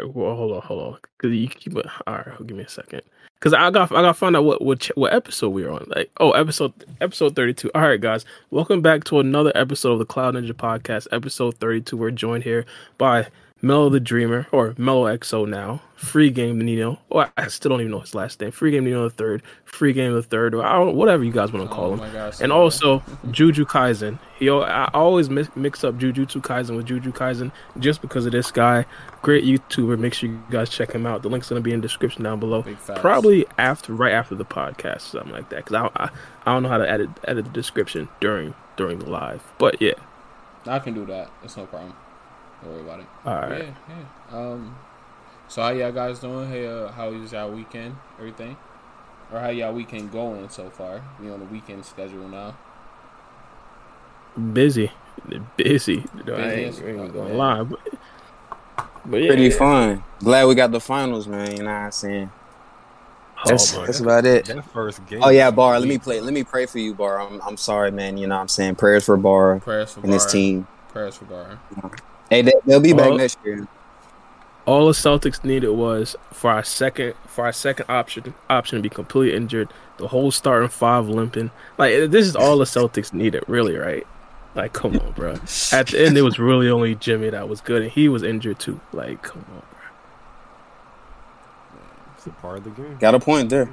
Right. Well, hold on, hold on. Cause you keep it. All right. Give me a second. Cause I got I got to find out what what what episode we are on. Like, oh, episode episode thirty two. All right, guys. Welcome back to another episode of the Cloud Ninja Podcast, episode thirty two. We're joined here by Mellow the Dreamer, or Mellow XO now, Free Game Nino. Oh, I still don't even know his last name. Free Game Nino the third, Free Game the third, or whatever you guys want to oh call Oh him. gosh, and also Juju Kaisen. He, I always mix, mix up Jujutsu Kaisen with Juju Kaisen just because of this guy. Great YouTuber. Make sure you guys check him out. The link's gonna be in the description down below. Probably after, right after the podcast, something like that. Because I, I, I don't know how to edit edit the description during during the live. But yeah, I can do that. It's no problem. Don't worry about it. all right. Yeah, yeah. Um, so how y'all guys doing? Hey, uh, how was y'all weekend? Everything? Or how y'all weekend going so far? We on the weekend schedule now. Busy, busy. I ain't, as ain't gonna lie, but, but yeah. Pretty fun. Glad we got the finals, man. You know what I'm saying? That's, oh, that's about it. That first game. Oh yeah, Bar. Let me play. Let me pray for you, Bar. I'm, I'm sorry, man. You know what I'm saying? Prayers for Bar Prayers for and his Bar. team. Prayers for Bar. Hey, they, they'll be back Oh. next year. all the Celtics needed was for our second for our second option option to be completely injured, the whole starting five limping. Like this is all the Celtics needed, really, right? Like, come on, bro. At the end, it was really only Jimmy that was good, and he was injured too. Like, come on, bro. It's a part of the game. Got a point there.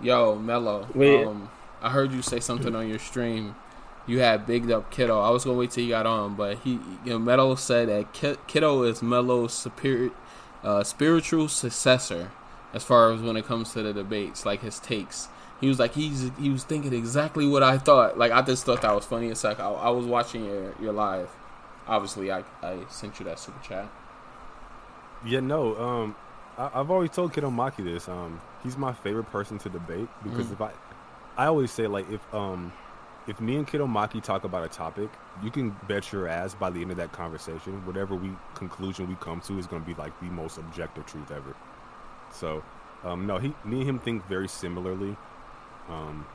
Yo, Mello. Wait. Um, I heard you say something on your stream. You had bigged up Kiddo. I was gonna wait till you got on, but he, you know, Mello said that Ki- Kiddo is Mello's superior, uh, spiritual successor, as far as when it comes to the debates, like his takes. He was like he's he was thinking exactly what I thought. Like I just thought that was funny It's like I, I was watching your your live. Obviously, I I sent you that super chat. Yeah, no. Um, I, I've always told Kidomaki this. Um, he's my favorite person to debate because Mm. if I, I always say like if um, if me and Kidomaki talk about a topic, you can bet your ass by the end of that conversation, whatever we conclusion we come to is going to be like the most objective truth ever. So, um, no, he, me and him think very similarly. Um,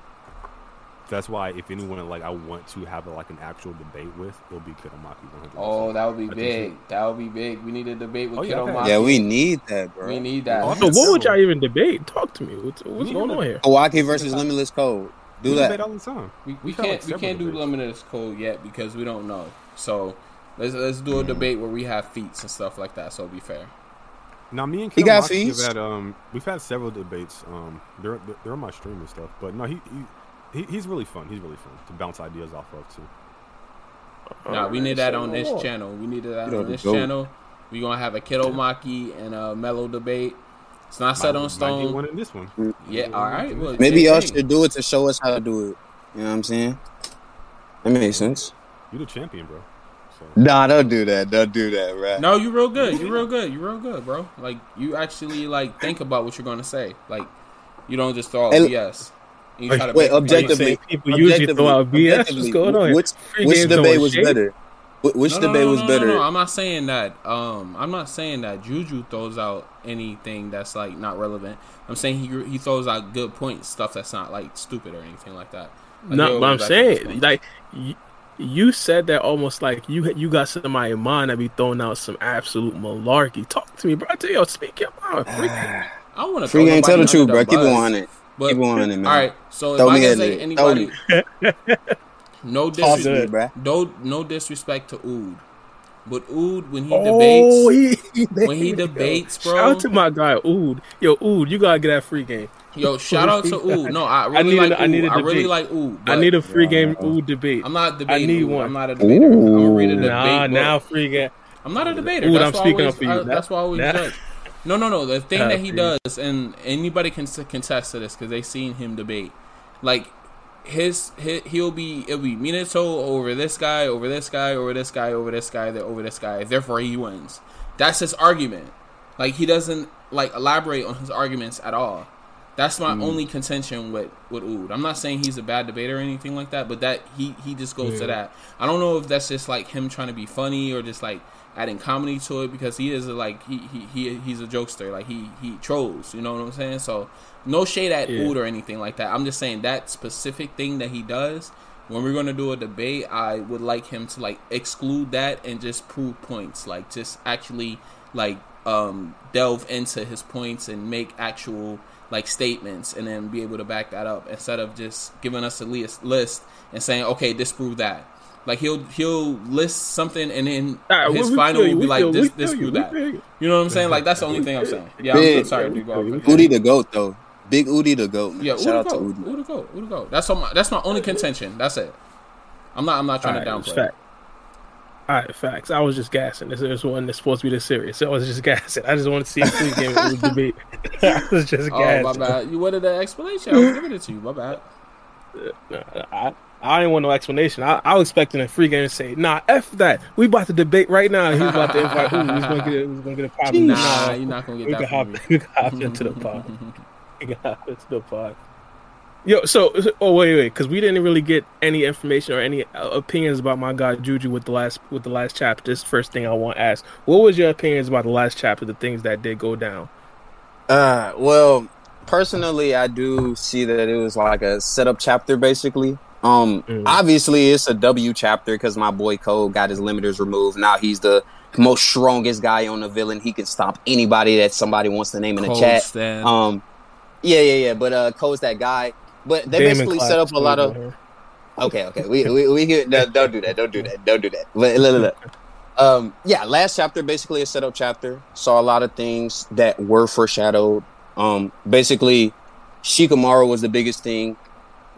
that's why if anyone like I want to have like an actual debate with, it'll be Kidomaki. 100%. Oh, that would be I think big. That would be big. We need a debate with Oh, yeah, Kiddo okay. Maki. Yeah, we need that, bro. we need that. Oh, So what would y'all even debate? Talk to me. What's, what's Me going either. on here? Milwaukee versus Limitless Code. Do we that. debate all the time. We, we We've can't like, we can't do debates. limited code yet because we don't know. So let's let's do a debate where we have feats and stuff like that. So it'll be fair. Now, me and He Kiddo got Maki fees? have had um, we've had several debates. Um, they're they're on my stream and stuff. But no, he, he, he he's really fun. He's really fun to bounce ideas off of too. Nah, we need that say on this more. channel. We need that You on this goat. channel. We're gonna have a Kidomaki and a Mellow debate. It's not set Might- on Might get stone. one in this one. Yeah, all right. Well, Maybe y'all hey. should do it to show us how to do it. You know what I'm saying? That makes sense. You're the champion, bro. So Nah, don't do that. Don't do that, right? No, you're real good. You real good. You real good, bro. Like you actually like think about what you're gonna say. Like you don't just throw out Hey, BS. You wait, try to wait, objectively- Like, say people usually throw out BS. What's going on? Which, which debate was shade? better? Wh- Which No, no, debate no, was no, better? No, no, I'm not saying that. Um, I'm not saying that Juju throws out anything that's like not relevant. I'm saying he he throws out good points, stuff that's not like stupid or anything like that. Like, No, but I'm saying kind of stuff. like you, you said that almost like you you got somebody in mind that be throwing out some absolute malarkey. Talk to me, bro. I tell you, speak your mind. Freak. I want to Free game, tell the truth, bro. Keep it on it. But, Keep it on it, man. All right, so Throw if I me can say anybody, Throw no Talk to me, disrespect, bro. no no disrespect to Ood, but Ood when he Oh, debates, he, when he debates, bro. Shout out to my guy Ood. Yo, Ood, you gotta get that free game. yo, shout out to Ood. No, I really need a- like I need a I really like Ood. I need a free game Ood debate. I'm not debating. need Ood. one. I'm not a debater. I'm gonna read a debate. Nah, book. now free game. I'm not a debater. Ood, that's I'm speaking always, up for you. I- that's why I always now- judge. No, no, no. The thing that he does, and anybody can contest to this because they've seen him debate. Like his, his he'll be it'll be Minato over this guy, over this guy, over this guy, over this guy, over this guy. Therefore, he wins. That's his argument. Like he doesn't like elaborate on his arguments at all. That's my hmm. only contention with with Ood. I'm not saying he's a bad debater or anything like that, but that he he just goes to that. I don't know if that's just like him trying to be funny or just like adding comedy to it because he is a, like he, he he he's a jokester. Like he he trolls. You know what I'm saying? So no shade at Yeah. Ood or anything like that. I'm just saying that specific thing that he does. When we're gonna do a debate, I would like him to like exclude that and just prove points. Like just actually like um, delve into his points and make actual like statements and then be able to back that up instead of just giving us a list list and saying okay disprove that like he'll he'll list something and then All right, his we- we final feel will be like this we disprove that you. you know what I'm saying like that's the only thing I'm saying yeah I'm so sorry dude go Yeah. Udi the goat though. Big Udi the goat. Man. yeah Shout Uda out to go Udi. Uda go Uda go that's all my, that's my only contention that's it I'm not I'm not trying All to right, it's downplay fact. All right, facts. I was just gassing. This, is one that's supposed to be this serious. So I was just gassing. I just wanted to see if we game it was debate. I was just oh my bad you wanted an explanation I was giving it to you my bad uh, Nah, I, I didn't want no explanation. I, I was expecting a free game to say, "Nah, f that. We about to debate right now." He's about to invite. Ooh, he's gonna get. it- He's gonna get a pop. nah you're not gonna we get can that hop. from me We can hop into the pod. We can hop the pod. Yo, so oh wait, wait, because we didn't really get any information or any uh, opinions about my guy Juju with the last with the last chapter. This is the first thing I want to ask: What was your opinions about the last chapter? The things that did go down. Uh, well, personally, I do see that it was like a setup chapter, basically. Um, Mm. obviously, it's a W chapter because my boy Code got his limiters removed. Now he's the most strongest guy on the villain. He can stop anybody that somebody wants to name in the Cold chat. stand. Um, yeah, yeah, yeah. But uh, Code's that guy. But they Daemon basically Clap set up a lot of. here. Okay, okay. We we, we can, no, don't do that. Don't do that. Don't do that. But look, look, look. Um, yeah, last chapter basically a setup chapter. Saw a lot of things that were foreshadowed. Um, basically, Shikamaru was the biggest thing.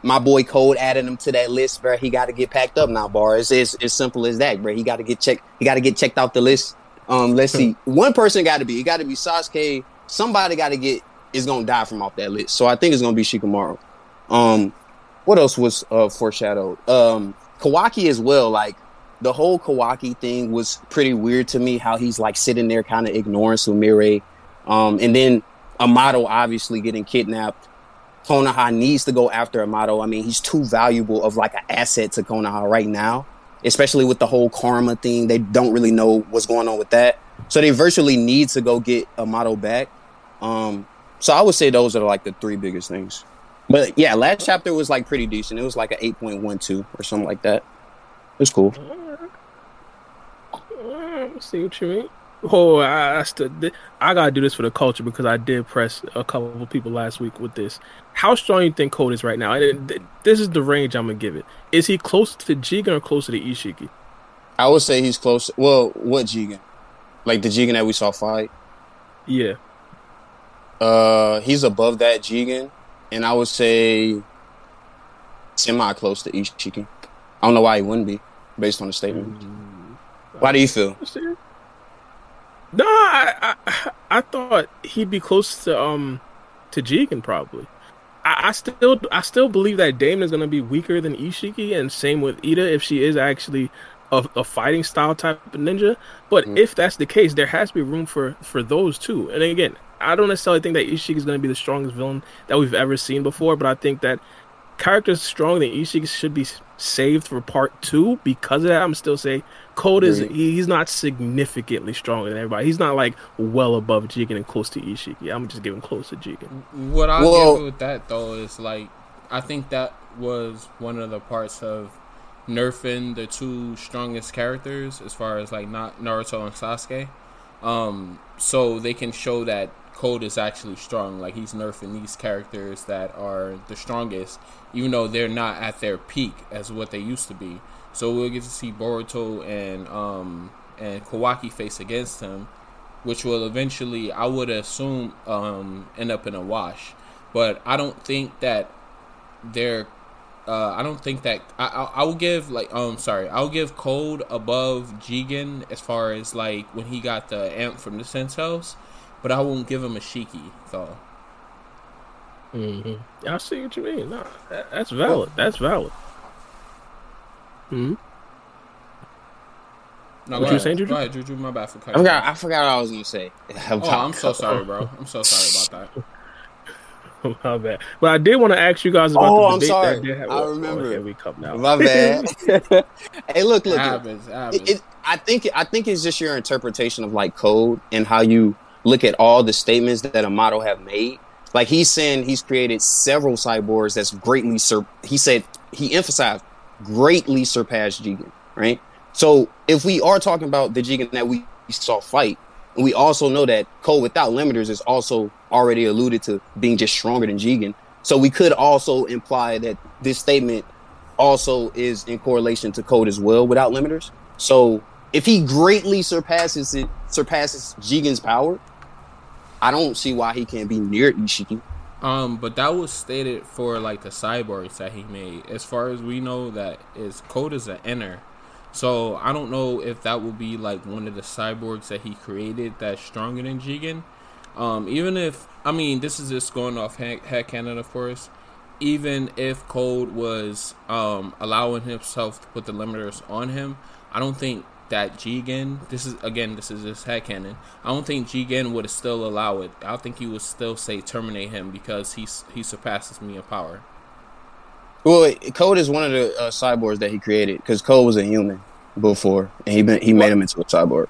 My boy Code added him to that list, bro. He got to get packed up now, bar. It's as as simple as that, bro. He got to get checked. He got to get checked out the list. Um, let's see. One person got to be. It got to be Sasuke. Somebody got to get is gonna die from off that list. So I think it's gonna be Shikamaru. Um, what else was uh, foreshadowed? Um, Kawaki as well. Like the whole Kawaki thing was pretty weird to me. How he's like sitting there, kind of ignoring Sumire, um, and then Amado obviously getting kidnapped. Konoha needs to go after Amado. I mean, he's too valuable of like an asset to Konoha right now, especially with the whole karma thing. They don't really know what's going on with that, so they virtually need to go get Amado back. Um, so I would say those are like the three biggest things. But yeah, last chapter was like pretty decent. It was like an eight point one two or something like that. It was cool. See what you mean. Oh, I, I, stood, I gotta do this for the culture because I did press a couple of people last week with this. How strong you think Code is right now? This is the range I'm gonna give it. Is he close to Jigen or closer to Ishiki? I would say he's close. Well, what Jigen? Like the Jigen that we saw fight. Yeah, Uh, he's above that Jigen, and I would say semi close to Ishiki. I don't know why he wouldn't be, based on the statement. Why do you feel? No, I, I I thought he'd be close to um to Jigen probably. I, I still I still believe that Daemon is gonna be weaker than Ishiki, and same with Eida if she is actually a, a fighting style type of ninja. But Mhm. if that's the case, there has to be room for for those too. And again, I don't necessarily think that Ishiki is gonna be the strongest villain that we've ever seen before, but I think that characters stronger than Ishiki should be saved for part two. Because of that, I'm still saying Code is Agreed. he, he's not significantly stronger than everybody. He's not like well above Jigen and close to Ishiki. I'm just giving close to Jigen. What I Well- give with that though is like I think that was one of the parts of nerfing the two strongest characters as far as like not Naruto and Sasuke. Um, so they can show that Code is actually strong. Like he's nerfing these characters that are the strongest, even though they're not at their peak as what they used to be. So we'll get to see Boruto and um and Kawaki face against him which will eventually, I would assume, um, end up in a wash. But I don't think that they're. Uh, I don't think that I, I I will give like um sorry I'll give Code above Jigen as far as like when he got the amp from the Sense House, but I won't give him Ishiki though. Mm-hmm. I see what you mean. Nah, that, that's valid. That's valid. Hmm. No, What you ahead. saying, Juju? Go ahead, Juju. My bad for cutting. I forgot. I forgot what I was gonna say. Oh, I'm so sorry, bro. I'm so sorry about that. My bad. But I did want to ask you guys about Oh, the I'm debate sorry. that did have. I oh, remember. here we come now. My bad. hey, look, It look. look. happens. It happens. It, it, I think I think it's just your interpretation of like code and how you look at all the statements that Amado have made. Like he's saying he's created several cyborgs that's greatly sur- he said he emphasized greatly surpassed Jigen, right? So if we are talking about the Jigen that we saw fight, we also know that Code without limiters is also already alluded to being just stronger than Jigen. So we could also imply that this statement also is in correlation to Code as well without limiters. So if he greatly surpasses it, surpasses Jigen's power, I don't see why he can't be near Ishiki. Um, but that was stated for like the cyborgs that he made. As far as we know, that is code is an inner. So I don't know if that will be like one of the cyborgs that he created that's stronger than Jigen. Um, even if I mean this is just going off head, canon, of course. Even if Code was um, allowing himself to put the limiters on him, I don't think that Jigen. This is again, this is his head canon. I don't think Jigen would still allow it. I think he would still say terminate him because he's he surpasses me in power. Well, Code is one of the uh, cyborgs that he created because Code was a human before, and he been, he made him into a cyborg.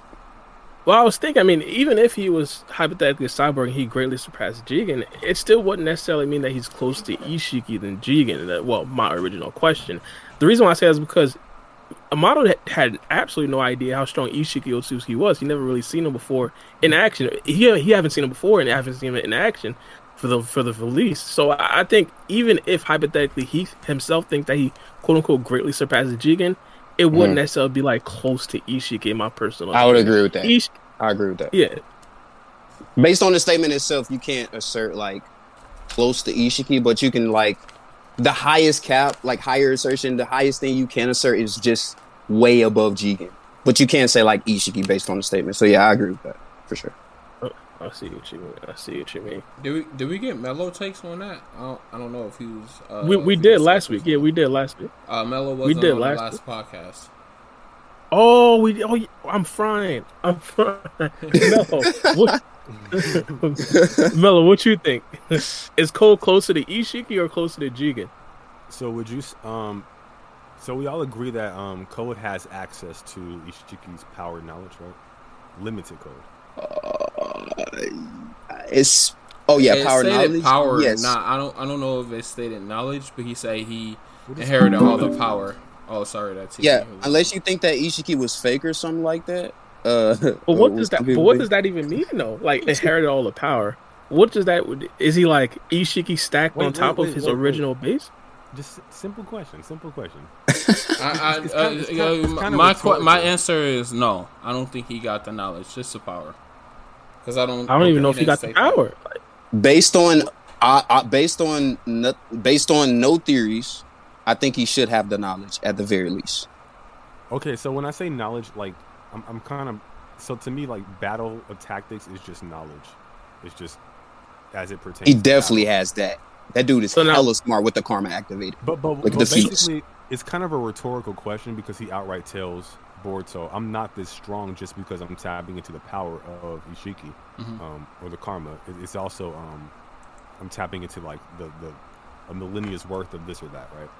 Well, I was thinking. I mean, even if he was hypothetically a cyborg and he greatly surpassed Jigen, it still wouldn't necessarily mean that he's close to Ishiki than Jigen. That well, my original question. The reason why I say that is because Amado had absolutely no idea how strong Ishiki Otsutsuki was. He never really seen him before in action. He he haven't seen him before and haven't seen him in action for the for the release. So I think even if hypothetically he himself thinks that he quote unquote greatly surpasses Jigen, it wouldn't mm. necessarily be like close to Ishiki in my personal. I would agree with that. Ish- I agree with that. Yeah. Based on the statement itself, you can't assert like close to Ishiki, but you can like the highest cap, like higher assertion, the highest thing you can assert is just way above Jigen. But you can't say like Ishiki based on the statement. So yeah, I agree with that for sure. Oh, I see what you mean. I see what you mean. Did we did we get Mello takes on that? I don't, I don't know if he was. Uh, we we did last week. Yeah, we did last week. Uh, Mello was we did on last, last podcast. Oh, we. Oh, I'm frying. I'm frying. no. what, Mello, what you think? Is Code closer to Ishiki or closer to Jigen? So would you um so we all agree that um Code has access to Ishiki's power knowledge, right? Limited code. Uh, it's oh yeah, it power knowledge. Power, yes. Nah, I don't I don't know if it stated knowledge, but he said he inherited all the power. Oh, sorry, that's yeah. Unless you think that Ishiki was fake or something like that. Uh, but what does that? But what does that even mean though? Like inherited all the power. What does that? Is he like Ishiki stacked wait, on top wait, of his wait, original base? Just simple question. Simple question. I, I, uh, my qu- my answer is no. I don't think he got the knowledge, just the power. Because I don't. I don't even know if he got the power. Based on, uh, uh, based on, no, based on no theories, I think he should have the knowledge at the very least. Okay, so when I say knowledge, like I'm, I'm kind of so to me like battle of tactics is just knowledge. It's just as it pertains. He definitely has that. That dude is so now, hella smart with the karma activated. But but, but basically, it's kind of a rhetorical question because he outright tells Boruto, "I'm not this strong just because I'm tapping into the power of Ishiki mm-hmm. um, or the karma. It's also um, I'm tapping into like the the a millennia's worth of this or that, right?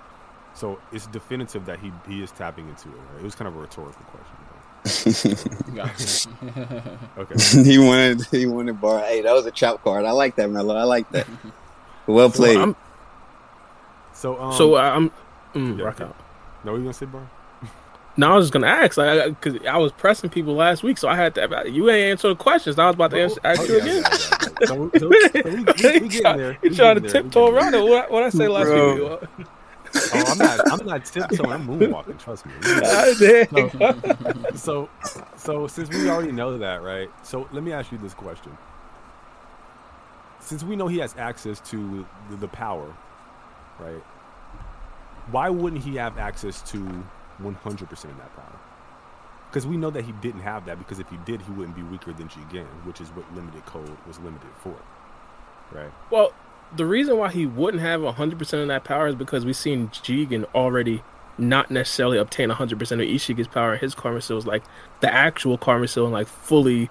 So it's definitive that he he is tapping into it. Right? It was kind of a rhetorical question. okay. he wanted he wanted bar. Hey, that was a trap card. I like that, Mello. I like that. Well played. So, so, um, so I'm mm, yeah, rock out. No, you gonna say, bar? No, I was just gonna ask, like, because I was pressing people last week, so I had to. You ain't answer the questions. I was about to answer, ask oh, you again. you trying to tiptoe around it. What, what I say last bro. week? Oh, I'm not. I'm not tiptoeing. I'm moonwalking. Trust me. So, so, so, since we already know that, right? So, let me ask you this question: Since we know he has access to the, the power, right? Why wouldn't he have access to 100% of that power? Because we know that he didn't have that. Because if he did, he wouldn't be weaker than Jigen, which is what limited code was limited for, right? Well, the reason why he wouldn't have 100% of that power is because we've seen Jigen already not necessarily obtain 100% of Ishiki's power his karma seal is like the actual karma seal and like fully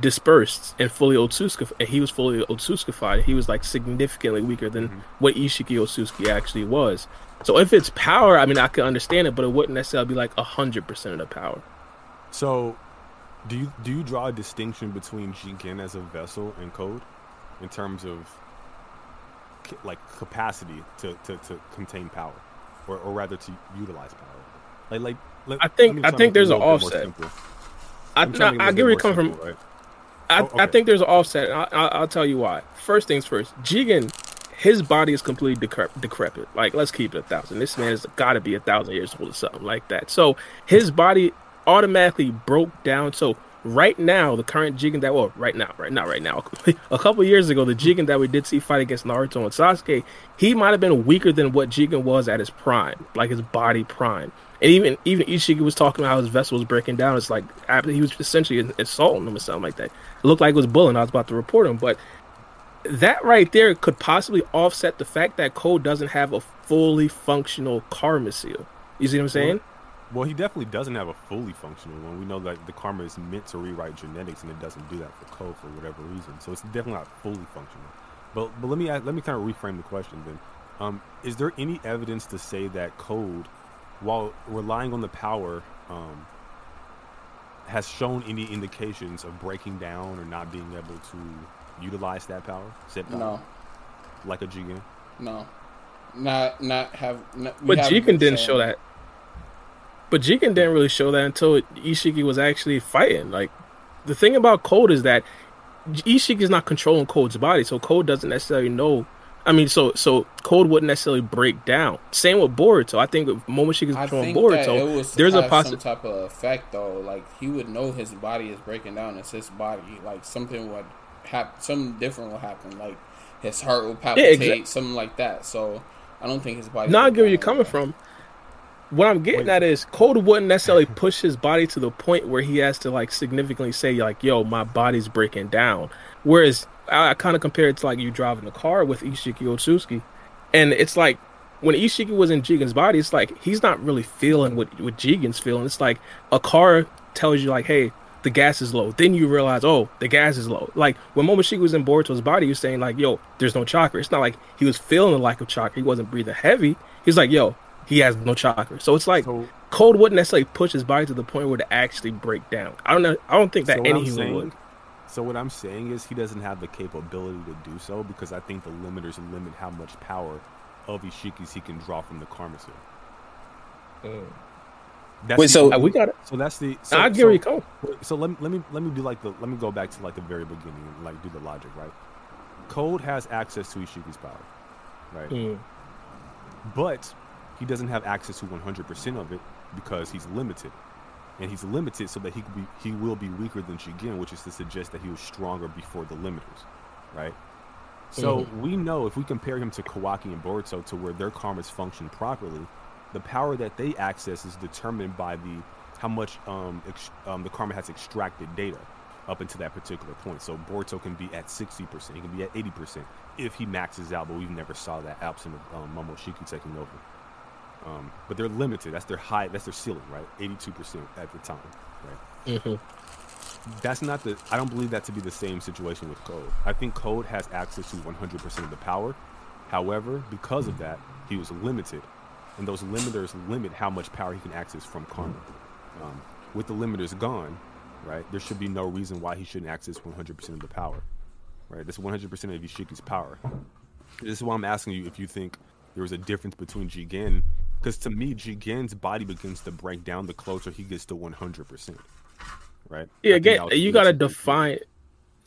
dispersed and fully Otsuska and he was fully Otsuskified. He was like significantly weaker than mm-hmm. what Ishiki Otsutsuki actually was. So if it's power, I mean I can understand it, but it wouldn't necessarily be like 100% of the power. So do you do you draw a distinction between Jigen as a vessel and code in terms of like capacity to, to, to contain power, or, or rather to utilize power. Like like I think I think there's an offset. I, I, I get where you come from. Right? I, Oh, okay. I think there's an offset. I, I, I'll tell you why. First things first. Jigen, his body is completely decrep- decrepit. Like, let's keep it a thousand. This man has got to be a thousand years old or something like that. So his body automatically broke down. So right now, the current Jigen that well, right now, right now, right now, a couple years ago, the Jigen that we did see fight against Naruto and Sasuke, he might have been weaker than what Jigen was at his prime, like his body prime. And even even Ishiki was talking about how his vessel was breaking down. It's like he was essentially assaulting him or something like that. It looked like it was bullying. I was about to report him, but that right there could possibly offset the fact that Code doesn't have a fully functional karma seal. You see what I'm saying? Well, he definitely doesn't have a fully functional one. We know that the karma is meant to rewrite genetics, and it doesn't do that for code for whatever reason. So it's definitely not fully functional. But but let me ask, let me kind of reframe the question then. Um, is there any evidence to say that code, while relying on the power, um, has shown any indications of breaking down or not being able to utilize that power? Said power, No, like a Jigen. no, not not have. Not, we But haven't Jigen didn't show that. But Jigen didn't really show that until Ishiki was actually fighting. Like the thing about Code is that Ishiki is not controlling Code's body, so Code doesn't necessarily know. I mean, so so Code wouldn't necessarily break down. Same with Boruto. I think with Momoshiki's I controlling think that it Boruto, there's a possible type of effect though. Like he would know his body is breaking down. It's his body. Like something would happen. Something different will happen. Like his heart will palpitate. exact- Something like that. So I don't think his body. No, I get where you're like coming that. What I'm getting Wait. at is Code wouldn't necessarily push his body to the point where he has to like significantly say like, "Yo, my body's breaking down." Whereas I, I kind of compare it to like you driving a car with Ishiki Otsuki, and it's like when Ishiki was in Jigen's body, it's like he's not really feeling what what Jigen's feeling. It's like a car tells you like, "Hey." The gas is low. Then you realize, oh, the gas is low. Like when Momoshiki was in Boruto's body, he was saying like, "Yo, there's no chakra." It's not like he was feeling the lack of chakra. He wasn't breathing heavy. He's like, "Yo, he has no chakra. So it's like So Code wouldn't necessarily push his body to the point where to actually break down. I don't know. I don't think that So any I'm human saying- would. So what I'm saying is he doesn't have the capability to do so because I think the limiters limit how much power of Ishiki's he can draw from the Karma Seal. That's Wait, the- so- Uh, we got. It. So that's the. So, I get so, where you come. So let me let me let me do like the let me go back to like the very beginning and like do the logic right. Code has access to Ishiki's power, right? Mm. but he doesn't have access to 100% of it because he's limited. And he's limited so that he could be he will be weaker than Jigen which is to suggest that he was stronger before the limiters right? So we know if we compare him to Kawaki and Boruto to where their karmas function properly the power that they access is determined by the how much um, ex, um the karma has extracted data up until that particular point. So Boruto can be at 60% he can be at 80% if he maxes out, but we've never saw that absent of um, Momoshiki taking over. Um, but they're limited. That's their high. That's their ceiling, right? Eighty-two percent at the time, right? hmm That's not the. I don't believe that to be the same situation with Code. I think Code has access to one hundred percent of the power. However, because of that, he was limited, and those limiters limit how much power he can access from Karma. Um, with the limiters gone, right? There should be no reason why he shouldn't access one hundred percent of the power right? That's 100% of Ishiki's power. This is why I'm asking you if you think there was a difference between Jigen, because to me, Jigen's body begins to break down the closer he gets to 100%, right? Yeah, I again, you gotta define.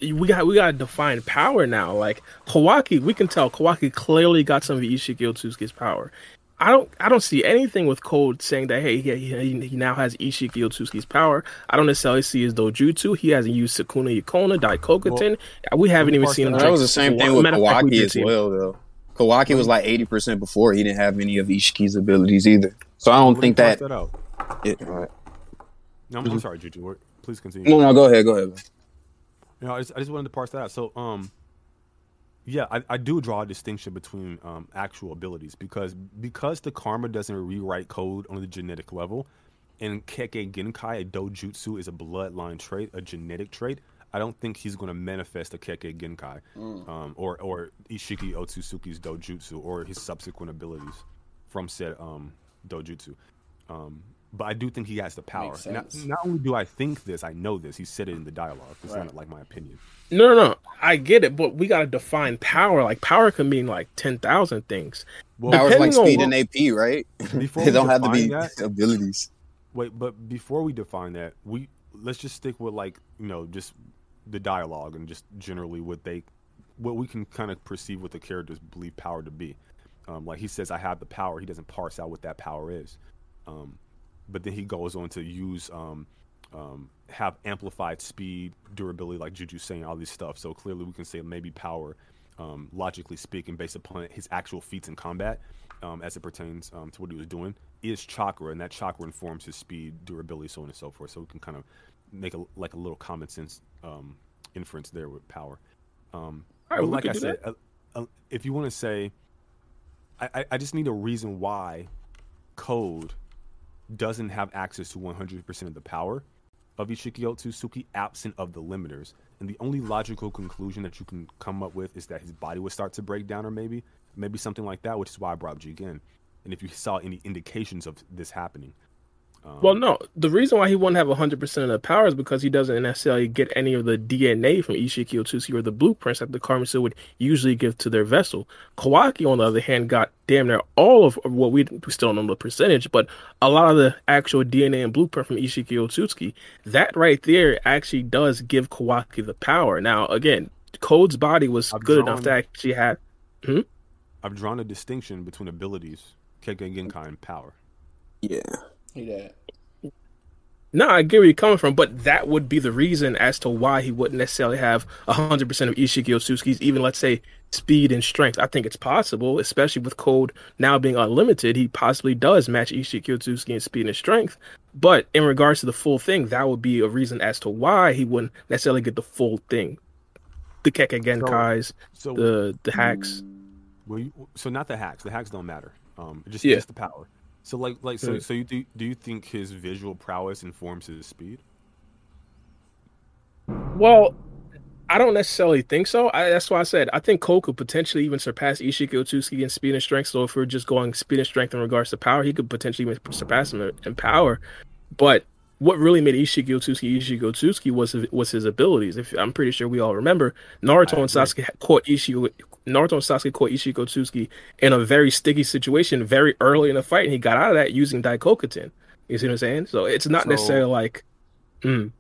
We got we gotta define power now. Like Kawaki, we can tell Kawaki clearly got some of Ishiki Otsuki's power. I don't I don't see anything with Code saying that hey he, he, he now has Ishiki Otsuki's power. I don't necessarily see his dojutsu. He hasn't used Sakuna Yukona, Daikokuten. we haven't even seen him. that that was the same thing with Matter of fact, we Kawaki as well, though. Kawaki was like eighty percent before. He didn't have any of Ishiki's abilities either. So I don't think that. that out. it- all right. No, I'm, I'm sorry, Juju. What- Please continue. No, no, go ahead, go ahead. man. You know, I just, I just wanted to parse that out. So, um, yeah, I, I do draw a distinction between um, actual abilities because because the karma doesn't rewrite code on the genetic level, and Kekkei Genkai, a dojutsu, is a bloodline trait, a genetic trait. I don't think he's going to manifest a Kekkei Genkai, um, or or Ishiki Otsutsuki's dojutsu, or his subsequent abilities from said um, dojutsu. Um, but I do think he has the power. Makes And not, not only do I think this, I know this. He said it in the dialogue. It's Right. not like my opinion. No, no, no. I get it, but we gotta define power. Like power can mean like ten thousand things. Well, Power's like speed what- and AP, right? Before they don't have to be that- abilities. Wait, but before we define that, we let's just stick with like you know just the dialogue and just generally what they what we can kind of perceive what the characters believe power to be. Um, like he says, I have the power. He doesn't parse out what that power is. Um, but then he goes on to use um, um, have amplified speed, durability, like Juju saying, all these stuff. So clearly, we can say maybe power, um, logically speaking, based upon his actual feats in combat, um, as it pertains to what he was doing, is chakra, and that chakra informs his speed, durability, so on and so forth. So we can kind of make a like a little common sense um, inference there with power. Um, right, but like I said, uh, uh, if you want to say, I, I, I just need a reason why code doesn't have access to 100% of the power of Ishiki Otsutsuki absent of the limiters. And the only logical conclusion that you can come up with is that his body would start to break down, or maybe, maybe something like that, which is why I brought Jigen. And if you saw any indications of this happening, um, Well, no. The reason why he wouldn't have 100% of the power is because he doesn't necessarily get any of the DNA from Ishiki Otsuki or the blueprints that the Karmasu would usually give to their vessel. Kawaki, on the other hand, got damn near all of what we, we still don't know the percentage, but a lot of the actual DNA and blueprint from Ishiki Otsuki. That right there actually does give Kawaki the power. Now, again, Code's body was I've good enough to actually have. I've drawn a distinction between abilities, Kekkei Genkai, and power. Yeah. He did. No, I get where you're coming from, but that would be the reason as to why he wouldn't necessarily have 100% of Ishiki Otsuki's, even let's say speed and strength. I think it's possible, especially with Code now being unlimited, he possibly does match Ishiki Otsuki in speed and strength. But in regards to the full thing, that would be a reason as to why he wouldn't necessarily get the full thing. The Kekkei Genkais, So, the the hacks. Well, you, so not the hacks. The hacks don't matter. Um, just Yeah. just the power. So like like so so you do do you think his visual prowess informs his speed? Well, I don't necessarily think so. I, that's why I said I think Code could potentially even surpass Ishiki Otsuki in speed and strength. So if we're just going speed and strength in regards to power, he could potentially even surpass him in- power. But what really made Ishiki Otsuki Ishiki Otsuki was his, was his abilities. If I'm pretty sure we all remember, Naruto and Sasuke caught Ishiki. Naruto and Sasuke caught Ishiki Otsuki in a very sticky situation very early in the fight, and he got out of that using Daikokuten. You see what I'm saying? So it's not So- necessarily like, mm,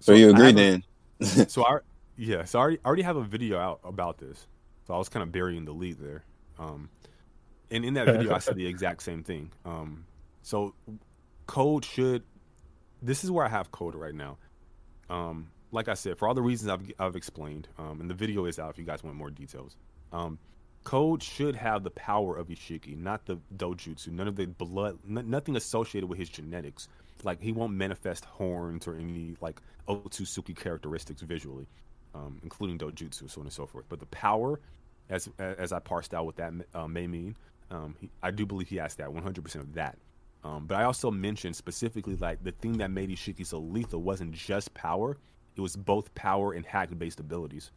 So you agree have then? so I yeah, so I already, I already have a video out about this. So I was kind of burying the lead there. Um, and in that video, I said the exact same thing. Um, so code should. This is where I have code right now. Um, like I said, for all the reasons I've I've explained, um, and the video is out if you guys want more details. Um, code should have the power of Ishiki, not the dojutsu. None of the blood, n- nothing associated with his genetics. Like he won't manifest horns or any like Otsutsuki characteristics visually, um, including dojutsu, so on and so forth. But the power, as as I parsed out what that uh, may mean, um, he, I do believe he has that 100% of that. Um, but I also mentioned specifically like the thing that made Ishiki so lethal wasn't just power; it was both power and hack-based abilities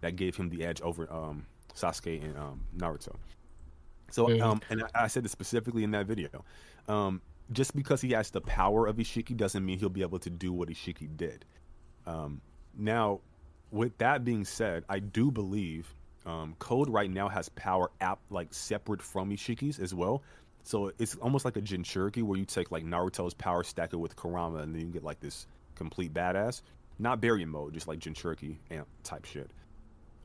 that gave him the edge over um, Sasuke and um, Naruto. So, um, and I, I said this specifically in that video. Um, just because he has the power of Ishiki doesn't mean he'll be able to do what Ishiki did. Um, now, with that being said, I do believe um, Code right now has power app like separate from Ishiki's as well. So it's almost like a Jinchuriki where you take like Naruto's power, stack it with Kurama, and then you get like this complete badass. Not Baryon mode, just like Jinchuriki amp type shit.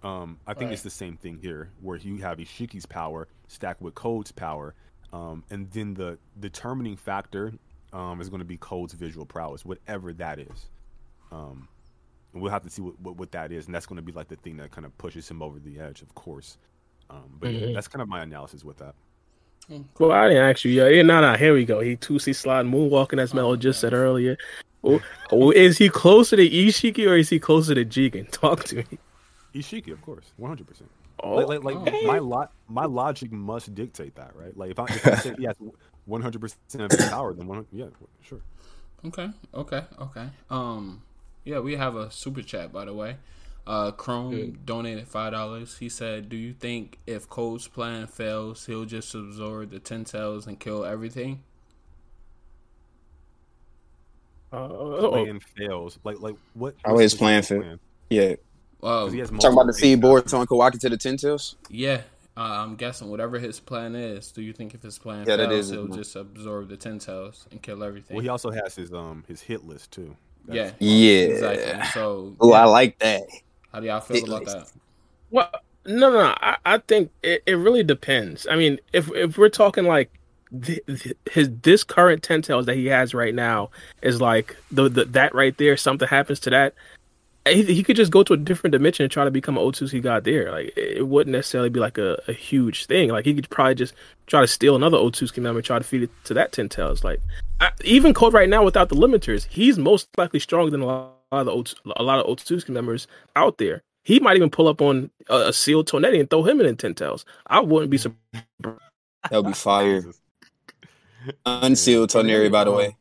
Um, I think it's the same thing here, where you have Ishiki's power stacked with Code's power, um, and then the determining factor um, is going to be Code's visual prowess, whatever that is. Um, and we'll have to see what, what, what that is, and that's going to be like the thing that kind of pushes him over the edge, of course. Um, but yeah, Mhm. that's kind of my analysis with that. Well, I didn't ask you. Yeah, yeah, no, no. Here we go. He two C slide moonwalking as Melo Oh, just said earlier. Oh, is he closer to Ishiki or is he closer to Jigen? Talk to me. Ishiki, of course, one hundred percent. Oh, Like, like, like Oh. my lot, my logic must dictate that, right? Like, if I, if I say he has one hundred percent of his power, then one, yeah, sure. Okay, okay, okay. Um, yeah, we have a super chat by the way. Uh, Chrome donated five dollars. He said, "Do you think if Code's plan fails, he'll just absorb the ten tails and kill everything?" uh, oh, Plan fails. Like, like what? How what's his the plan fail? Yeah. Well, 'Cause he has Talking about the multiple feed ways boards now. on Kawaki to the Ten Tails? yeah. Uh, I'm guessing whatever his plan is. Do you think if his plan Yeah, fails, is he'll just absorb the ten tails and kill everything? Well, he also has his um his hit list too. Yeah, Yeah. exactly. So, Oh, I like that. how do y'all feel about Ridiculous. that? Well, no, no, no. I, I think it, it really depends. I mean, if if we're talking like th- th- his this current ten tails that he has right now is like the, the that right there. Something happens to that. He, he could just go to a different dimension and try to become an Otsuki god there. Like it it wouldn't necessarily be like a, a huge thing. Like he could probably just try to steal another Otsuki member and try to feed it to that ten tails. Like I, even Code right now without the limiters, he's most likely stronger than a lot of the Ots- a lot of Otsuki members out there. He might even pull up on a, a sealed Toneri and throw him in in ten tails. I wouldn't be surprised. That would be fire. Unsealed Toneri, by the way.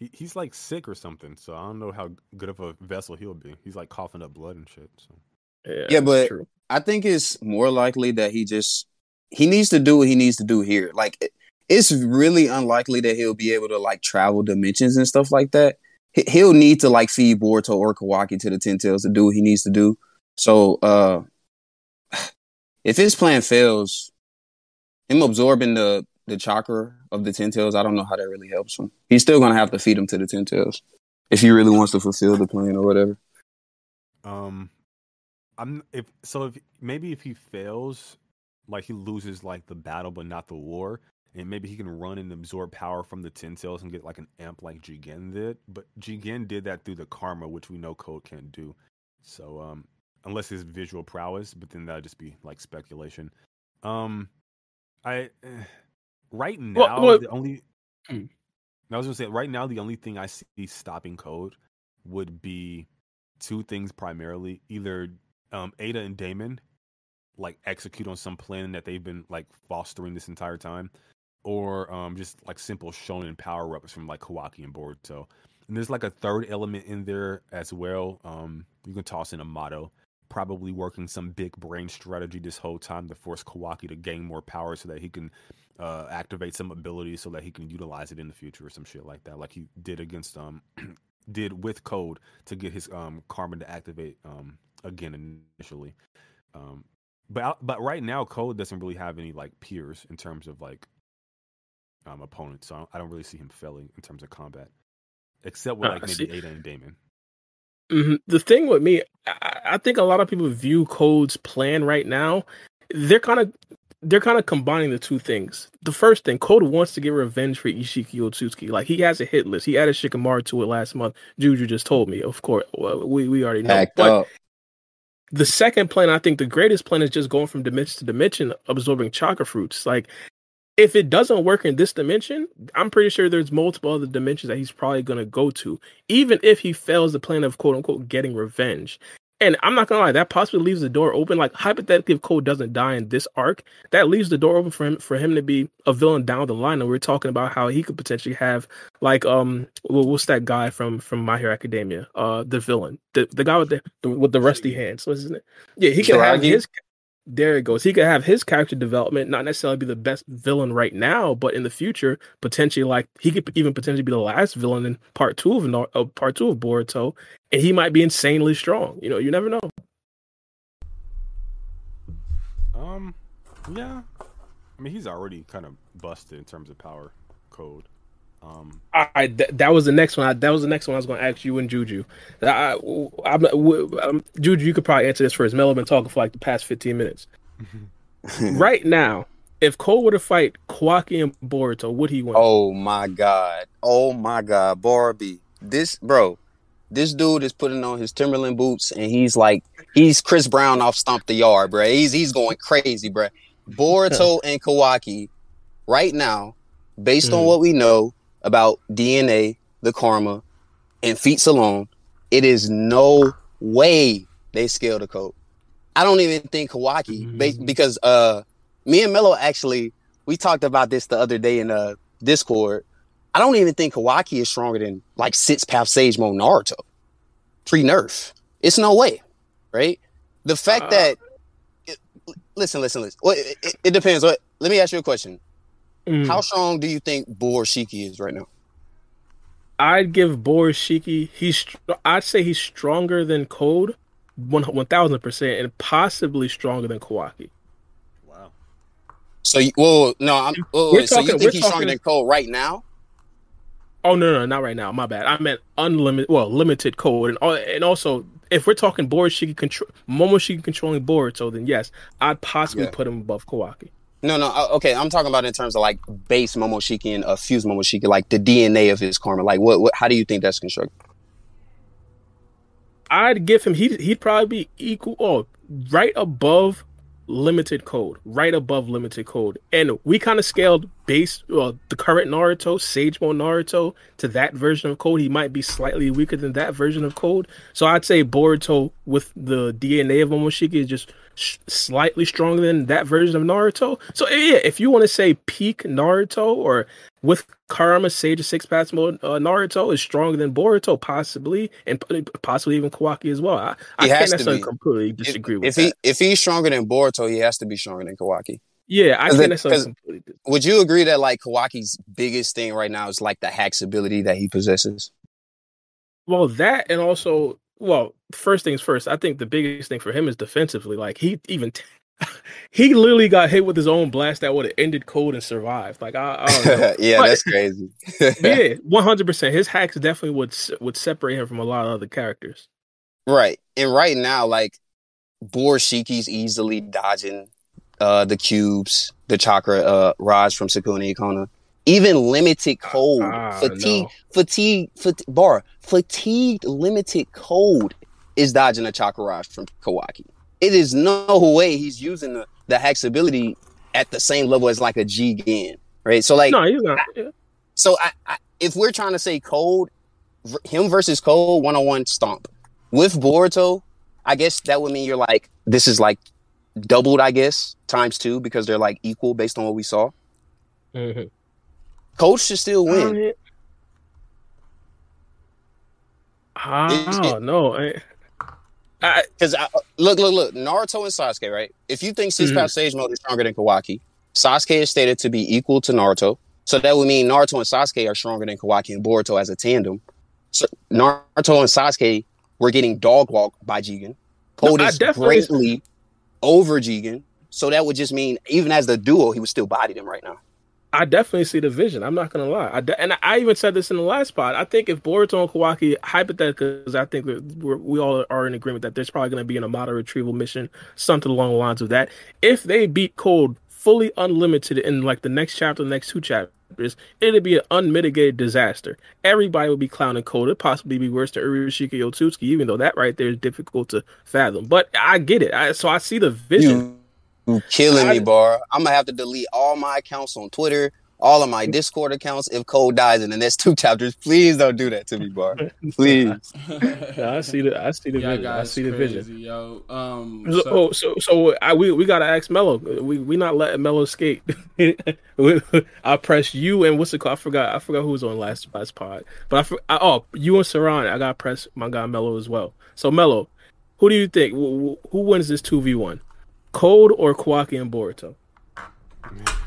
He, he's like sick or something, so I don't know how good of a vessel he'll be. He's like coughing up blood and shit. So Yeah, Yeah, but- true. I think it's more likely that he just he needs to do what he needs to do here. Like it- it's really unlikely that he'll be able to like travel dimensions and stuff like that. He- He'll need to like feed Boruto or Kawaki to the Ten Tails to do what he needs to do. So uh if his plan fails, him absorbing the the chakra of the Ten Tails, I don't know how that really helps him. He's still gonna have to feed him to the Ten Tails if he really wants to fulfill the plan or whatever. Um, I'm if so if maybe if he fails, like he loses like the battle but not the war, and maybe he can run and absorb power from the Ten Tails and get like an amp like Jigen did. But Jigen did that through the karma, which we know Code can't do. So um, unless his visual prowess, but then that'd just be like speculation. Um, I eh, right now Well, well- the only. Hmm. I was gonna say right now the only thing I see stopping Code would be two things primarily either um Eida and Daemon like execute on some plan that they've been like fostering this entire time or um just like simple shonen power ups from like kawaki and boruto and there's like a third element in there as well um you can toss in Amado probably working some big brain strategy this whole time to force kawaki to gain more power so that he can uh activate some abilities so that he can utilize it in the future or some shit like that like he did against um did with code to get his um karma to activate um again initially. Um but but right now code doesn't really have any like peers in terms of like um opponents. So I don't, I don't really see him failing in terms of combat. Except with Ah, like I maybe. Eida and Daemon. Hmm The thing with me, I, I think a lot of people view Code's plan right now. They're kind of they're kind of combining the two things. The first thing, Code wants to get revenge for Ishiki Otsutsuki. Like he has a hit list. He added Shikamaru to it last month. Juju just told me. Of course, well, we we already know. Packed But up. the second plan, I think the greatest plan is just going from dimension to dimension, absorbing chakra fruits. Like, if it doesn't work in this dimension, I'm pretty sure there's multiple other dimensions that he's probably going to go to, even if he fails the plan of quote unquote getting revenge. And I'm not gonna lie, that possibly leaves the door open. Like hypothetically, if Code doesn't die in this arc, that leaves the door open for him for him to be a villain down the line. And we're talking about how he could potentially have like um, what's that guy from from My Hero Academia? Uh, the villain, the the guy with the, the with the rusty hands. What's his name? Yeah, he could have his. There it goes. He could have his character development, not necessarily be the best villain right now, but in the future, potentially like he could even potentially be the last villain in part two of uh, part two of Boruto, and he might be insanely strong. You know, you never know. Um yeah. I mean he's already kind of busted in terms of power code. Um All right, th- that was the next one. I, that was the next one I was going to ask you and Juju. I, I'm, w- um, Juju, you could probably answer this first. Mello been talking for like the past 15 minutes. right now, if Code were to fight Kawaki and Boruto, would he win? Oh my god. Oh my god, Barbie. This bro, this dude is putting on his Timberland boots and he's like he's Chris Brown off Stomp the Yard, bro. He's he's going crazy, bro. Boruto and Kawaki right now, based on Mhm. what we know about DNA, the karma, and feats alone, it is no way they scale the code. I don't even think Kawaki, Mhm. because uh, me and Mello actually we talked about this the other day in uh Discord. I don't even think Kawaki is stronger than like Six Path Sage Mode Naruto pre nerf. It's no way, right? The fact Uh. that it, listen, listen, listen. Well, it, it, it depends. What? Let me ask you a question. Mm. How strong do you think Borushiki is right now? I'd give Borushiki. He's. I'd say he's stronger than Code, one one thousand percent, and possibly stronger than Kawaki. wow. So, you, whoa, no, I'm. Whoa, We're so you talking- think we're he's stronger talking- than Code right now? Oh no, no, not right now. My bad. I meant unlimited, well, limited code, and and also if we're talking Borushiki control, Momoshiki controlling Boruto, then yes, I'd possibly Yeah. put him above Kawaki. No, no. uh, Okay, I'm talking about in terms of like base Momoshiki and uh, fused Momoshiki, like the DNA of his karma. Like, what, what? How do you think that's constructed? I'd give him he'd he'd probably be equal or right above limited code, right above limited code. And we kind of scaled base well, the current Naruto, Sage Mode Naruto, to that version of code. He might be slightly weaker than that version of code. So I'd say Boruto with the DNA of Momoshiki is just sh- slightly stronger than that version of Naruto. So yeah, if you want to say peak Naruto or with Kurama Sage of Six Paths mode, uh, Naruto is stronger than Boruto, possibly, and p- possibly even Kawaki as well. I, I can't has to necessarily completely If, disagree with if that. he if he's stronger than Boruto, he has to be stronger than Kawaki. Yeah, I 'cause can't it- necessarily 'cause- completely. Would you agree that like Kawaki's biggest thing right now is like the hacks ability that he possesses? Well, that and also, well, first things first. I think the biggest thing for him is defensively. Like he even. he literally got hit with his own blast that would have ended Code and survived. Like I, I don't know. yeah, But- that's crazy. yeah, one hundred percent. His hacks definitely would would separate him from a lot of other characters. Right. And right now, like Borushiki's easily dodging uh the cubes, the chakra uh Raj from Sukunahikona. Even limited code, Ah, fatigue, no. fatigue, fat- bar, fatigued limited code is dodging a chakra Raj from Kawaki. It is no way he's using the, the hacks ability at the same level as like a Jigen, right? So like no, he's not. yeah. so I, I, if we're trying to say Code, him versus Code one on one stomp with Boruto, I guess that would mean you're like this is like doubled, I guess, times two because they're like equal based on what we saw. Mhm. Code should still win. Ah, no. I, I, Because look, look, look, Naruto and Sasuke, right? If you think Six Mhm. Path Sage Mode is stronger than Kawaki, Sasuke is stated to be equal to Naruto. So that would mean Naruto and Sasuke are stronger than Kawaki and Boruto as a tandem. So Naruto and Sasuke were getting dog walked by Jigen. No, I POTUS definitely- greatly over Jigen. So that would just mean even as the duo, he would still body them right now. I definitely see the vision. I'm not gonna lie. I de- and I even said this in the last pod. I think if Boruto and Kawaki, hypothetically, I think we all are in agreement that there's probably gonna be in Amado retrieval mission, something along the lines of that. If they beat Code fully unlimited in like the next chapter, the next two chapters, it'd be an unmitigated disaster. Everybody would be clowning Code. It'd possibly be worse than Urashiki Otsuki, even though that right there is difficult to fathom. But I get it. I, so I see the vision. You, you killing I- me, bar. I'm gonna have to delete all my accounts on Twitter, all of my Discord accounts if Code dies in the next two chapters. Please don't do that to me, bar. Please. Yeah, I see the I see the Y'all vision. I see the crazy, vision. yo. Um, So, so- oh, so so I we we gotta ask Mello. We we not letting Mello skate. I press you and what's it called? I forgot. I forgot who was on last last pod. But I, for- I oh you and Saran. I got to press my guy Mello as well. So Mello, who do you think who, who wins this two v one? Code or Kawaki and Boruto?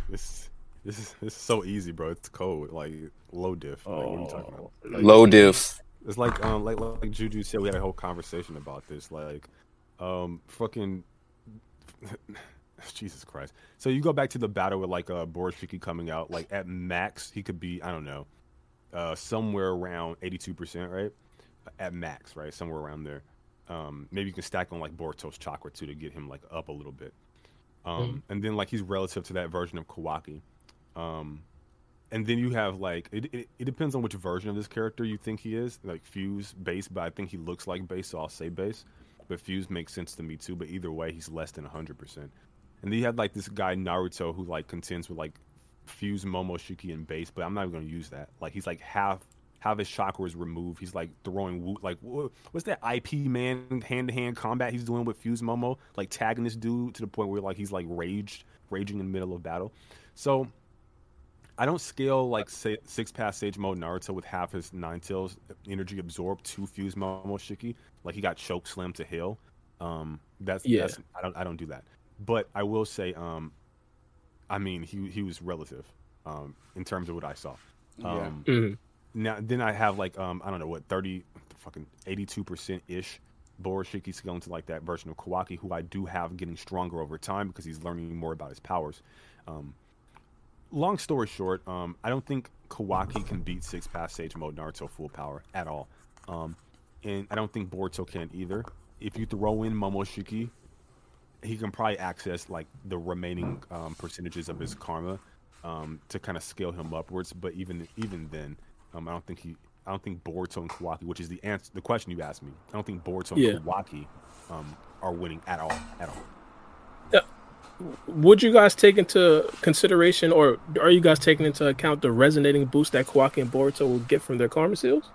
This this is this is so easy, bro. It's code like low diff. Like, what are you talking about? Like, Low diff. It's like um like like Juju said, we had a whole conversation about this. Like, um, fucking Jesus Christ. So you go back to the battle with like uh Borushiki coming out. Like at max, he could be I don't know, uh, somewhere around eighty two percent, right? At max, right? Somewhere around there. Um, maybe you can stack on like Boruto's chakra too to get him like up a little bit. Um, and then like he's relative to that version of Kawaki. Um, and then you have like it, it, it depends on which version of this character you think he is. Like fuse base but i think he looks like base so i'll say base. But fuse makes sense to me too. But either way he's less than 100% and then you have like this guy naruto who like contends with like fuse momoshiki and base but i'm not even to use that. Like he's like half half his chakras removed. He's like throwing like what's that ip man hand-to-hand combat he's doing with fuse momo? Like tagging this dude to the point where like he's like raged raging in the middle of battle. So I don't scale like say, six pass Sage Mode Naruto with half his nine tails energy absorbed to fuse Momoshiki. Like he got choke slammed to heal. Um, that's Yeah. that's I don't I don't do that. But I will say, um, I mean he he was relative, um, in terms of what I saw. Yeah. Um, Mhm. now then I have like um I don't know what thirty fucking eighty two percent ish. Borushiki's going to like that version of Kawaki, who I do have getting stronger over time because he's learning more about his powers. Um, long story short, um, I don't think Kawaki can beat six pass Sage Mode Naruto full power at all. Um, and I don't think Boruto can either. If you throw in Momoshiki, he can probably access like the remaining um, percentages of his karma um, to kind of scale him upwards. But even even then, um, I don't think he. I don't think Boruto and Kawaki, which is the answer, the question you asked me. I don't think Boruto Yeah. and Kawaki um, are winning at all. At all. Would you guys take into consideration, or are you guys taking into account the resonating boost that Kawaki and Boruto will get from their karma seals?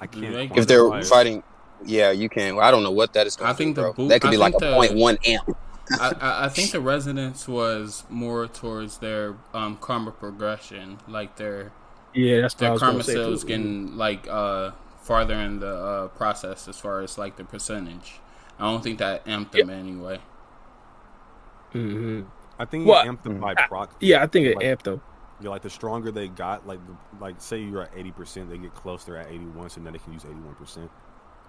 I can't. Like- If they're quantify it. fighting, yeah, you can. I don't know what that is. I think do, the bro. boot- that could I be like a the- point one amp. I, I, I think the resonance was more towards their um, karma progression, like their Yeah, that's their karma going to say. sales getting like uh farther in the uh, process as far as like the percentage. I don't think that amped them anyway. Mhm. I think Well, it amped them by I- proc. Yeah, I think it Like- amped them. Yeah, like the stronger they got, like like say you're at eighty percent, they get closer at eighty one, so now they can use eighty one percent.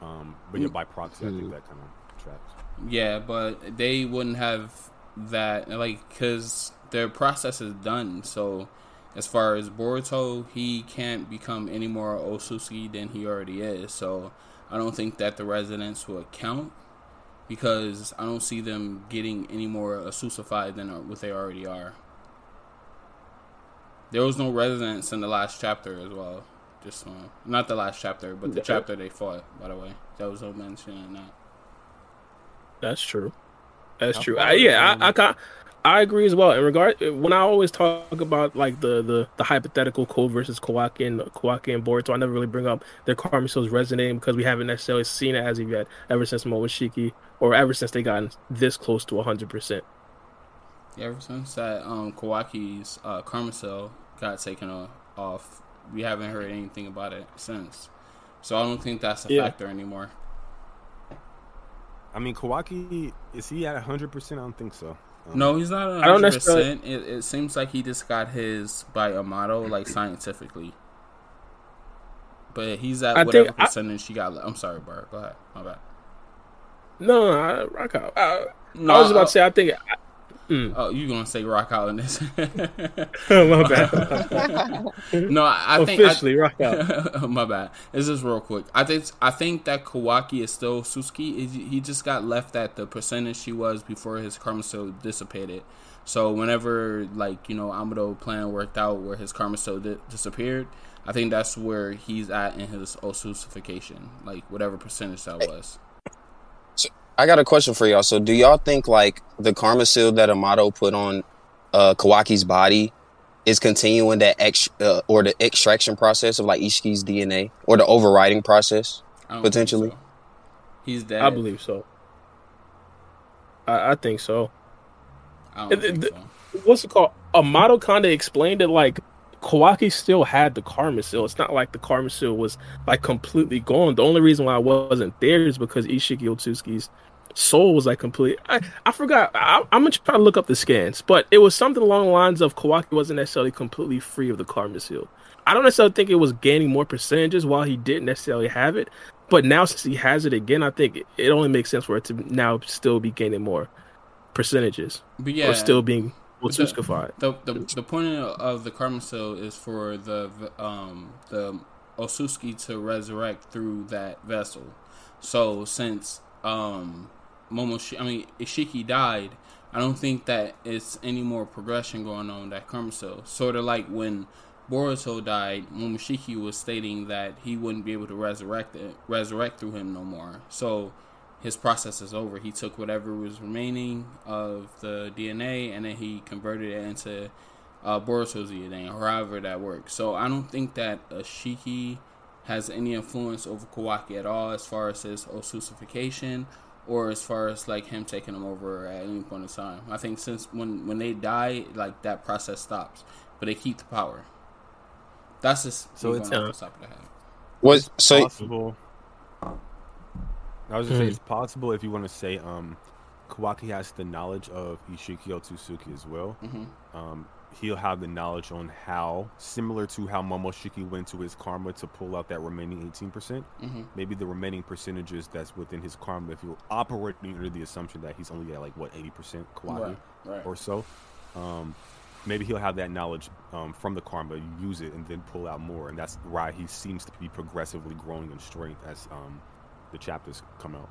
Um, but yeah, by proxy, I Mm. think that kind of traps. Yeah, but they wouldn't have that like because their process is done. So as far as Boruto, he can't become any more Osusuki than he already is. So I don't think that the residents will count because I don't see them getting any more Asusified than what they already are. There was no resonance in the last chapter as well. Just uh, not the last chapter, but the Yeah. chapter they fought. By the way, there was no mention in that. That's true. That's How true. I, yeah, I, I, I agree as well. In regard, when I always talk about like the the, the hypothetical Code versus Kawaki and Kawaki and Boruto, I never really bring up their karma cells resonating because we haven't necessarily seen it as of yet. Ever since Momoshiki, or ever since they gotten this close to hundred percent. Yeah, ever since that um, Kawaki's uh, Karma Cell got taken off, we haven't heard anything about it since. So I don't think that's a Yeah. factor anymore. I mean, Kawaki is he at hundred percent? I don't think so. Um, No, he's not. I don't 100%. necessarily- It, it seems like he just got his by Amado, like scientifically. But he's at I whatever think I- percentage he got. I'm sorry, Bart. Go ahead. My bad. No, no, I, rock out. I, No, I was about uh, to say, I think. I, mm, Oh, you gonna say rock out in this? my bad. no, I, I think I- Officially, rock out. My bad. This is real quick. I think I think that Kawaki is still Suski. He he just got left at the percentage he was before his karma cell dissipated. So whenever like you know Amado plan worked out where his karma cell di- disappeared, I think that's where he's at in his Osusification, like whatever percentage that was. I got a question for y'all. So, do y'all think like the karma seal that Amado put on uh, Kawaki's body is continuing that ex uh, or the extraction process of like Ishiki's DNA or the overriding process? I don't think Potentially. so. He's dead. I believe so. I, I think so. I don't It- think it- so. what's it called? Amado kind of explained it like Kawaki still had the karma seal. It's not like the karma seal was like completely gone. The only reason why it wasn't there is because Ishiki Otsuki's soul was like complete. I, I forgot. I, I'm gonna try to look up the scans, but it was something along the lines of Kawaki wasn't necessarily completely free of the karma seal. I don't necessarily think it was gaining more percentages while he didn't necessarily have it. But now since he has it again, I think it, it only makes sense for it to now still be gaining more percentages But yeah, or still being But the- The, the the point of the karma cell is for the um the Osuski to resurrect through that vessel. So since um Momoshi, I mean Ishiki died, I don't think that it's any more progression going on that karma. Sort of like when Boruto died, Momoshiki was stating that he wouldn't be able to resurrect it, resurrect through him no more. So his process is over. He took whatever was remaining of the DNA and then he converted it into uh, Boruto's DNA, however that works. So I don't think that Ishiki has any influence over Kawaki at all as far as his Osusification or as far as like him taking them over at any point in time. I think since when when they die, like that process stops, but they keep the power. That's just So it's- going off the top of the head. Was so possible. I was gonna say Hmm. it's possible if you want to say um, Kawaki has the knowledge of Ishiki Otsuki as well. hmm Um, he'll have the knowledge on how, similar to how Momoshiki went to his karma to pull out that remaining eighteen percent. hmm Maybe the remaining percentages that's within his karma. If you're operating under the assumption that he's only at like what eighty percent Kawaki Right, right. or so, um, maybe he'll have that knowledge um, from the karma, use it, and then pull out more. And that's why he seems to be progressively growing in strength as um, the chapters come out.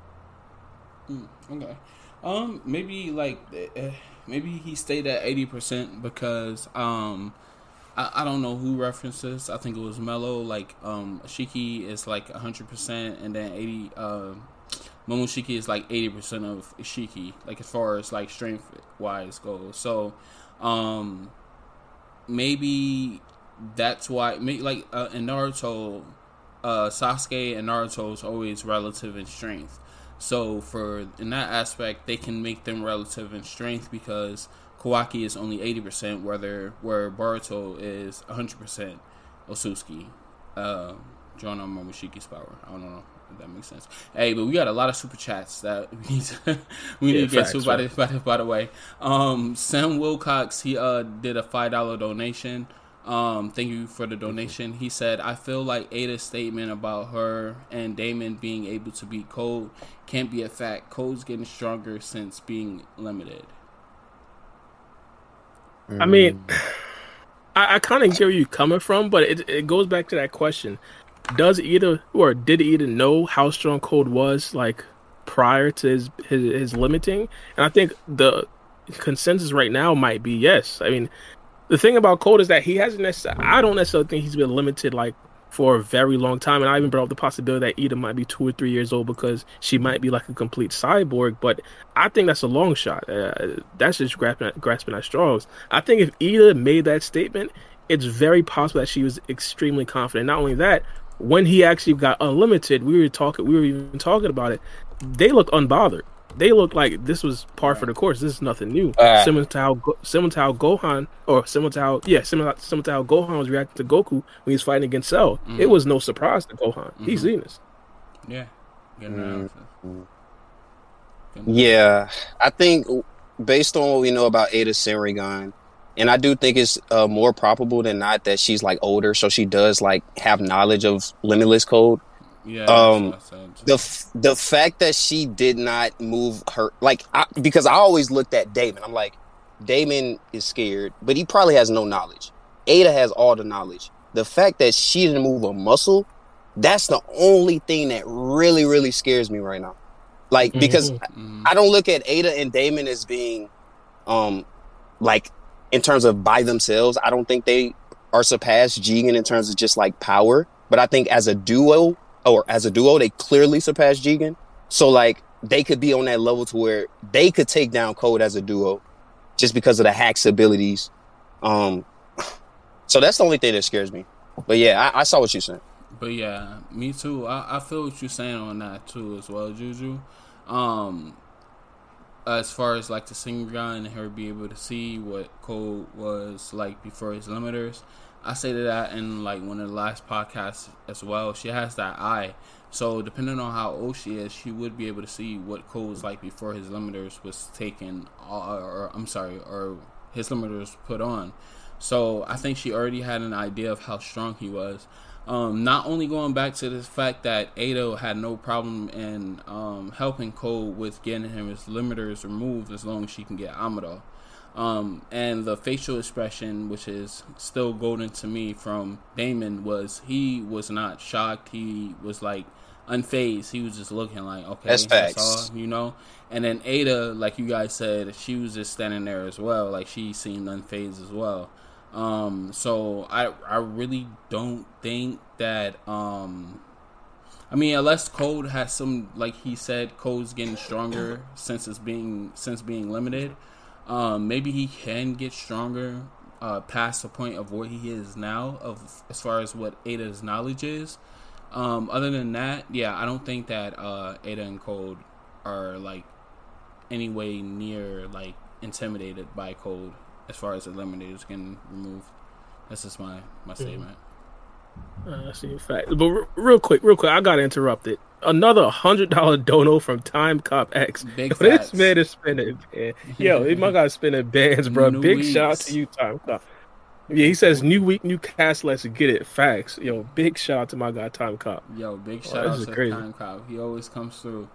Mm, okay. Um, maybe like uh, maybe he stayed at eighty percent because um, I, I don't know who references. I think it was Mello. Like um, Shiki is like hundred percent, and then eighty. Uh, Momoshiki is like eighty percent of Ishiki, like as far as like strength wise goes. So, um, maybe that's why. Maybe like uh, in Naruto, uh, Sasuke and Naruto is always relative in strength. So for in that aspect, they can make them relative in strength because Kawaki is only eighty percent, whether where Boruto is hundred percent Otsutsuki, uh, drawn on Momoshiki's power. I don't know if that makes sense. Hey, but we got a lot of super chats that we need to, we need Yeah, to get facts, to. By the, by, the, by the way, um, Sam Wilcox he uh did a five dollar donation. Um, thank you for the donation. He said, "I feel like Eida's statement about her and Daemon being able to beat Code can't be a fact. Code's getting stronger since being limited." I mean, I, I kind of get where you're coming from, but it, it goes back to that question: Does Eida or did Eida know how strong Code was like prior to his, his his limiting? And I think the consensus right now might be yes. I mean, the thing about Code is that he hasn't necessarily. I don't necessarily think he's been limited like for a very long time, and I even brought up the possibility that Eida might be two or three years old because she might be like a complete cyborg. But I think that's a long shot. Uh, that's just grasping at, grasping at straws. I think if Eida made that statement, it's very possible that she was extremely confident. Not only that, when he actually got unlimited, we were talking. We were even talking about it. They looked unbothered. They looked like this was par for the course. This is nothing new. Uh. similar to how similar to how Gohan or similar to how yeah similar similar to how Gohan was reacting to Goku when he was fighting against Cell. It was no surprise to Gohan. He's seen this. Yeah, Good analysis. Yeah, I think based on what we know about Eida Senrigan, and I do think it's uh, more probable than not that she's like older, so she does like have knowledge of limitless code. Yeah, Um, that's what I said, too. The the fact that she did not move her like I, because I always looked at Daemon, I'm like, Daemon is scared, but he probably has no knowledge. Eida has all the knowledge. The fact that she didn't move a muscle, that's the only thing that really really scares me right now. Like because Mhm. I don't look at Eida and Daemon as being, um, like in terms of by themselves. I don't think they are surpassed Jigen in terms of just like power. But I think as a duo or as a duo, they clearly surpass Jigen. So like they could be on that level to where they could take down Code as a duo, just because of the hacks abilities. Um, so that's the only thing that scares me. But yeah, I, I saw what you said. But yeah, me too. I, I feel what you're saying on that too as well, Juju. Um, as far as like the singer guy and her be able to see what Code was like before his limiters, I say that in like one of the last podcasts as well. She has that eye, so depending on how old she is, she would be able to see what Code was like before his limiters was taken, or, or I'm sorry, or his limiters put on. So I think she already had an idea of how strong he was. Um, not only going back to the fact that Eida had no problem in um, helping Code with getting him his limiters removed as long as she can get Amado. Um, and the facial expression, which is still golden to me from Daemon, was he was not shocked. He was like unfazed. He was just looking like, okay, That's facts. all, you know. And then Eida, like you guys said, she was just standing there as well. Like she seemed unfazed as well. Um, so I I really don't think that um I mean unless Code has some like he said Code's getting stronger since it's being since being limited. Um maybe he can get stronger uh past the point of where he is now of as far as what Eida's knowledge is. Um other than that, yeah, I don't think that uh Eida and Code are like any way near like intimidated by Code as far as eliminators getting removed. That's just my my statement. Uh, see a fact. But r- real quick, real quick, I got interrupted. Another hundred dollar dono from Time Cop X. Big Yo, this man is spinning. Man. Yo, my guy's spinning bands, bro. New big shout out to you, Time Cop. Yeah, he says new week, new cast. Let's get it. Facts. Yo, big shout out to my guy, Time Cop. Yo, big Oh, shout this out to crazy. Time Cop. He always comes through.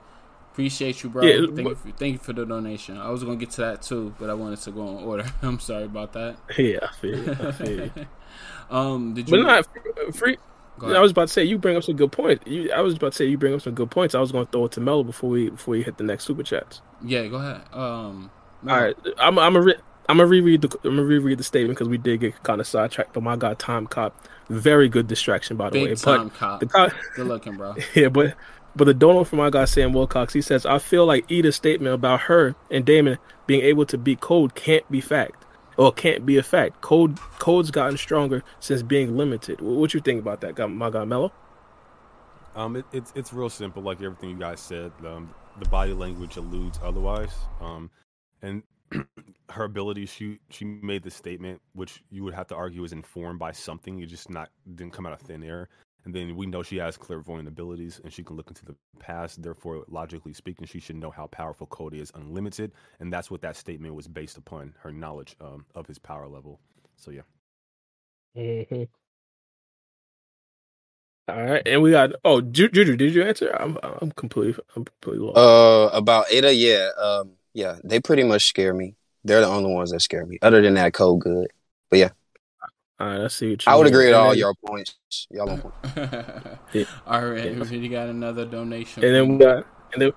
Appreciate you, bro. Yeah, thank, you for, thank you for the donation. I was gonna get to that too, but I wanted to go in order. I'm sorry about that. Yeah, I feel you. I feel you. um, did But you? not free. go I was about to say you bring up some good points. You, I was about to say you bring up some good points. I was going to throw it to Mello before we before we hit the next super chats. yeah, go ahead. Um, All right, I'm I'm a re- I'm gonna reread the I'm gonna reread the statement because we did get kind of sidetracked. But my God, time cop, very good distraction by the way. big time But cop. co- Good looking, bro. yeah, but but the donor from my guy Sam Wilcox, he says I feel like Eida's statement about her and Daemon being able to beat Code can't be fact or can't be a fact. Code Code's gotten stronger since being limited. Wh- What you think about that, my guy Mello? Um, it, it's it's real simple, like everything you guys said. Um, the body language alludes otherwise. Um, and her ability, she she made the statement, which you would have to argue is informed by something. You just not didn't come out of thin air. And then we know she has clairvoyant abilities, and she can look into the past. Therefore, logically speaking, she should know how powerful Code is, unlimited. And that's what that statement was based upon her knowledge um, of his power level. So yeah. Mm-hmm. All right, and we got oh Ju- Juju, did you answer? I'm I'm completely I'm completely lost. Uh, about Eida, yeah, um, yeah, they pretty much scare me. They're the only ones that scare me. Other than that, Code good. All right, let's see what you. I would mean. agree with all your points. Y'all on point. Yeah. All right, Yeah. you got another donation. And then we got and then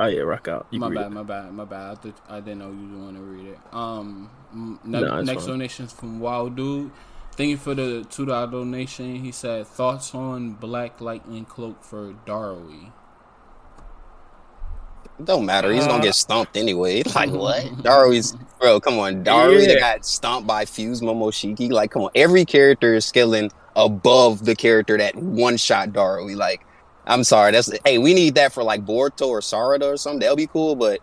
oh yeah, rock out. You my can read bad, it. my bad, my bad. I, th- I didn't know you want to read it. Um, m- No, ne- next fine. donation's from Wild Dude. Thank you for the two dollar donation. He said thoughts on Black Lightning Cloak for Darui. Don't matter. He's gonna Uh, get stomped anyway. Like what? Darui's bro. Come on, Darui Yeah. got stomped by Fuse Momoshiki. Like, come on. Every character is scaling above the character that one shot Darui. Like, I'm sorry. That's hey. We need that for like Boruto or Sarada or something. That'll be cool. But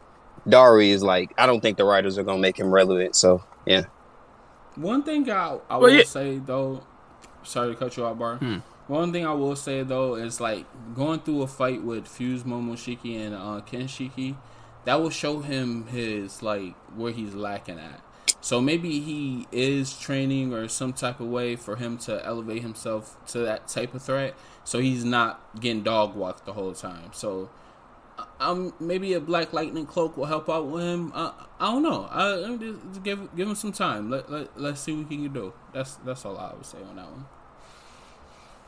Darui is like, I don't think the writers are gonna make him relevant. So yeah. One thing I I Well, will yeah. say though, sorry to cut you off, Bar. Hmm. One thing I will say though is like going through a fight with Fuse Momoshiki and uh, Kenshiki, that will show him his like where he's lacking at. So maybe he is training or some type of way for him to elevate himself to that type of threat. So he's not getting dog walked the whole time. So um, maybe a Black Lightning cloak will help out with him. Uh, I don't know. I, I give give him some time. Let, let let's see what he can do. That's that's all I would say on that one.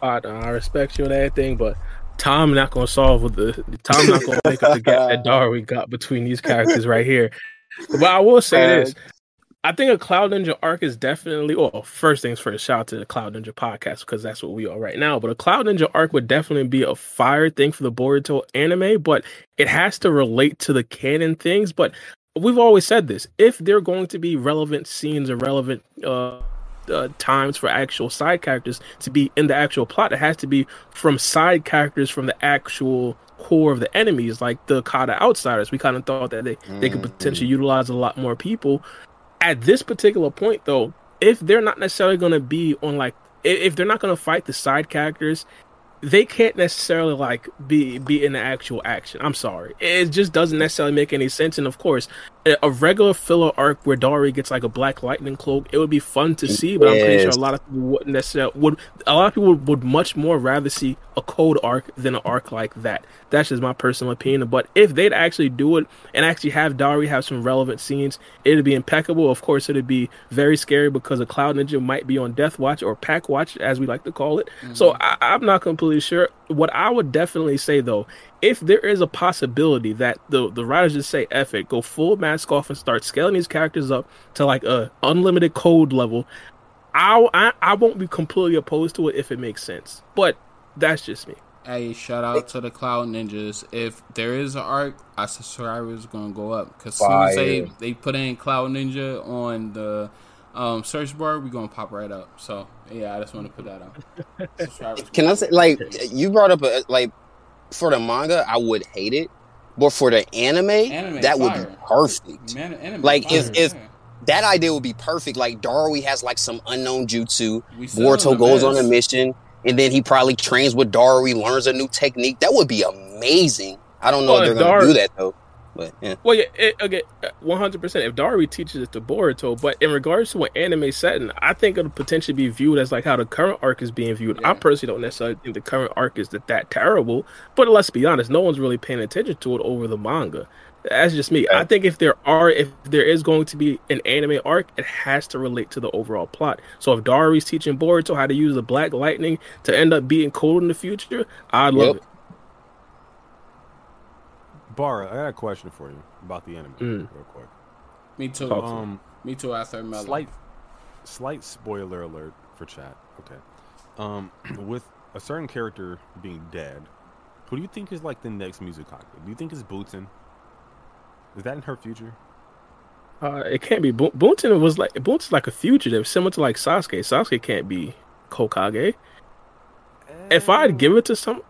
I, I respect you and everything, but Tom not gonna solve with the Tom not gonna make up the gap that Darui got between these characters right here. But I will say this. I think a Cloud Ninja arc is definitely well, first things first, shout out to the Cloud Ninja podcast because that's what we are right now. But a Cloud Ninja arc would definitely be a fire thing for the Boruto anime, but it has to relate to the canon things. But we've always said this: if they're going to be relevant scenes or relevant uh, uh, times for actual side characters to be in the actual plot, it has to be from side characters from the actual core of the enemies, like the Kara outsiders. We kind of thought that they, they could Mhm. potentially utilize a lot more people. At this particular point, though, if they're not necessarily going to be on like, if they're not going to fight the side characters, they can't necessarily like be be in the actual action. I'm sorry, it just doesn't necessarily make any sense. And of course, a- regular filler arc where Darui gets like a black lightning cloak, it would be fun to see. But I'm pretty sure a lot of people wouldn't necessarily would. A lot of people would much more rather see a code arc than an arc like that. That's just my personal opinion. But if they'd actually do it and actually have Darui have some relevant scenes, it'd be impeccable. Of course, it'd be very scary because a Cloud Ninja might be on Death Watch or Pack Watch, as we like to call it. So mm-hmm. I, I'm not completely sure. What I would definitely say though, if there is a possibility that the the writers just say F it, go full mask off and start scaling these characters up to like a unlimited code level, I, I won't be completely opposed to it if it makes sense. But that's just me. Hey, shout out to the Cloud Ninjas. If there is an arc, our subscribers are gonna go up because soon as they they put in Cloud Ninja on the um, search bar, we're gonna pop right up. So yeah, I just want to put that out. Subscribers Can I say like you brought up a like for the manga, I would hate it, but for the anime, Anime, that would be perfect. Man, Like, fire, if- if- yeah. That idea would be perfect. Like Darui has like some unknown jutsu. We selling Boruto the goes on a mission, and then he probably trains with Darui, learns a new technique. That would be amazing. I don't know Well, if they're gonna do that though. But yeah, Well, yeah, it, okay, uh, one hundred percent. If Darui teaches it to Boruto, but in regards to an anime setting, I think it'll potentially be viewed as like how the current arc is being viewed. I personally don't necessarily think the current arc is that, that terrible, but let's be honest, no one's really paying attention to it over the manga. That's just me. I think if there are, if there is going to be an anime arc, it has to relate to the overall plot. So if Darui's teaching Boruto how to use the Black Lightning to end up being cold in the future, I'd love Yep. it. Bar, I got a question for you about the anime, Mm. real quick. Me too. Talk. Um, Me too. After Mello. slight, slight spoiler alert for chat. Okay, um, with a certain character being dead, who do you think is like the next Mizukage? Do you think it's Buten? Is that in her future? Uh, it can't be. Bu- Bunten was like Bunten's like a fugitive, similar to like Sasuke. Sasuke can't be Hokage. If I'd give it to some,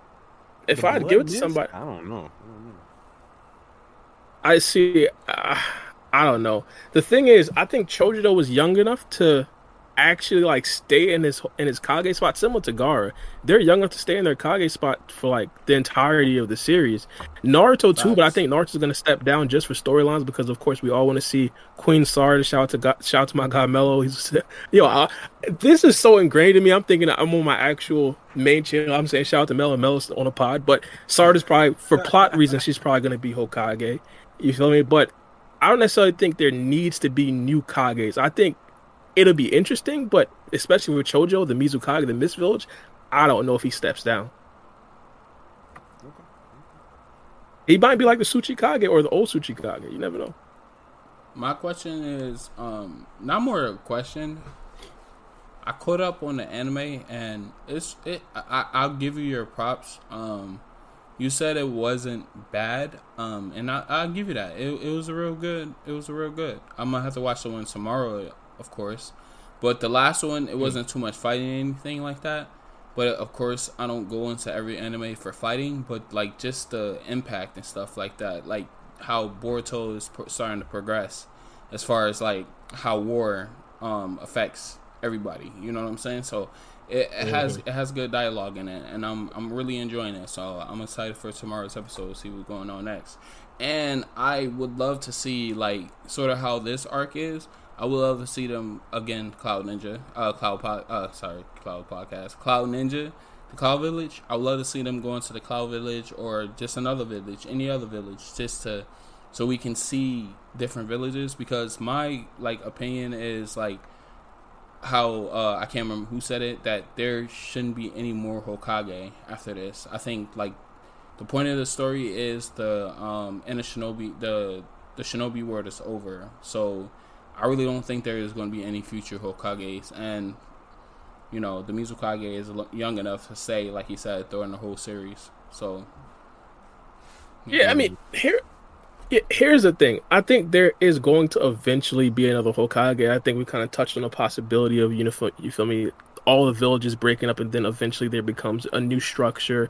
if I'd give it to somebody, I don't know. I don't know. I see. Uh, I don't know. The thing is, I think Chojuro was young enough to actually like stay in his in his Kage spot, similar to Gaara. They're young enough to stay in their Kage spot for like the entirety of the series. Naruto too, but I think Naruto's going to step down just for storylines because, of course, we all want to see Queen Sarda. Shout out to God, shout out to my god Mello. He's yo, I, this is so ingrained in me. I'm thinking I'm on my actual main channel. I'm saying shout out to Mello. Mello's on a pod, but Sarda's probably for plot reasons she's probably going to be Hokage. You feel me? But I don't necessarily think there needs to be new Kages. I think it'll be interesting, but especially with Chojo, the Mizukage, the Mist Village, I don't know if he steps down. He might be like the Tsuchikage or the old Tsuchikage. You never know. My question is, um, not more a question. I caught up on the anime, and it's it. I, I'll give you your props. Um, you said it wasn't bad, um, and I, I'll give you that. It, it was a real good. It was a real good. I'm gonna have to watch the one tomorrow, of course. But the last one, it wasn't too much fighting, or anything like that. But of course, I don't go into every anime for fighting, but like just the impact and stuff like that, like how Boruto is pro- starting to progress, as far as like how war um, affects everybody. You know what I'm saying? So it, it has it has good dialogue in it, and I'm I'm really enjoying it. So I'm excited for tomorrow's episode see what's going on next. And I would love to see like sort of how this arc is. I would love to see them again, Cloud Ninja, uh, Cloud Pod, uh, sorry, Cloud Podcast, Cloud Ninja, the Cloud Village. I would love to see them going to the Cloud Village or just another village, any other village, just to so we can see different villages. Because my like opinion is like how uh, I can't remember who said it that there shouldn't be any more Hokage after this. I think like the point of the story is the um in the shinobi the the shinobi world is over. So I really don't think there is going to be any future Hokages and you know the Mizukage is young enough to say like he said during the whole series. So Yeah, I mean, here, here's the thing. I think there is going to eventually be another Hokage. I think we kind of touched on the possibility of you you feel me, all the villages breaking up, and then eventually there becomes a new structure.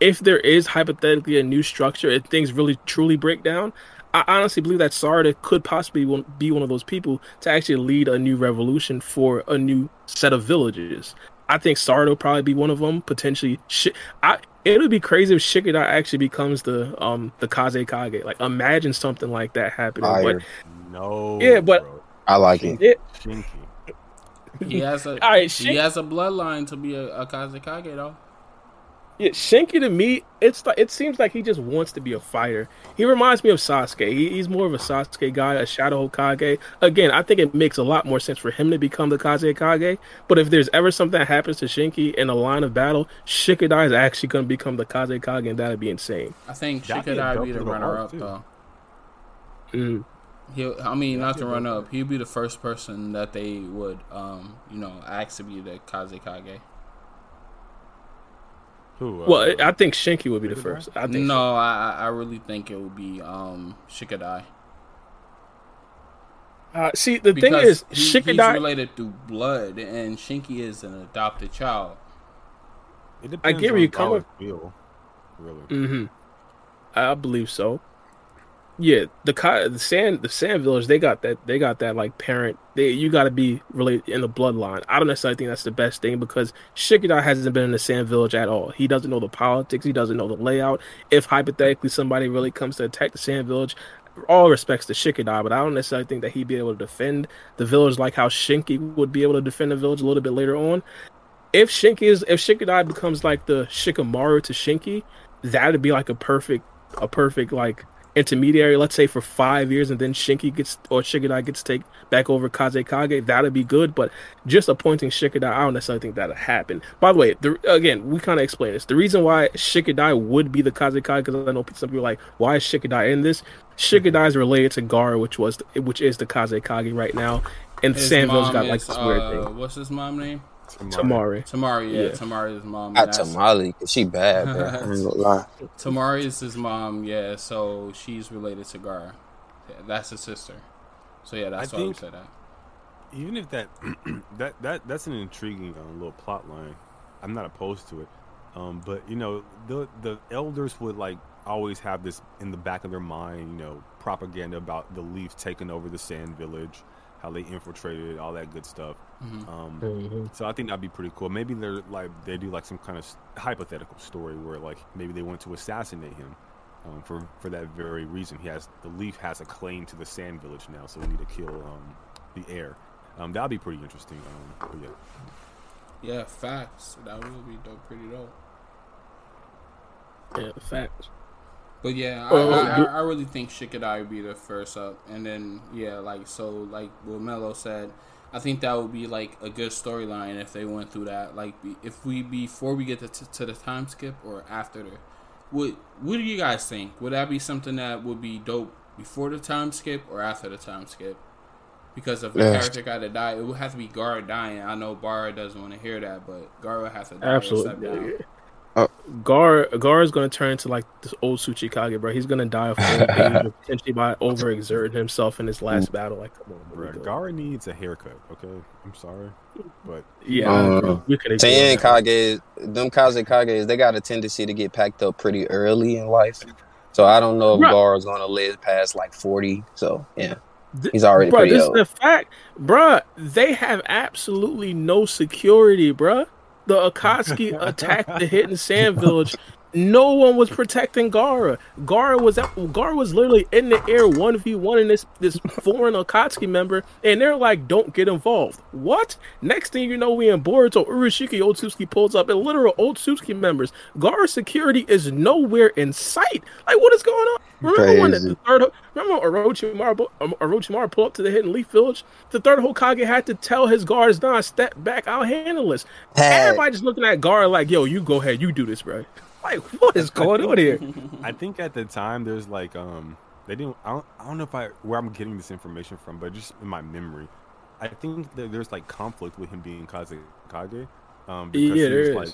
If there is hypothetically a new structure, if things really truly break down, I honestly believe that Sarda could possibly be one of those people to actually lead a new revolution for a new set of villages. I think Sarda will probably be one of them. Potentially, Shi- I it would be crazy if Shikadai actually becomes the um the Kaze Kage. Like imagine something like that happening. Fire. No. Yeah, but- bro. I like it. But it, Shinki. he has a all right, he has a bloodline to be a, a Kazekage though. Yeah, Shinki to me, it's like it seems like he just wants to be a fighter. He reminds me of Sasuke. He, he's more of a Sasuke guy, a Shadow Hokage. Again, I think it makes a lot more sense for him to become the Kaze Kage. But if there's ever something that happens to Shinki in a line of battle, Shikadai is actually going to become the Kaze Kage, and that'd be insane. I think That'd be Shikadai be the runner up too. though. Mm. He, I mean, not That'd to run up. He'd be the first person that they would, um, you know, ask to be the Kazekage. Who? uh, Well, I think Shinki would be the first. I think No, I, I I really think it would be um Shikadai. Uh, see, the Because thing is, he- he's related through blood, and Shinki is an adopted child. It depends get where you're coming- it feel, Really. hmm I believe so. Yeah, the the sand the sand village they got that they got that like parent they you got to be related in the bloodline. I don't necessarily think that's the best thing because Shikadai hasn't been in the sand village at all. He doesn't know the politics. He doesn't know the layout. If hypothetically somebody really comes to attack the sand village, all respects to Shikadai, but I don't necessarily think that he'd be able to defend the village like how Shinki would be able to defend the village a little bit later on. If Shinki is if Shikadai becomes like the Shikamaru to Shinki, that'd be like a perfect a perfect like intermediary, let's say for five years, and then Shinki gets or Shikadai gets to take back over Kazekage, that'd be good. But just appointing Shikadai, I don't necessarily think that'll happen. By the way, the, again, we kind of explain this. The reason why Shikadai would be the Kazekage, because I know some people are like, why is Shikadai in this? Shikadai is related to Gar, which was which is the Kazekage right now, and His mom got like is, this weird uh, thing. What's his mom name? Temari. Temari. Yeah, Yeah. Temari's mom. Not That's- Tamale, 'cause she bad, bro. I ain't gonna lie. Temari is his mom. Yeah, so she's related to Gar. Yeah, that's his sister. So yeah, that's I why we think- said that. even if that that that that's an intriguing uh, little plot line i'm not opposed to it um, but you know the the elders would like always have this in the back of their mind you know propaganda about the leafs taking over the sand village how they infiltrated all that good stuff Mhm. um, Mhm. so i think that'd be pretty cool maybe they're like they do like some kind of hypothetical story where like maybe they want to assassinate him um, for for that very reason he has the leaf has a claim to the sand village now so we need to kill um, the heir um, that'd be pretty interesting. Um, but yeah, Yeah, facts. That would be dope, pretty dope. Yeah, facts. But yeah, I, I, I, I really think Shikadai would be the first up, and then yeah, like so, like what Mello said, I think that would be like a good storyline if they went through that. Like if we before we get to, to, to the time skip or after the, what what do you guys think? Would that be something that would be dope before the time skip or after the time skip? Because if the Yeah. character got to die, it would have to be Gar dying. I know Bara doesn't want to hear that, but Gar would have to die or step down. Absolutely. Uh, Gar Gar is going to turn into like this old Tsuchikage, bro. He's going to die of old age, potentially by overexerting himself in his last battle. Like, come on, Bruh, bro. Gaara needs a haircut. Okay, I'm sorry, but Yeah, I Um, we could agree Ten on them Kaze Kages, they got a tendency to get packed up pretty early in life. So I don't know if Right. Gar is gonna live past like forty. So yeah, he's already Bro, pretty this old. is the fact, bruh. They have absolutely no security, bruh. The Akatsuki attacked the Hidden Sand Village. No one was protecting Gaara. Gaara was at, Gaara was literally in the air one v one in this this foreign Akatsuki member, and they're like, "Don't get involved." What? Next thing you know, we in Boruto, Urashiki Otsuki pulls up, and literal Otsuki members. Gaara's security is nowhere in sight. Like, what is going on? Remember when the, Crazy. third remember Orochimaru um, Orochimaru pulled up to the Hidden Leaf Village? The third Hokage had to tell his guards, "Nah, step back. I'll handle this." Had- Everybody just looking at Gar like, "Yo, you go ahead, you do this, bro." Like, what is going on here? I think at the time there's like um they didn't. I don't, I don't know if I where I'm getting this information from, but just in my memory, I think that there's like conflict with him being Kaze Kage. Um, because Yeah, he was like,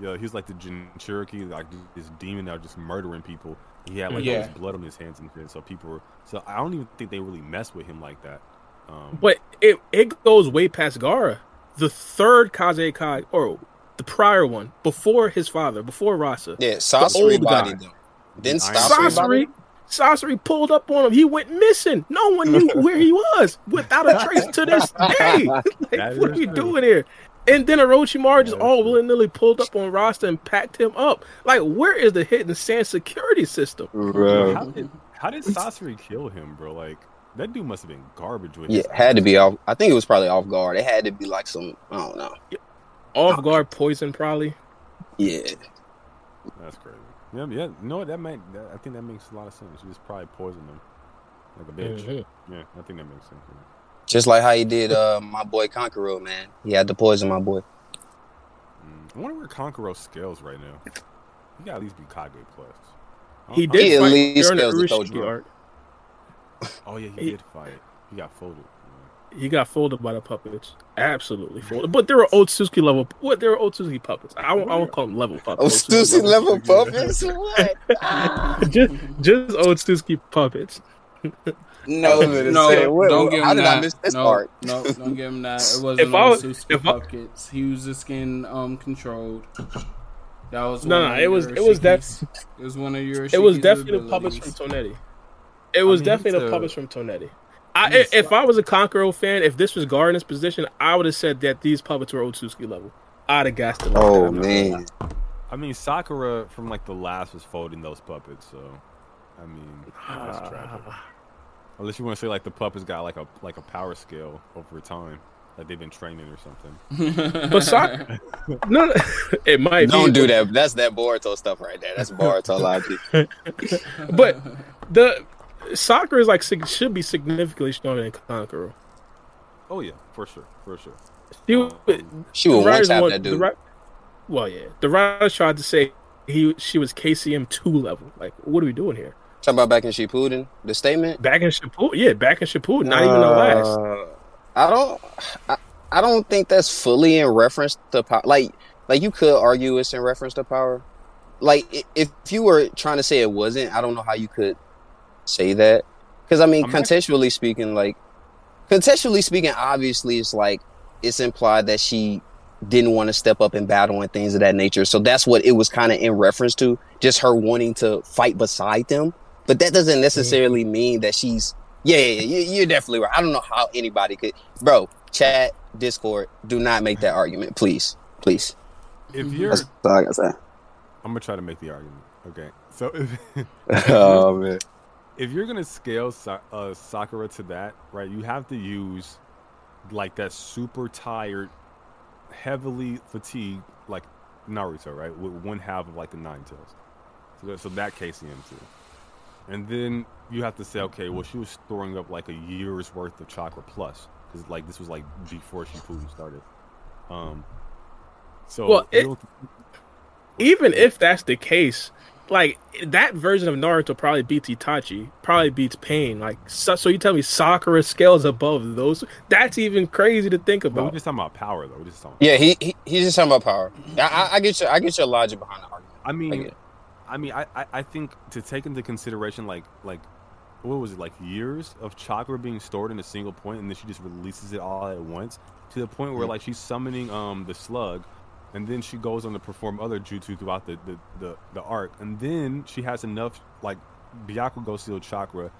yeah, he's like the Jinchuriki like this demon that was just murdering people. He had like all Yeah. this blood on his hands and shit, so people were. So I don't even think they really mess with him like that. Um, But it it goes way past Gaara. The third Kaze Kai, or the prior one, before his father, before Rasa. yeah, old Sasori guy. bodied them. Then Iron Sasori Sasori, Sasori pulled up on him. He went missing. No one knew where he was without a trace to this day. like, what are we doing here? And then Orochimaru just all true. willy nilly pulled up on Rasa and packed him up. Like, where is the hidden sand security system? Bro. how did how did Sasori kill him, bro? Like that dude must have been garbage with. Yeah, his had to be off. I think it was probably off guard. It had to be like some. I don't know. Off guard poison, probably. Yeah, That's crazy. Yeah, yeah. No, that might. That, I think that makes a lot of sense. You just probably poisoned them like a bitch. Mhm. Yeah, I think that makes sense. yeah. just like how he did uh my boy Kankuro, man. He had to poison my boy. Mm. I wonder where Kankuro scales right now. He got at least be Kage plus. He did He at least during the scales the Urashiki Kojiro. arc. Oh yeah, he, he- did fight. He got folded. Yeah. He got folded by the puppets. Absolutely folded. But there were Otsuki level. What? There were Otsuki puppets. I won't, I won't call them level Oh, puppets. Stussy level level. puppets. What? just, just old Otsuki puppets. no, no, say, what- don't give him How did that. Miss this no, part? no, don't give him that. It wasn't If I no was- Susuke if I- He was the skin um controlled. That was No, one no, it was- your it was def- It was one of your. It was Shiki's definitely the puppets from Toneri. It was mean, definitely the a- puppets from Toneri. I, he's if I was a Kankuro fan, if this was Gar position, I would have said that these puppets were Otsuki level. I'd have gassed them. Oh I'm not gonna lie. man, I mean, Sakura from like the last was folding those puppets, so I mean, that's tragic. Ah. Unless you want to say like the puppets got like a like a power scale over time, like they've been training or something. But Sakura, no, no, it might. don't be, do but- that. That's that Boruto stuff right there. That's Boruto logic. But the Sakura is like should be significantly stronger than Kankuro. Oh yeah, for sure, for sure. She, Um, She the would one writers tap that dude. ri- well, yeah, the writers tried to say he she was KCM two level. Like, what are we doing here? Talk about back in Shippuden, the statement. Back in Shippuden, yeah, back in Shippuden, not even the last. Uh, I don't. I, I don't think that's fully in reference to power. Like, like you could argue it's in reference to power. Like, if you were trying to say it wasn't, I don't know how you could say that. Because I mean, I'm not- contextually speaking, like, contextually speaking, obviously, it's like it's implied that she didn't want to step up in battle and things of that nature. So that's what it was kind of in reference to, just her wanting to fight beside them. But that doesn't necessarily mean that she's yeah, yeah, yeah, you- you're definitely right. I don't know how anybody could, bro. Chat, Discord, do not make that argument, please, please. If mm-hmm. you're, That's all I gotta say. I'm gonna try to make the argument. Okay, so if oh man, if you're gonna scale Sa- uh, Sakura to that, right, you have to use like that super tired, heavily fatigued like Naruto, right, with one half of like the Nine Tails. So, that, so that KCM too, and then you have to say, okay, well, she was throwing up like a year's worth of chakra plus, because like this was like before she Shippuden started. Um, so Well, it- Even if that's the case, like that version of Naruto probably beats Itachi, probably beats Pain. Like, so, so you tell me Sakura scales above those? That's even crazy to think but we're just talking about power, though. We're just talking. yeah, he, he he's just talking about power. I, I, I get your I get your logic behind the argument. I mean, I. I mean, I, I, I think to take into consideration like like what was it like years of chakra being stored in a single point, and then she just releases it all at once to the point where Mhm. like she's summoning um the slug, and then she goes on to perform other jutsu throughout the the, the, the arc, and then she has enough like Byakugo seal chakra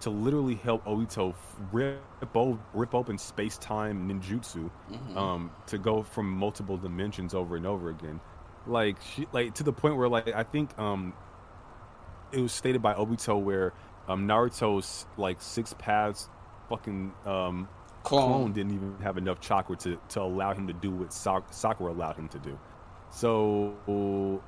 to literally help Obito rip o- rip open space time ninjutsu Mhm. um to go from multiple dimensions over and over again like she like to the point where like i think um it was stated by obito where um naruto's like six paths fucking um clone, Clone. didn't even have enough chakra to to allow him to do what Sa- sakura allowed him to do so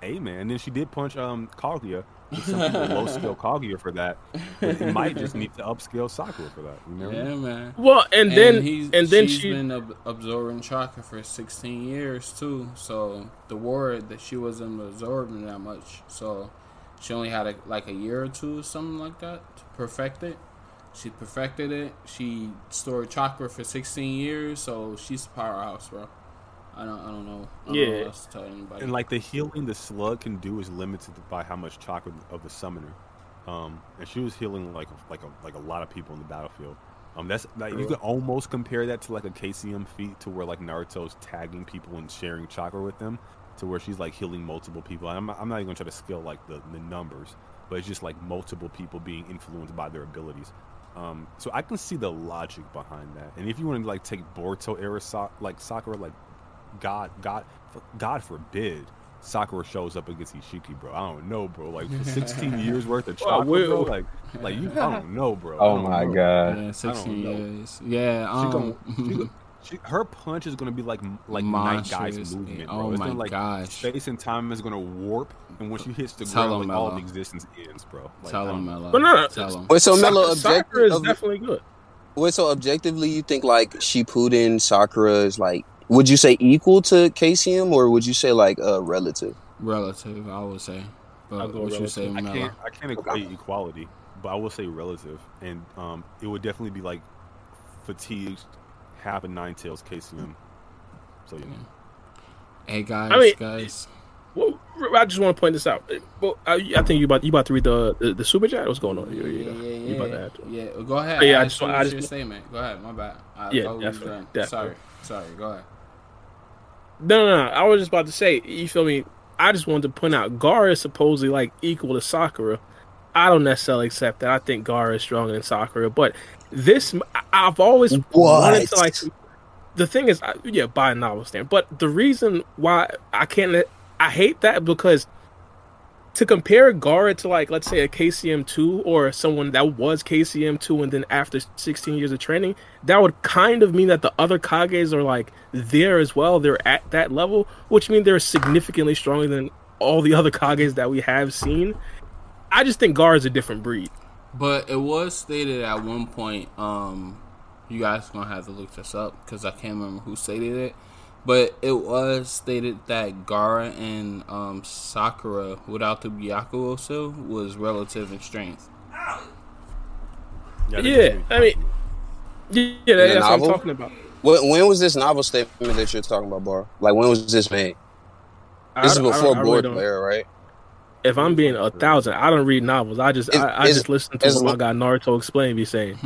hey man and then she did punch um kaguya some people low skill kaguya for that but it might just need to upscale sakura for that you know Yeah, man. Well, and, then he's, and then she's she been ab- absorbing chakra for 16 years too. So the word that she wasn't absorbing that much. So she only had a, like a year or two or something like that to perfect it. She perfected it. She stored chakra for 16 years. So she's a powerhouse, bro. I don't, I don't know. I don't know Yeah. what else to tell anybody. And like the healing the slug can do is limited by how much chakra of the summoner. Um, and she was healing like like a like a lot of people in the battlefield. Um, that's like you can almost compare that to like a KCM feat to where like Naruto's tagging people and sharing chakra with them, to where she's like healing multiple people. I'm I'm not even gonna try to scale like the the numbers, but it's just like multiple people being influenced by their abilities. Um, so I can see the logic behind that. And if you want to like take Boruto era Sa- like Sakura, like God, God, God forbid, Sakura shows up against Ishiki, bro. I don't know, bro. Like for 16 years worth of Well, chakra, bro. Like, like you, I don't know, bro. Oh my know. god. yeah, 16 years. Yeah. She Um, gon- she gon- she, her punch is gonna be like like Might Guy's movement, bro. Oh it's my gonna like gosh. space and time is gonna warp, and when she hits the Tell ground, like all of existence ends, bro. Like, Tell I don't him. Mello. But no, no, Tell him. Wait, so Mello, Sakura, Sakura is objective, definitely good. wait, so objectively, you think like she Shippuden Sakura is like? Would you say equal to KCM or would you say like uh relative? Relative, I would say. I'll But go what you say, relative. I Mello? can't I can't equate equality, but I will say relative, and um, it would definitely be like fatigued, half a nine tails KCM. So yeah. Hey guys, I mean, guys. Well, I just want to point this out. Well, I, I think you about you about to read the the, the super chat. What's going on? You, you, you about to add to it. Yeah, go ahead. Oh, yeah, I I just just want- to finish just your want- statement. Go ahead. My bad. I Yeah, thought we was definitely, done. definitely. Sorry, sorry. Go ahead. No, no, no. I was just about to say. You feel me? I just wanted to point out Gar is supposedly like equal to Sakura, I don't necessarily accept that. I think Gaara is stronger than Sakura, but this I've always wanted to like. The thing is, I- yeah, by a novel stand, but the reason why I can't, I hate that because to compare Gaara to like let's say a KCM two or someone that was KCM two and then after 16 years of training, that would kind of mean that the other Kages are like there as well. They're at that level, which means they're significantly stronger than all the other Kages that we have seen. I just think Gaara is a different breed. But it was stated at one point. Um, you guys gonna have to look this up because I can't remember who stated it. But it was stated that Gaara and um, Sakura, without the Byakugo was relative in strength. Yeah, Yeah, I mean, yeah, that's what I'm talking about. When, when was this novel statement that you're talking about, Bar? Like when was this made? This is I don't- I before don't- I really board player, right? If I'm being a thousand, I don't read novels. I just Is- I, I is- just listen to what my guy Naruto explain be saying.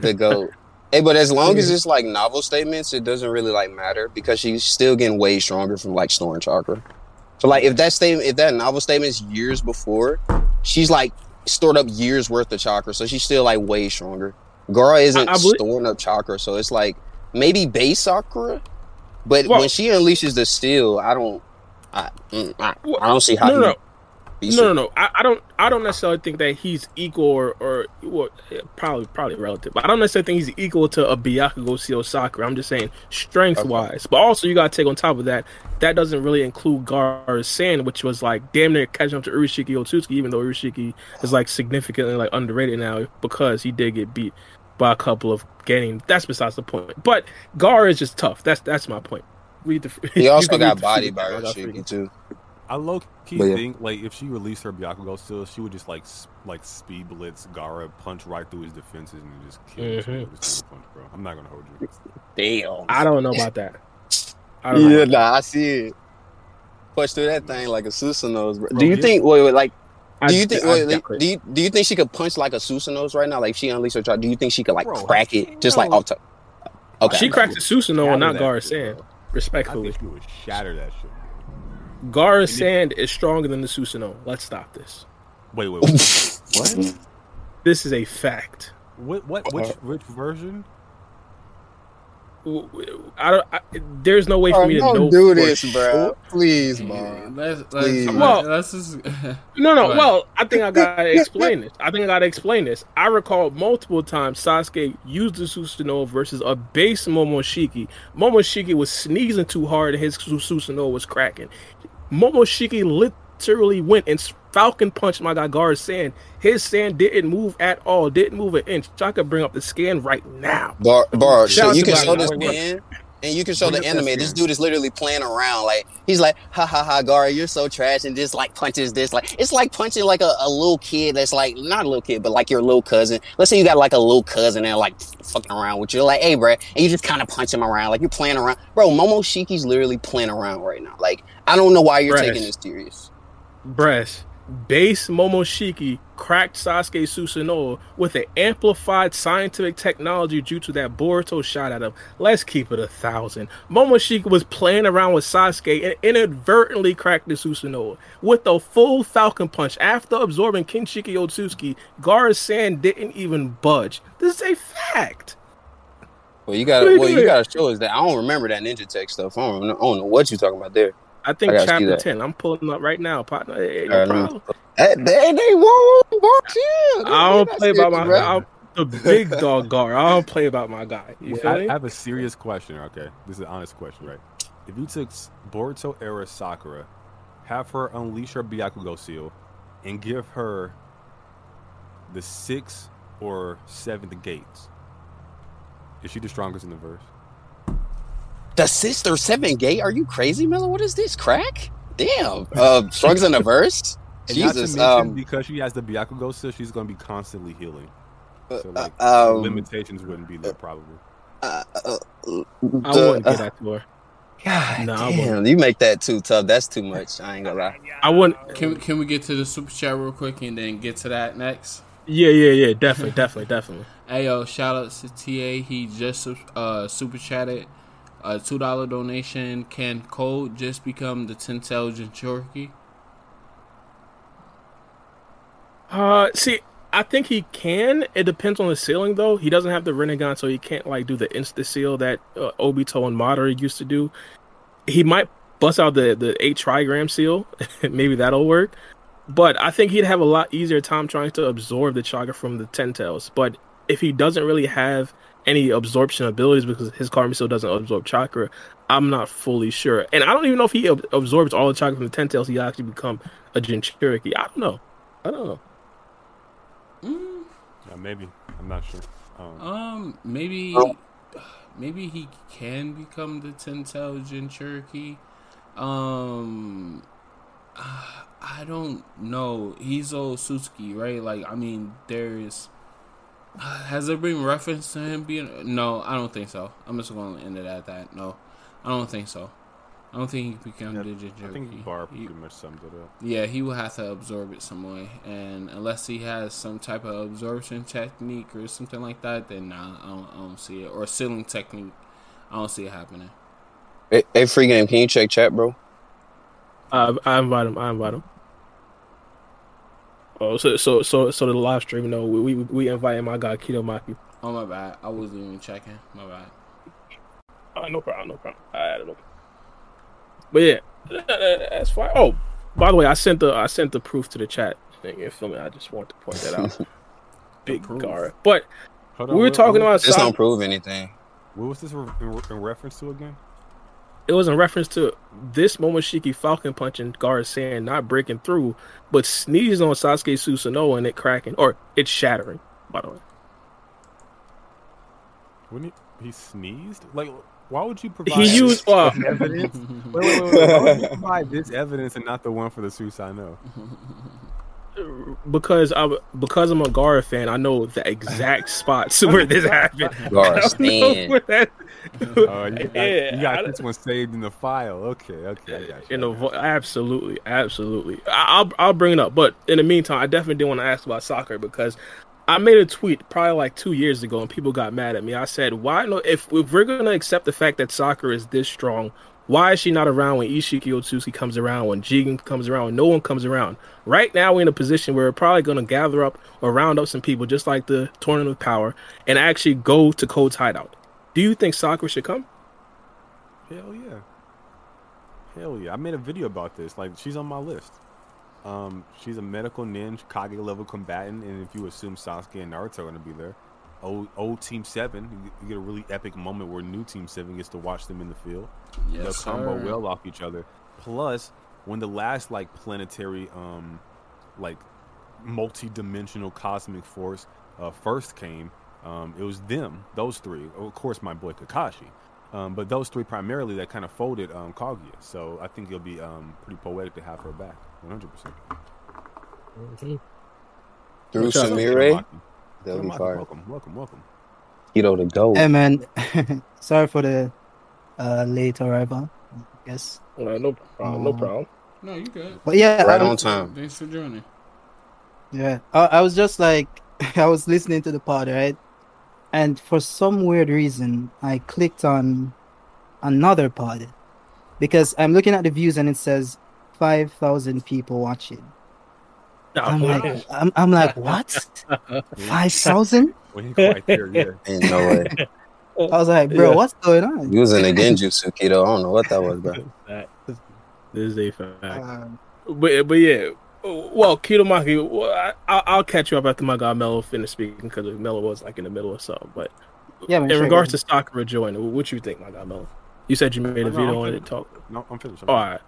The goat. hey, but as long as it's like novel statements, it doesn't really like matter because she's still getting way stronger from like Storm Chakra. So like if that statement, if that novel statement's years before, she's like stored up years worth of chakra, so she's still like way stronger. Gaara isn't I- I believe- storing up chakra, so it's like maybe base chakra, but Well- when she unleashes the steel, I don't, I, mm, I, I don't see how No, he no, no. No, no, no. I, I don't. I don't necessarily think that he's equal or, or well, probably probably relative. But I don't necessarily think he's equal to a Byakugo Seal Sakura. I'm just saying strength Okay. wise. But also you gotta take on top of that. That doesn't really include Gaara's Sand, which was like damn near catching up to Urashiki Otsuki, even though Urashiki is like significantly like underrated now because he did get beat by a couple of gaining. That's besides the point. But Gaara is just tough. That's that's my point. Read the. He also got bodied by I got Urashiki freaking- too. I low key But yeah. think like if she released her Byakugo still, she would just like like speed blitz Gaara, punch right through his defenses, and just kill him Mhm. with a single punch, bro. I'm not gonna hold you. Damn. I don't know about that. I don't know. Yeah, about nah, I see it. Push through that thing like a Susanos. Bro. Bro, Do you yeah. think? Wait, wait, like, do you think? I Wait, like, do you do you think she could punch like a Susanos right now? Like, if she unleashed her child, do you think she could like Bro, crack it just like no. off top? Okay, She cracked a Susanoo Shatter and not that Gaara shit, Sand. bro. I Respectfully, think she would shatter that shit. Gaara Sand is stronger than the Susanoo. Let's stop this. Wait, wait, wait. what? This is a fact. What? What? Which? Uh, which version? I don't. I, there's no way for Bro, me to don't know. do for this, sure. bro. Please, Yeah, bro. let's, Please. let's, Well- let's just. No, no. Well, I think I gotta explain this. I think I gotta explain this. I recall multiple times Sasuke used the Susanoo versus a base Momoshiki. Momoshiki was sneezing too hard and his Su- Susanoo was cracking. Momoshiki literally went and falcon punched my guy Gaara Sand. His sand didn't move at all, didn't move an inch. I could bring up the scan right now. Bar, bar. So you can show this man, and you can show Bring the anime. This dude is literally playing around. Like he's like, ha ha ha, Gar, you're so trash, and just like punches this. Like it's like punching like a, a little kid that's like not a little kid, but like your little cousin. Let's say you got like a little cousin and like fucking around with you. Like, hey, bro, and you just kind of punch him around. Like you're playing around, bro. Momoshiki's literally playing around right now. Like I don't know why you're taking this serious. Breast. Base Momoshiki cracked Sasuke Susanoo with an amplified scientific technology due to that Boruto shot at him. Let's keep it a thousand. Momoshiki was playing around with Sasuke and inadvertently cracked the Susanoo with a full Falcon Punch. After absorbing Kinshiki Otsutsuki, Gaara Sand didn't even budge. This is a fact. Well, you got What are to you well, you got to show us that. I don't remember that Ninja Tech stuff. I don't, know, I don't know what you're talking about there. I think I chapter that. 10. I'm pulling up right now, partner. Hey, no problem. Hey, they, they won't work here. I don't play about my Bro. I, the big dog guard. I don't play about my guy. You Wait, feel I, me? I have a serious question. Okay, this is an honest question, right? If you took S- Boruto era Sakura, have her unleash her Byakugo seal, and give her the sixth or seventh gates, is she the strongest in the verse? The sister seven gate? Are you crazy, Miller? What is this? Crack? Damn. Uh, Shrugs in the verse? And Jesus. mention, Um, because she has the Byakugo so she's going to be constantly healing. So uh, like um, limitations wouldn't be there probably. uh, uh, I the- wouldn't uh, get that to her. God No, damn, you make that too tough. That's too much. I ain't gonna lie. I wouldn't. Can can we get to the super chat real quick and then get to that next? Yeah, yeah, yeah. Definitely, definitely, definitely. Hey yo, shout out to TA. He just uh super chatted a two dollar donation. Can code just become the ten intelligent Jinchuriki? Uh, see, I think he can. It depends on the ceiling, though. He doesn't have the Rinnegan, so he can't like do the insta seal that uh, Obito and Madara used to do. He might bust out the the eight trigram seal. Maybe that'll work. But I think he'd have a lot easier time trying to absorb the chakra from the Ten Tails. But if he doesn't really have any absorption abilities because his karma seal doesn't absorb chakra, I'm not fully sure. And I don't even know if he ab- absorbs all the chakra from the Ten Tails. He actually become a Jinchuriki. I don't know. I don't know. Mm, Yeah, maybe. I'm not sure. Um, um, maybe, Oh. maybe he can become the ten tail Jinchuriki. Um, I don't know. He's old Suzuki, right? Like, I mean, there's. Has there been reference to him being? No, I don't think so. I'm just going to end it at that. No, I don't think so. I don't think he became become yeah, the Jinchuriki. I think Bar He- pretty much summed it up. yeah, he will have to absorb it some way, and unless he has some type of absorption technique or something like that, then nah, I don't, I don't see it. Or sealing technique, I don't see it happening. Hey, hey, free game. Can you check chat, bro? I, I invite him. I invite him. Oh, so so so so the live stream. No, we we, we invited my guy Kidomaki. Oh my bad, I wasn't even checking. My bad. Uh, no problem. No problem. I added him. But yeah, that- that- that's fine. Oh, by the way, I sent the I sent the proof to the chat. Thing. You feel me? I just want to point that out. Big proof? Gar. But Hold we were what- talking what, about This Sa- don't prove anything. What was this re- in, in reference to again? It was in reference to this Momoshiki Falcon punching Gar saying not breaking through, but sneezing on Sasuke Susanoo and it cracking or it's shattering. By the way, When he, he sneezed? Like, why would you provide he used uh, this evidence? Wait, wait, wait, wait. Why would you provide this evidence and not the one for the Susanoo? Because I because I'm a Gaara fan. I know the exact spots where this happened. Gar, I don't know stand. where that- Oh, you got, Yeah, you got I- this one saved in the file. Okay, okay, I got you. in the vo- absolutely, absolutely. I- I'll I'll bring it up, but in the meantime, I definitely did want to ask about Sakura because I made a tweet probably like two years ago, and people got mad at me. I said, "Why no? If, if we're gonna accept the fact that Sakura is this strong, why is she not around when Ishiki Otsuki comes around, when Jigen comes around, when no one comes around? Right now, we're in a position where we're probably gonna gather up or round up some people, just like the Tournament of Power, and actually go to Code's hideout. Do you think Sakura should come? Hell yeah. Hell yeah. I made a video about this. Like, she's on my list. Um, she's a medical ninja, Kage level combatant, and if you assume Sasuke and Naruto are going to be there, old, old Team 7, you get- a really epic moment where new Team 7 gets to watch them in the field. They'll Yes, combo well off each other. Plus, when the last, like, planetary, um, like, multi-dimensional cosmic force uh, first came, um, it was them, those three. Of course, my boy Kakashi. Um, but those three primarily that kind of folded um, Kaguya. So I think it'll be um, pretty poetic to have her back, 100%. Through What's up? Samire, they'll be Kidomaki, fired. welcome, welcome, welcome. Keto the go. Hey man, sorry for the uh, late arrival. I guess, Uh, no problem. No Uh, problem. No, you good. but yeah, Right I, on time. Thanks for joining. yeah. I, I was just like, I was listening to the pod, right? And for some weird reason, I clicked on another pod because I'm looking at the views and it says five thousand people watching. I'm like, I'm, I'm like, what? Five thousand? We ain't quite there yet. Ain't no way. I was like, bro, Yeah. what's going on? You was in a Genjutsu, Keto. I don't know what that was, bro. This is a fact. Um, But but yeah, well, Kidomaki, well, I, I'll, I'll catch you up after my guy Mello finished speaking because Mello was like in the middle of something. But yeah, in sure, regards to Sakura joining, what you think, my guy Mello? You said you made a No, video I'm on it. Talk. No, I'm finished. All right.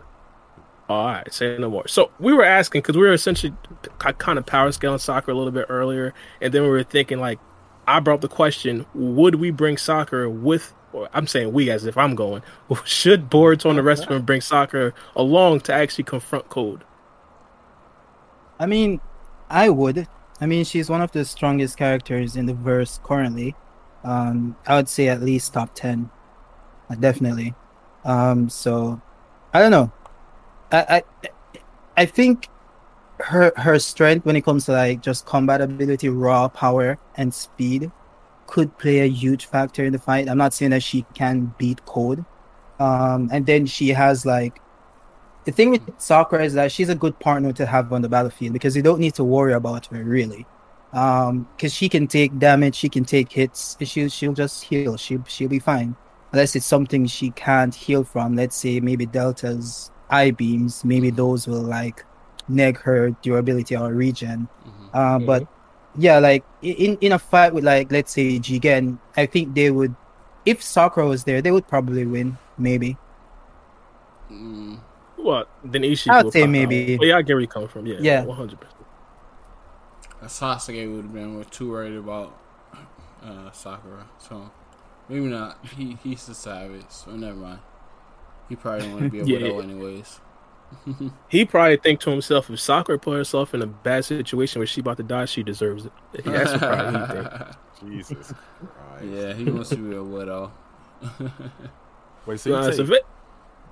All right, say no more. So we were asking because we were essentially kind of power scaling Sakura a little bit earlier, and then we were thinking like, I brought up the question: Would we bring Sakura with? Or I'm saying we as if I'm going. Should boards on the rest of them bring Sakura along to actually confront Code? I mean, I would. I mean, she's one of the strongest characters in the verse currently. Um, I would say at least top ten, uh, definitely. Um, so I don't know. I, I I think her her strength when it comes to like just combat ability, raw power, and speed could play a huge factor in the fight. I'm not saying that she can beat Code. Um, and then she has like the thing with Sakura is that she's a good partner to have on the battlefield because you don't need to worry about her really. Um, because she can take damage, she can take hits, she'll she'll just heal. She she'll be fine. Unless it's something she can't heal from. Let's say maybe Delta's eye beams, maybe those will like neg her durability or regen. Mhm. Uh, but yeah, like in in a fight with like let's say Jigen, I think they would if Sakura was there, they would probably win, maybe. Mm, What? Then Ishii. I'd say pop out. maybe. But yeah, I get where you come from. Yeah. Yeah. One hundred percent. Sasuke would have been we're too worried about uh, Sakura, so maybe not. He he's the savage, so never mind. He probably don't want to be a Yeah. widow anyways. He probably think to himself, if Sakura put herself in a bad situation where she about to die, she deserves it. That's what probably he think. Jesus Christ. yeah, he wants to be a widow. Wait, so you Uh, take, so it-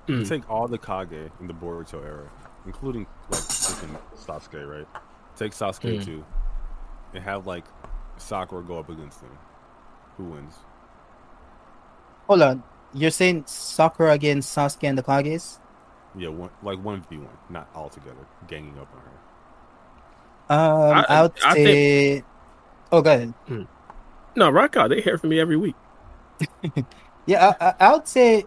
you Mm. take all the Kage in the Boruto era, including like freaking Sasuke, right? Take Sasuke Mm. too, and have like Sakura go up against him. Who wins? Hold on. You're saying Sakura against Sasuke and the Kages? Yeah, one like one v one, not all together, ganging up on her. Um, I- I, would I say. Oh, go ahead. no, rock out. They hear from me every week. Yeah, I, I, I would say,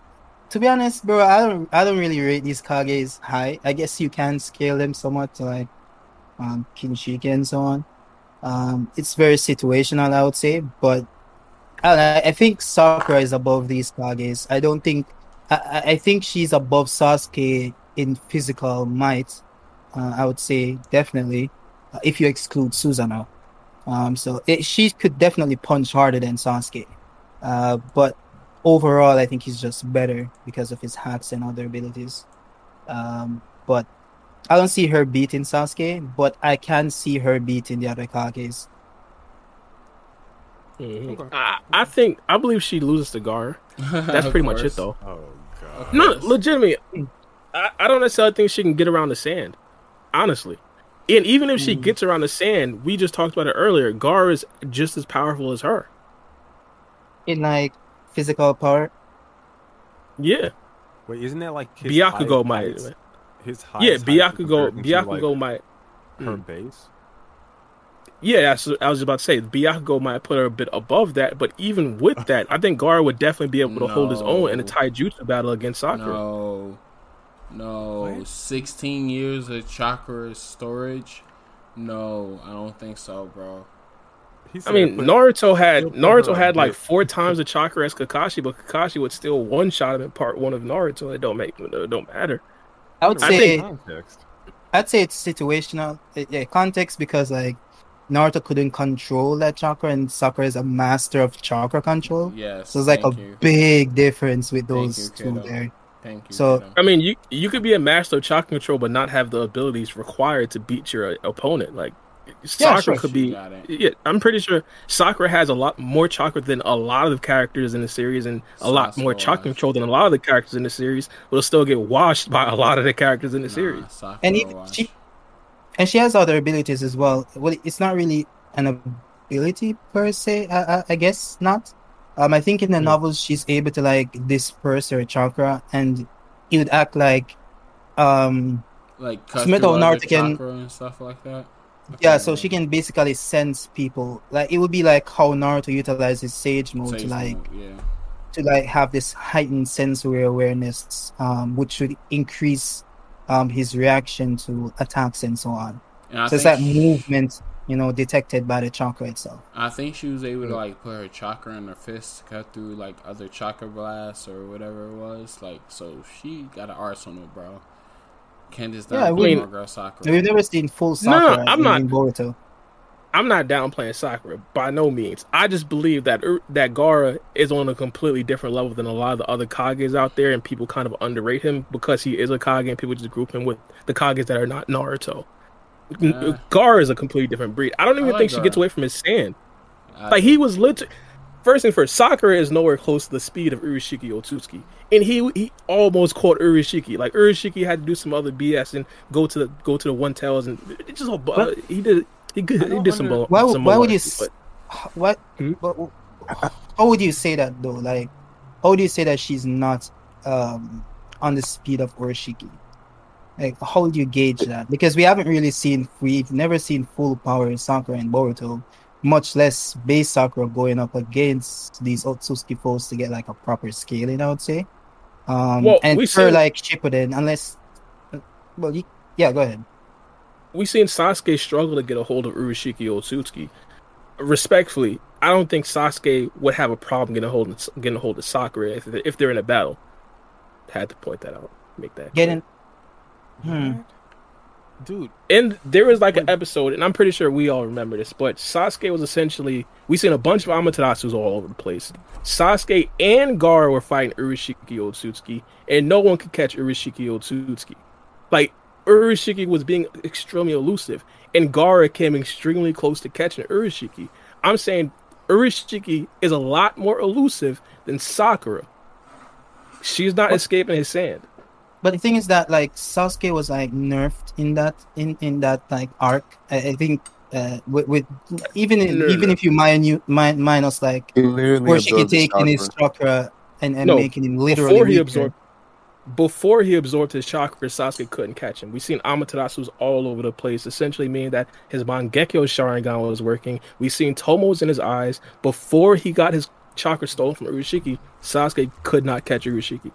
to be honest, bro, I don't, I don't really rate these Kages high. I guess you can scale them somewhat to like, um, Kinshiki and so on. Um, it's very situational, I would say, but I, I think Sakura is above these Kages. I don't think, I, I- think she's above Sasuke in physical might. Uh, I would say definitely, uh, if you exclude Susanoo. Um, so it, she could definitely punch harder than Sasuke. Uh, but overall, I think he's just better because of his hacks and other abilities. Um, but I don't see her beating Sasuke, but I can see her beating the other Kages. Mhm. Okay. I, I think I believe she loses to Gar. That's Of pretty much it, though. Oh god. No, Yes. legitimately, I, I don't necessarily think she can get around the sand. Honestly, and even if she Mm. gets around the sand, we just talked about it earlier. Gar is just as powerful as her. In like physical power, Yeah, Wait, isn't that like his Byakugo highest might. heights- His Yeah, highest height Byakugo. compared to, Byakugo like, might. her Mm. base. Yeah, that's what I was about to say. Byakugo might put her a bit above that, but even with that, I think Gar would definitely be able to hold his own in a taijutsu battle against Sakura. No, no. What? Sixteen years of chakra storage. No, I don't think so, bro. I mean, put- Naruto had Naruto had like bit- four times the chakra as Kakashi, but Kakashi would still one shot him in part one of Naruto. It don't make it don't matter. I would I say think- context. I'd say it's situational. Yeah, context because like Naruto couldn't control that chakra, and Sakura is a master of chakra control. Yes. So it's like a you. big difference with those you, two there. Thank you. so- kiddo. I mean, you you could be a master of chakra control, but not have the abilities required to beat your uh, opponent. Like Sakura sure. could be. Yeah, I'm pretty sure Sakura has a lot more chakra than a lot of the characters in the series, and a lot more Sasuke chakra control than a lot of the characters in the series. But will still get washed by a lot of the characters in the Nah, series. Sakura And even she, and she has other abilities as well. Well, it's not really an ability per se. I, I, I guess not. Um, I think in the Hmm. novels she's able to like disperse her chakra, and it would act like, um, like cut Smith through or Naruto can- and stuff like that. yeah. So she can basically sense people. Like it would be like how Naruto utilizes Sage mode Sage to like mode, yeah. to like have this heightened sensory awareness, um, which should increase um his reaction to attacks and so on. And So it's that she- movement, you know, detected by the chakra itself. I think she was able to like put her chakra in her fist to cut through like other chakra blasts or whatever it was. Like, so she got an arsenal, bro. Candice, Yeah, I Dun, mean- more girl Sakura. We've never seen full No, I'm in, not- in Boruto. I'm not downplaying Sakura by no means. I just believe that that Gaara is on a completely different level than a lot of the other Kages out there, and people kind of underrate him because he is a Kage, and people just group him with the Kages that are not Naruto. Yeah. Gaara is a completely different breed. I don't even I like think she gets away from his sand. I- Like he was literally First and first, Sakura is nowhere close to the speed of Urashiki Otsutsuki, and he he almost caught Urashiki. Like Urashiki had to do some other BS and go to the go to the one tails, and it just uh, he did he, could, he don't did some. under- bull- Why, would- some why would you? but- What? Hmm? But, how would you say that though? Like, how would you say that she's not um on the speed of Urashiki? Like, how do you gauge that? Because we haven't really seen, we've never seen full power in Sakura and Boruto, much less base Sakura going up against these Otsutsuki foes to get like a proper scaling, I would say. Um, Well, and we for seen- like Shippuden, unless, well, you, yeah, go ahead. We seen Sasuke struggle to get a hold of Urashiki Otsutsuki. Respectfully, I don't think Sasuke would have a problem getting a hold of, getting a hold of Sakura if, if they're in a battle. Had to point that out. Make that clear. Getting, hmm. dude. And there was like an episode, and I'm pretty sure we all remember this, but Sasuke was essentially we seen a bunch of Amaterasus all over the place. Sasuke and Gaara were fighting Urashiki Otsutsuki, and no one could catch Urashiki Otsutsuki. Like Urashiki was being extremely elusive, and Gaara came extremely close to catching Urashiki. I'm saying Urashiki is a lot more elusive than Sakura. She's not escaping his sand. But the thing is that like Sasuke was like nerfed in that in in that like arc. I, I think uh, with, with even in, No, even no. if you min, min, minus like Literally where she absorbed can his take in his chakra. chakra and, and No, making him literally before he weaker. absorbed before he absorbed his chakra, Sasuke couldn't catch him. We've seen Amaterasu all over the place, essentially meaning that his Mangekyo Sharingan was working. We've seen Tomos in his eyes. Before he got his chakra stolen from Urashiki, Sasuke could not catch Urashiki.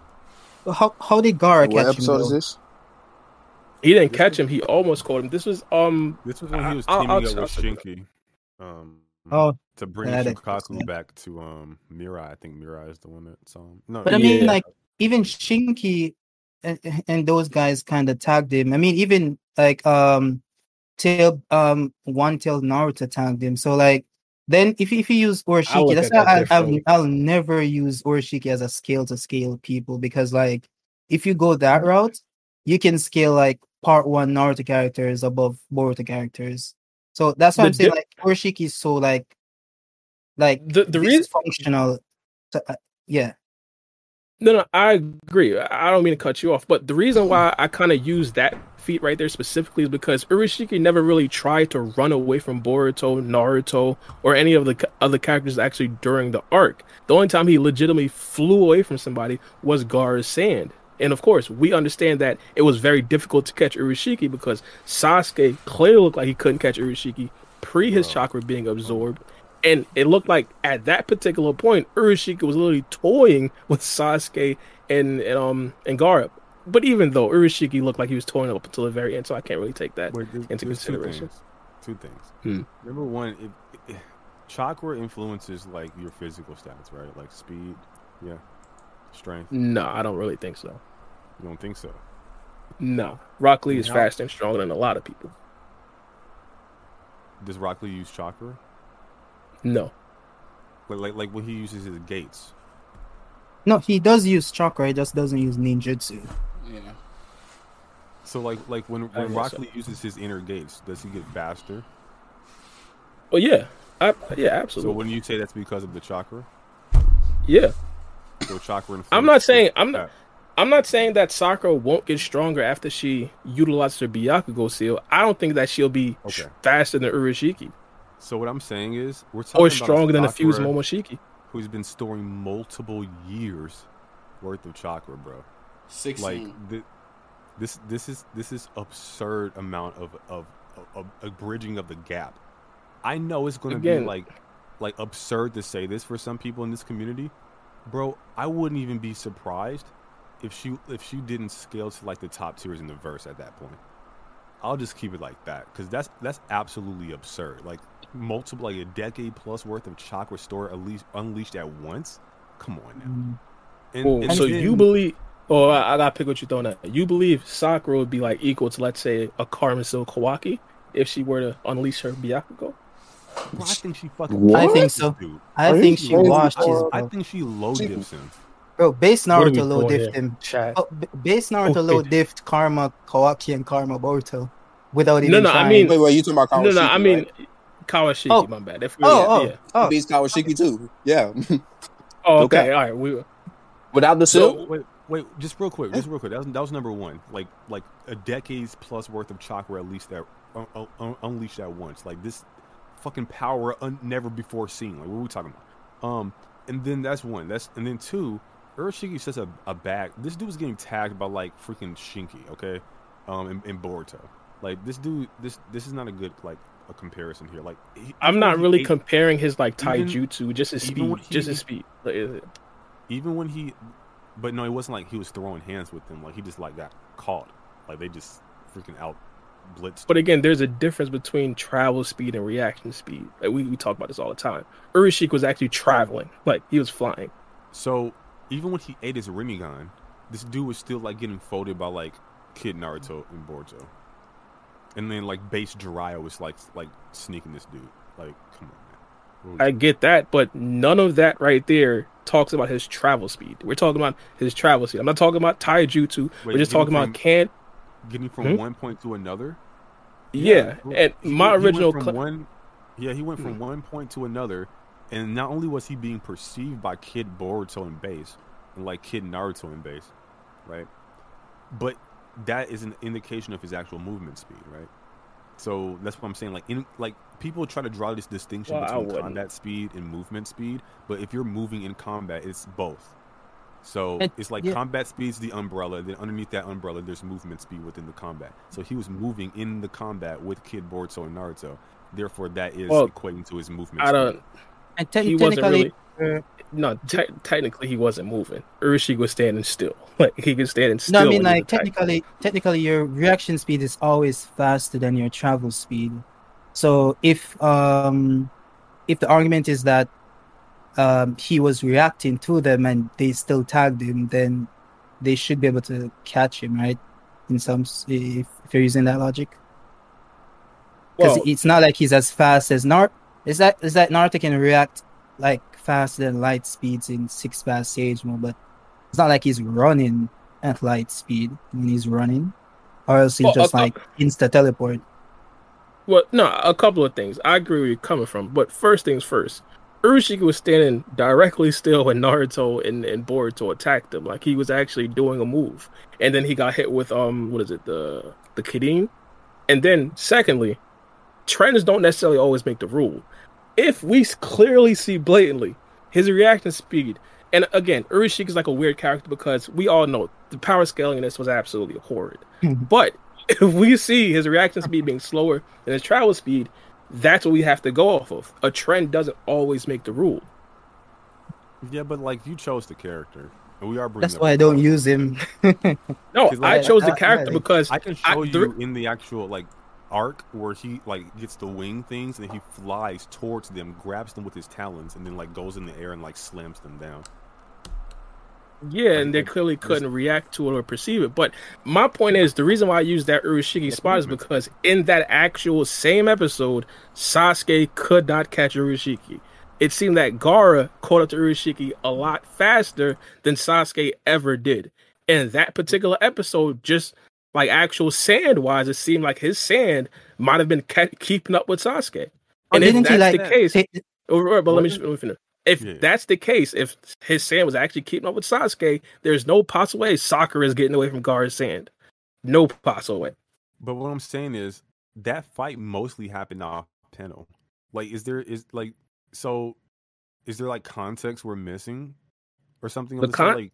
How how did Gaara What catch him? episode is this? He didn't catch him. He almost caught him. This was um. This was when he was I'll- teaming I'll- up with I'll check it Shinki. Um, Oh, to bring yeah, that- Shukaku yeah. back to um Mirai. I think Mirai is the one that saw him. No, but I mean Yeah. like even Shinki and, and those guys kind of tagged him. I mean even like um tail um one tail Naruto tagged him. So like then if if you use Urashiki, that's at that why I, I'll. I'll never use Urashiki as a scale to scale people because like if you go that route, you can scale like part one Naruto characters above Boruto characters. So that's why I'm saying like Urashiki is so like like The the reason dysfunctional. to- uh, yeah. No, no, I agree. I don't mean to cut you off, but the reason why I kind of use that feat right there specifically is because Urashiki never really tried to run away from Boruto, Naruto, or any of the other characters actually during the arc. The only time he legitimately flew away from somebody was Gaara's Sand. And of course, we understand that it was very difficult to catch Urashiki because Sasuke clearly looked like he couldn't catch Urashiki pre his chakra being absorbed. And it looked like at that particular point, Urashiki was literally toying with Sasuke and, and um and. But even though Urashiki looked like he was toying up until the very end, so I can't really take that Wait, there's, into there's two consideration. things. Two things. Hmm. Number one, it, it, chakra influences like your physical stats, right? Like speed, yeah, strength. No, I don't really think so. You don't think so? No, Rock Lee is No. fast and stronger than a lot of people. Does Rock Lee use chakra? No, Like, like, like when he uses his gates. No, he does use chakra. He just doesn't use ninjutsu. Yeah. So like, like when when guess Rock so. Uses his inner gates, does he get faster? well, yeah, I, yeah, So absolutely, wouldn't you say that's because of the chakra? yeah. So chakra. I'm not saying- I'm not- I'm not saying that Sakura won't get stronger after she utilizes her Byakugo seal. I don't think that she'll be Okay. faster than Urashiki So what I'm saying is, we're oh, talking or about a stronger than a fused Sakura Momoshiki. who's been storing multiple years worth of chakra, bro. 16. Like th- this, this is this is absurd amount of of, of, a bridging of the gap. I know it's going to be like like absurd to say this for some people in this community, bro. I wouldn't even be surprised if she if she didn't scale to like the top tiers in the verse at that point. I'll just keep it like that because that's that's absolutely absurd. Like multiple, like a decade plus worth of chakra store at least unleashed at once. Come on now. Mm. And, Oh, and so then- you believe? Oh, I, I gotta pick what you're throwing at. You believe Sakura would be like equal to, let's say, a Karma Kawaki if she were to unleash her Byakugo? Bro, I think she fucking. What? I think so. dude. I Are think she crazy, washed his bro? I think she low She- dips him. bro. Base What are we Naruto low doing diffed here? him. Oh, base Naruto Okay. low diffed Karma Kawaki and Karma Boruto without No, even no, I trying. mean- Wait, wait, you talking about No, Kawashiki? no, I mean right? Kawashiki. Oh. My bad. If we, oh, yeah, oh, yeah. oh, He beats Kawashiki too. Yeah, Oh, Okay. okay. All right. We without the So- silk. Wait, wait, just real quick, just real quick. That was, that was number one. Like, like a decade's plus worth of chakra at least that un, un, un- unleashed at once. Like this fucking power un, never before seen. Like, what are we talking about? Um, and then that's one. That's and then two. Urashiki says a, a bag. This dude was getting tagged by like freaking Shinki. Okay, um, in, in Boruto. Like this dude, this this is not a good like a comparison here. Like he- I'm not really ate- comparing his like even- taijutsu, just his speed, he- just his speed. Even when he, but no, it wasn't like he was throwing hands with them. Like he just like got caught. Like they just freaking out blitzed. But again, there's a difference between travel speed and reaction speed. Like we, we talk about this all the time. Urashiki was actually traveling, like he was flying. So even when he ate his Rinnegan, this dude was still like getting folded by like Kid Naruto and Boruto. And then like base Jiraiya was like like sneaking this dude. Like, come on, man. I get that, but none of that right there talks about his travel speed. We're talking about his travel speed. I'm not talking about taijutsu. We're just talking about from- can. getting from Hmm? one point to another. Yeah, well, and he- my he went original. from cl- one, yeah, he went from one point to another, and not only was he being perceived by Kid Boruto in base and like Kid Naruto in base, right? But that is an indication of his actual movement speed, right? So that's what I'm saying. Like, in like people try to draw this distinction Well, between combat speed and movement speed, but if you're moving in combat, it's both. So It- it's like yeah. combat speed's the umbrella. Then underneath that umbrella, there's movement speed within the combat. So he was moving in the combat with Kid Boruto and Naruto. Therefore, that is Well, equating to his movement. I speed. don't. And te- He wasn't technically, really. uh, No, te- technically he wasn't moving. Urashiki was standing still. Like he was standing still. no, I mean like technically, technically your reaction speed is always faster than your travel speed. So if um if the argument is that um he was reacting to them and they still tagged him, then they should be able to catch him, right? In some, if, if you're using that logic, because Well, it's not like he's as fast as Nar. Is that is that Naruto can react like faster than light speeds in six paths sage mode, but it's not like he's running at light speed when he's running, or else he's Well, just like insta teleport. Well, no, a couple of things. I agree where you're coming from, but first things first. Urashiki was standing directly still when Naruto and, and Boruto attacked him. Like he was actually doing a move. And then he got hit with um what is it, the the Kirin? And then secondly, trends don't necessarily always make the rule. If we clearly see blatantly his reaction speed, and again, Urashiki is like a weird character because we all know the power scaling in this was absolutely horrid. but if we see his reaction speed being slower than his travel speed, that's what we have to go off of. A trend doesn't always make the rule. Yeah, but like you chose the character, we are. That's why I don't use him. No, 'Cause, I chose the I- I- character I- because I can I- show the- you in the actual like arc where he like gets the wing things and he flies towards them, grabs them with his talons, and then like goes in the air and like slams them down. yeah, and they clearly couldn't react to it or perceive it. But my point is, the reason why I use that Urashiki spot is because in that actual same episode, Sasuke could not catch Urashiki. It seemed that Gaara caught up to Urashiki a lot faster than Sasuke ever did. And that particular episode, just like actual sand wise, it seemed like his sand might have been ca- keeping up with Sasuke. Or And oh, if didn't he that's like the case, ta- Oh, right, but let me just let me finish. If Yeah. that's the case, if his sand was actually keeping up with Sasuke, there's no possible way Sakura is getting away from Gar's sand. No possible way. But what I'm saying is that fight mostly happened off panel. Like, is there is like so? Is there like context we're missing, or something? The of con- like,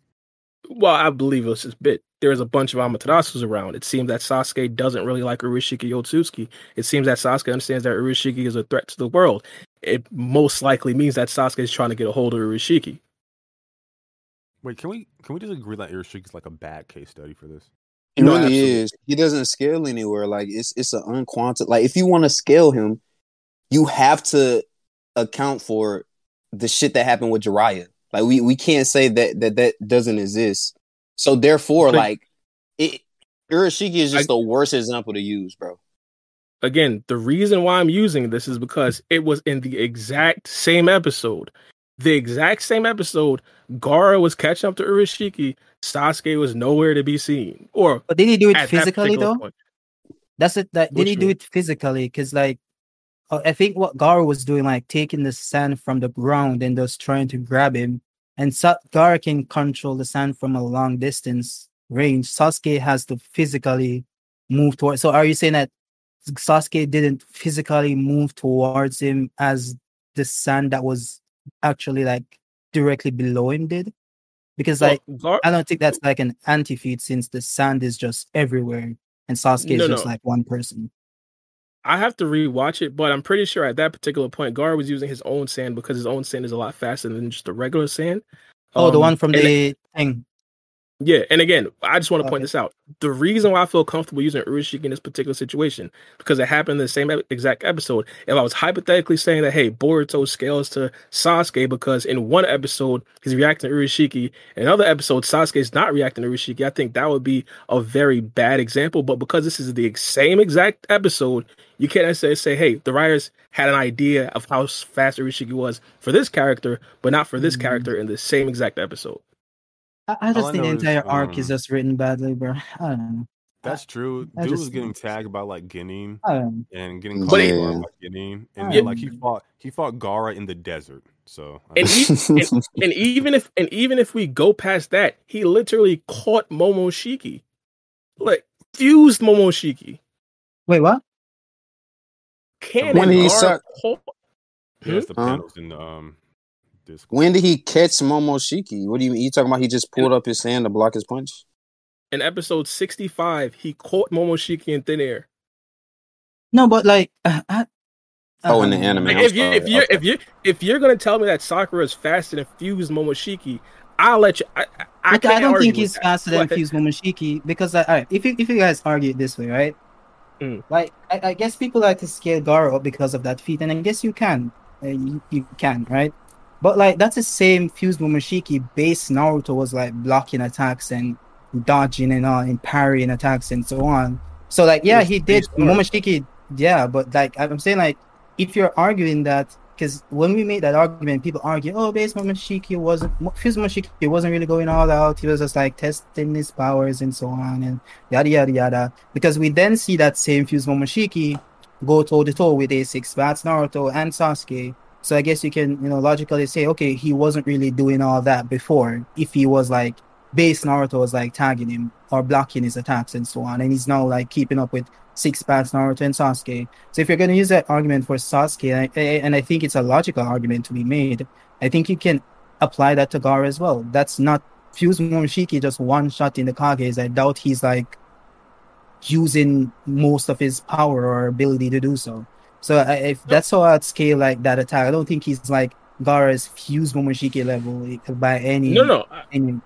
Well, I believe it was this bit. There was a bunch of Amaterasus around. It seems that Sasuke doesn't really like Urashiki Otsutsuki. It seems that Sasuke understands that Urashiki is a threat to the world. It most likely means that Sasuke is trying to get a hold of Urashiki. wait, can we can we just agree that Urashiki is like a bad case study for this? It No, really absolutely. is. He doesn't scale anywhere. Like it's it's an unquantified. Like if you want to scale him, you have to account for the shit that happened with Jiraiya. Like we we can't say that that that doesn't exist. So therefore, But- like it, Urashiki is just I- the worst example to use, bro. again, the reason why I'm using this is because it was in the exact same episode. The exact same episode, Gaara was catching up to Urashiki. Sasuke was nowhere to be seen. Or But did he do it physically though? point. That's it. That What did he do mean? it physically? Because like, Uh, I think what Gaara was doing, like taking the sand from the ground and just trying to grab him. And Sa- Gaara can control the sand from a long distance range. Sasuke has to physically move towards. So are you saying that Sasuke didn't physically move towards him as the sand that was actually like directly below him did? Because like Well, Gar- I don't think that's like an anti-feat since the sand is just everywhere. and Sasuke is just no. like one person. I have to rewatch it, but I'm pretty sure at that particular point, Gar was using his own sand because his own sand is a lot faster than just the regular sand. Oh, the Um, one from and- the thing. Yeah, and again, I just want to point Okay. this out. The reason why I feel comfortable using Urashiki in this particular situation because it happened in the same exact episode. If I was hypothetically saying that, hey, Boruto scales to Sasuke because in one episode he's reacting to Urashiki, in another episode Sasuke is not reacting to Urashiki, I think that would be a very bad example. But because this is the same exact episode, you can't necessarily say, hey, the writers had an idea of how fast Urashiki was for this character, but not for this Mhm. character in the same exact episode. I, I just think the know is, entire arc is um, just written badly, bro. I don't know. That's true. I Dude just was getting tagged by like Genin I don't know. and getting But called it- by Genin, and Yeah. like he fought he fought Gaara in the desert. So And he- and, and even if and even if we go past that, he literally caught Momoshiki, like fused Momoshiki. Wait, what? Can When he Gaara suck- caught- there's the Huh? panels in the um Discord. when did he catch Momoshiki? What do you mean? You talking about he just pulled up his hand to block his punch? in episode sixty five, he caught Momoshiki in thin air. No, but like, uh, I, Oh, in the anime. Like if you if sorry. you Okay. if you if you're gonna tell me that Sakura is faster than fused Momoshiki, I'll let you. I I, I, Like, I don't think he's that. faster than But- Fuse Momoshiki because, uh, all right, if you if you guys argue it this way, right? Mm. Like, I, I guess people like to scale Gaara up because of that feat, and I guess you can, uh, you, you can, right? But like, that's the same Fuse Momoshiki base Naruto was like blocking attacks and dodging and all, and parrying attacks and so on. So like, yeah, he did. Momoshiki, yeah, but like I'm saying, like, if you're arguing that because when we made that argument, people argue, "Oh, base Momoshiki wasn't Fuse Momoshiki wasn't really going all out. He was just like testing his powers and so on and yada yada yada." Because we then see that same Fuse Momoshiki go toe to toe with A6 Bats, Naruto, and Sasuke. So I guess you can, you know, logically say, okay, he wasn't really doing all that before. If he was like base Naruto was like tagging him or blocking his attacks and so on, and he's now like keeping up with six paths Naruto and Sasuke. So if you're going to use that argument for Sasuke, and I, think it's a logical argument to be made, I think you can apply that to Gaara as well. That's not Fuse Momoshiki just one shot in the Kages. I doubt he's like using most of his power or ability to do so. So I, if that's how I'd scale like that attack, I don't think he's like Gaara's fused Momoshiki level by any No, no, I- any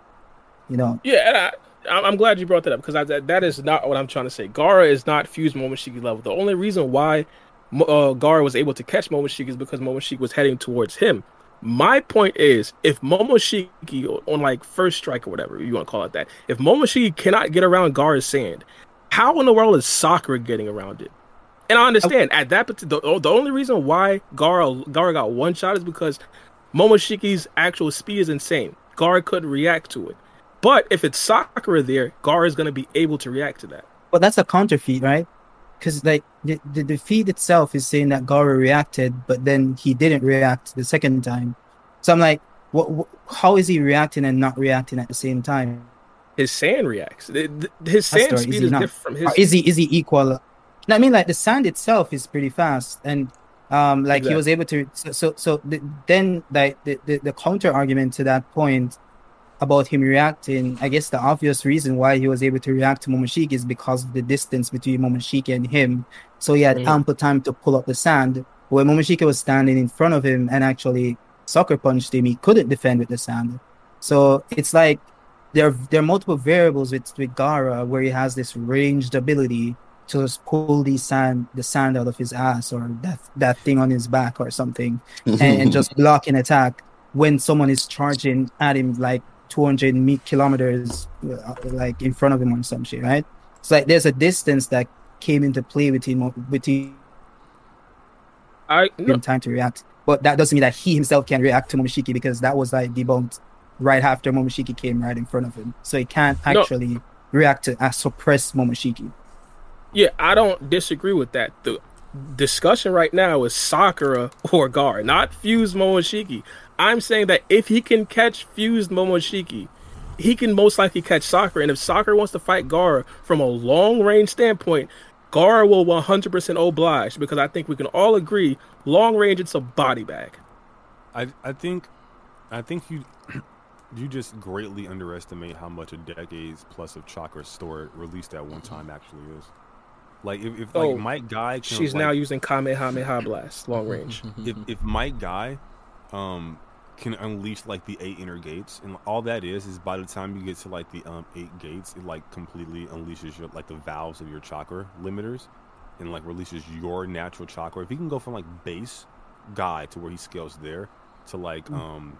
you know. Yeah, and I, I'm- I'm glad you brought that up because that, that is not what I'm trying to say. Gaara is not fused Momoshiki level. The only reason why uh, Gaara was able to catch Momoshiki is because Momoshiki was heading towards him. My point is, if Momoshiki on like first strike or whatever you want to call it that, if Momoshiki cannot get around Gaara's sand, how in the world is Sakura getting around it? And I understand at that the, the only reason why Gaara Gaara got one shot is because Momoshiki's actual speed is insane. Gaara couldn't react to it. But if it's Sakura there, Gaara is going to be able to react to that. But that's a counter feed, right? Because like the, the feed itself is saying that Gaara reacted, but then he didn't react the second time. So I'm like, what? what how is he reacting and not reacting at the same time? His sand reacts. His sand is speed is not? different from Or his. is he is he equal? I mean like the sand itself is pretty fast, and um, like he was able to. So so, so the, then like the, the the counter argument to that point about him reacting, I guess the obvious reason why he was able to react to Momoshiki is because of the distance between Momoshiki and him. So he had Mhm. ample time to pull up the sand. When Momoshiki was standing in front of him and actually sucker punched him, he couldn't defend with the sand. So it's like there there are multiple variables with with Gaara where he has this ranged ability to just pull the sand the sand out of his ass or that that thing on his back or something and, and just block an attack when someone is charging at him like 200 me- kilometers uh, like in front of him or some shit right? It's like there's a distance that came into play between between I no, him time to react. But that doesn't mean that he himself can react to Momoshiki because that was like debunked right after Momoshiki came right in front of him. So he can't No. actually react to uh, suppress Momoshiki yeah, I don't disagree with that. The discussion right now is Sakura or Gaara, not fused Momoshiki. I'm saying that if he can catch fused Momoshiki, he can most likely catch Sakura. And if Sakura wants to fight Gaara from a long range standpoint, Gaara will 100% oblige because I think we can all agree long range it's a body bag. I I think I think you you just greatly underestimate how much a decades plus of chakra stored released at one time actually is. Like if, if Oh, like Might Guy, can, She's like, now using Kamehameha Blast, long range. if if Might Guy, um, can unleash like the eight inner gates, and all that is is by the time you get to like the um eight gates, it like completely unleashes your like the valves of your chakra limiters, and like releases your natural chakra. If he can go from like base guy to where he scales there to like um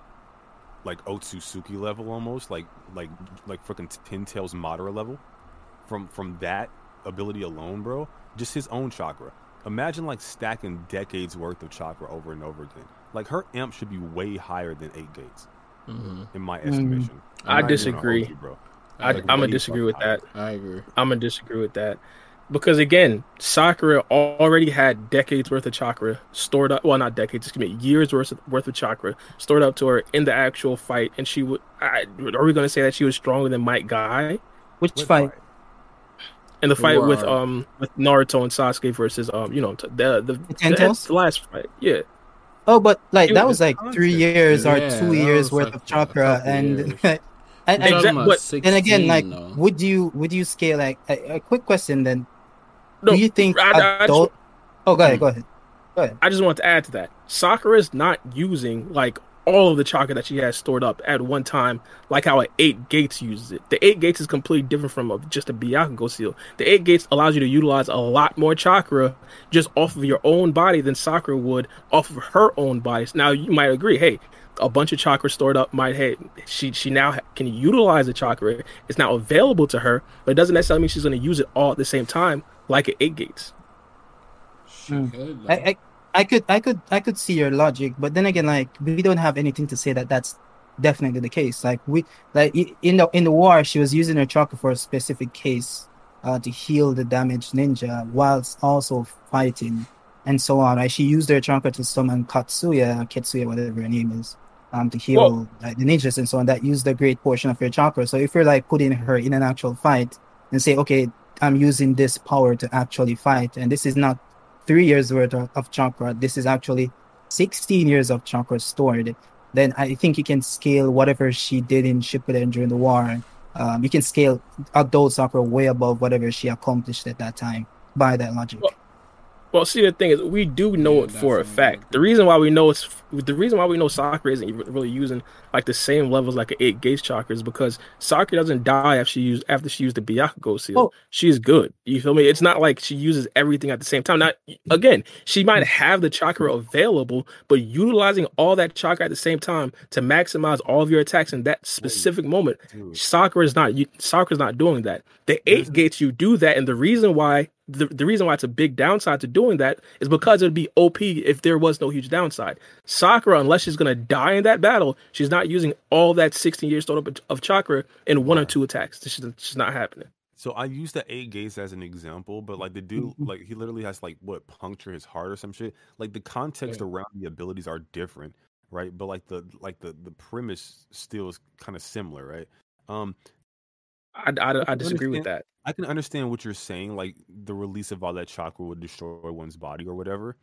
like Otsutsuki level almost like like like freaking Ten Tails Madara level from from that ability alone, bro. Just his own chakra. Imagine like stacking decades worth of chakra over and over again. Like her amp should be way higher than eight gates Mhm. in my Mm. estimation. I I'm not even gonna disagree. you, bro. I, Like, I'm gonna disagree with fucking that. I agree. I'm gonna disagree with that because again, Sakura already had decades worth of chakra stored up. Well, not decades, excuse me, years worth of, worth of chakra stored up to her in the actual fight, and she would. I, are we gonna say that she was stronger than Might Guy Which What fight? In the Who fight with um with Naruto and Sasuke versus um you know t- the the, The the last fight? Yeah, Oh, but like Dude, that was the like three years or Yeah, two years worth like of chakra, and and, and, Exact- Talking about and again, like, though. would you would you scale like a, a quick question then? no, do you think I- I- I just- adult? oh, go ahead, Hmm. go ahead, go ahead. I just want to add to that. Sakura is not using like all of the chakra that she has stored up at one time, like how an eight gates uses it. The eight gates is completely different from a, just a Byakugo seal. The eight gates allows you to utilize a lot more chakra just off of your own body than Sakura would off of her own body. Now you might agree, hey, a bunch of chakra stored up might hey she she now can utilize the chakra. It's now available to her, but it doesn't necessarily mean she's going to use it all at the same time like an eight gates. She Hmm. could. I. I I could I could I could see your logic, but then again, like we don't have anything to say that that's definitely the case. Like we like in the in the war, she was using her chakra for a specific case, uh, to heal the damaged ninja whilst also fighting and so on. Right? She used her chakra to summon Katsuya, Ketsuya, whatever her name is, um, to heal Well- like the ninjas and so on. That used a great portion of her chakra. So if you're like putting her in an actual fight and say, okay, I'm using this power to actually fight, and this is not three years worth of, chakra. This is actually 16 years of chakra stored. Then I think you can scale whatever she did in Shippuden during the war. Um, you can scale adult chakra way above whatever she accomplished at that time by that logic. Well, Well, see, the thing is, we do know Yeah, it for a fact. The reason why we know it's the reason why we know Sakura isn't really using like the same levels like an eight gauge chakra is because Sakura doesn't die after she used after she used the Byakugo seal. Oh. She's good. You feel me? It's not like she uses everything at the same time. Not again, she might have the chakra available, but utilizing all that chakra at the same time to maximize all of your attacks in that specific moment. Dude, Sakura is not you- is not doing that. The eight gates you do that, and the reason why the, the reason why it's a big downside to doing that is because it'd be OP if there was no huge downside. Sakura, unless she's gonna die in that battle, she's not using all that 16 years total of, of chakra in one or two attacks. This is just not happening. So I use the eight gates as an example, but like the dude, like he literally has like what puncture his heart or some shit. Like the context around the abilities are different, right? But like the like the the premise still is kind of similar, right? Um, I, I, I disagree with that. I can understand what you're saying, like the release of all that chakra would destroy one's body or whatever.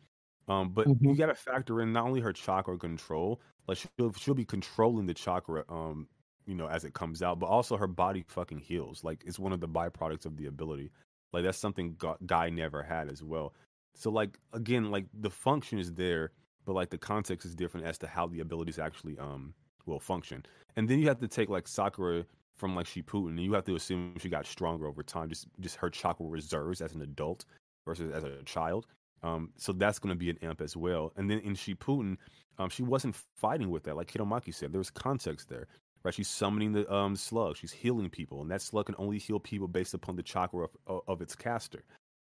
Um, but you Mhm. got to factor in not only her chakra control, like she'll she'll be controlling the chakra, um, you know, as it comes out, but also her body fucking heals. Like it's one of the byproducts of the ability. Like that's something Guy never had as well. So like again, like the function is there, but like the context is different as to how the abilities actually um will function. And then you have to take like Sakura from like Shippuden, and you have to assume she got stronger over time. Just just her chakra reserves as an adult versus as a child. Um, so that's going to be an amp as well. And then in Shippuden, um, she wasn't fighting with that, like Kidomaki said. There was context there, right? She's summoning the um slug. She's healing people, and that slug can only heal people based upon the chakra of, of, of its caster.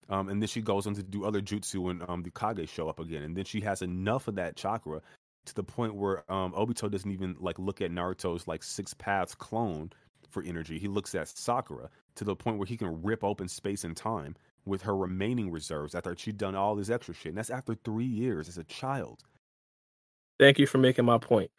Um, and then she goes on to do other jutsu when um the Kage show up again, and then she has enough of that chakra to the point where um Obito doesn't even like look at Naruto's like six paths clone for energy. He looks at Sakura to the point where he can rip open space and time with her remaining reserves after she'd done all this extra shit. And that's after three years as a child. Thank you for making my point.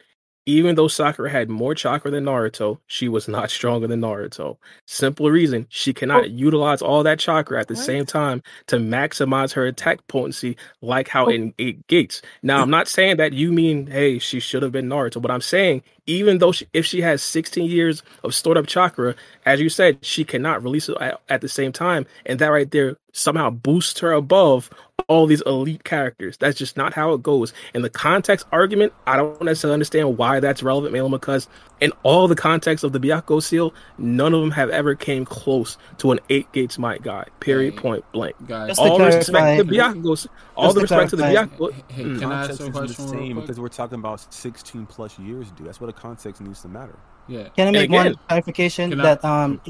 Even though Sakura had more chakra than Naruto, she was not stronger than Naruto. Simple reason she cannot oh. utilize all that chakra at the What? same time to maximize her attack potency, like how oh. in Eight Gates. Now, I'm not saying that you mean, hey, she should have been Naruto, but I'm saying even though she, if she has 16 years of stored up chakra, as you said, she cannot release it at, at the same time, and that right there somehow boosts her above all these elite characters. That's just not how it goes. And the context argument, I don't necessarily understand why that's relevant, Malum, because in all the context of the Byakugo seal, none of them have ever came close to an eight gates might guy. Period. Hey. Point blank. Guys, All the respect to the Byakugo, all the respect to the clarify- Byakugo. hey, Mm. can I ask context a isn't the question real same quick? because we're talking about 16 plus years, dude. That's what a context needs to matter. Yeah. Can I make again- one clarification Can I- that um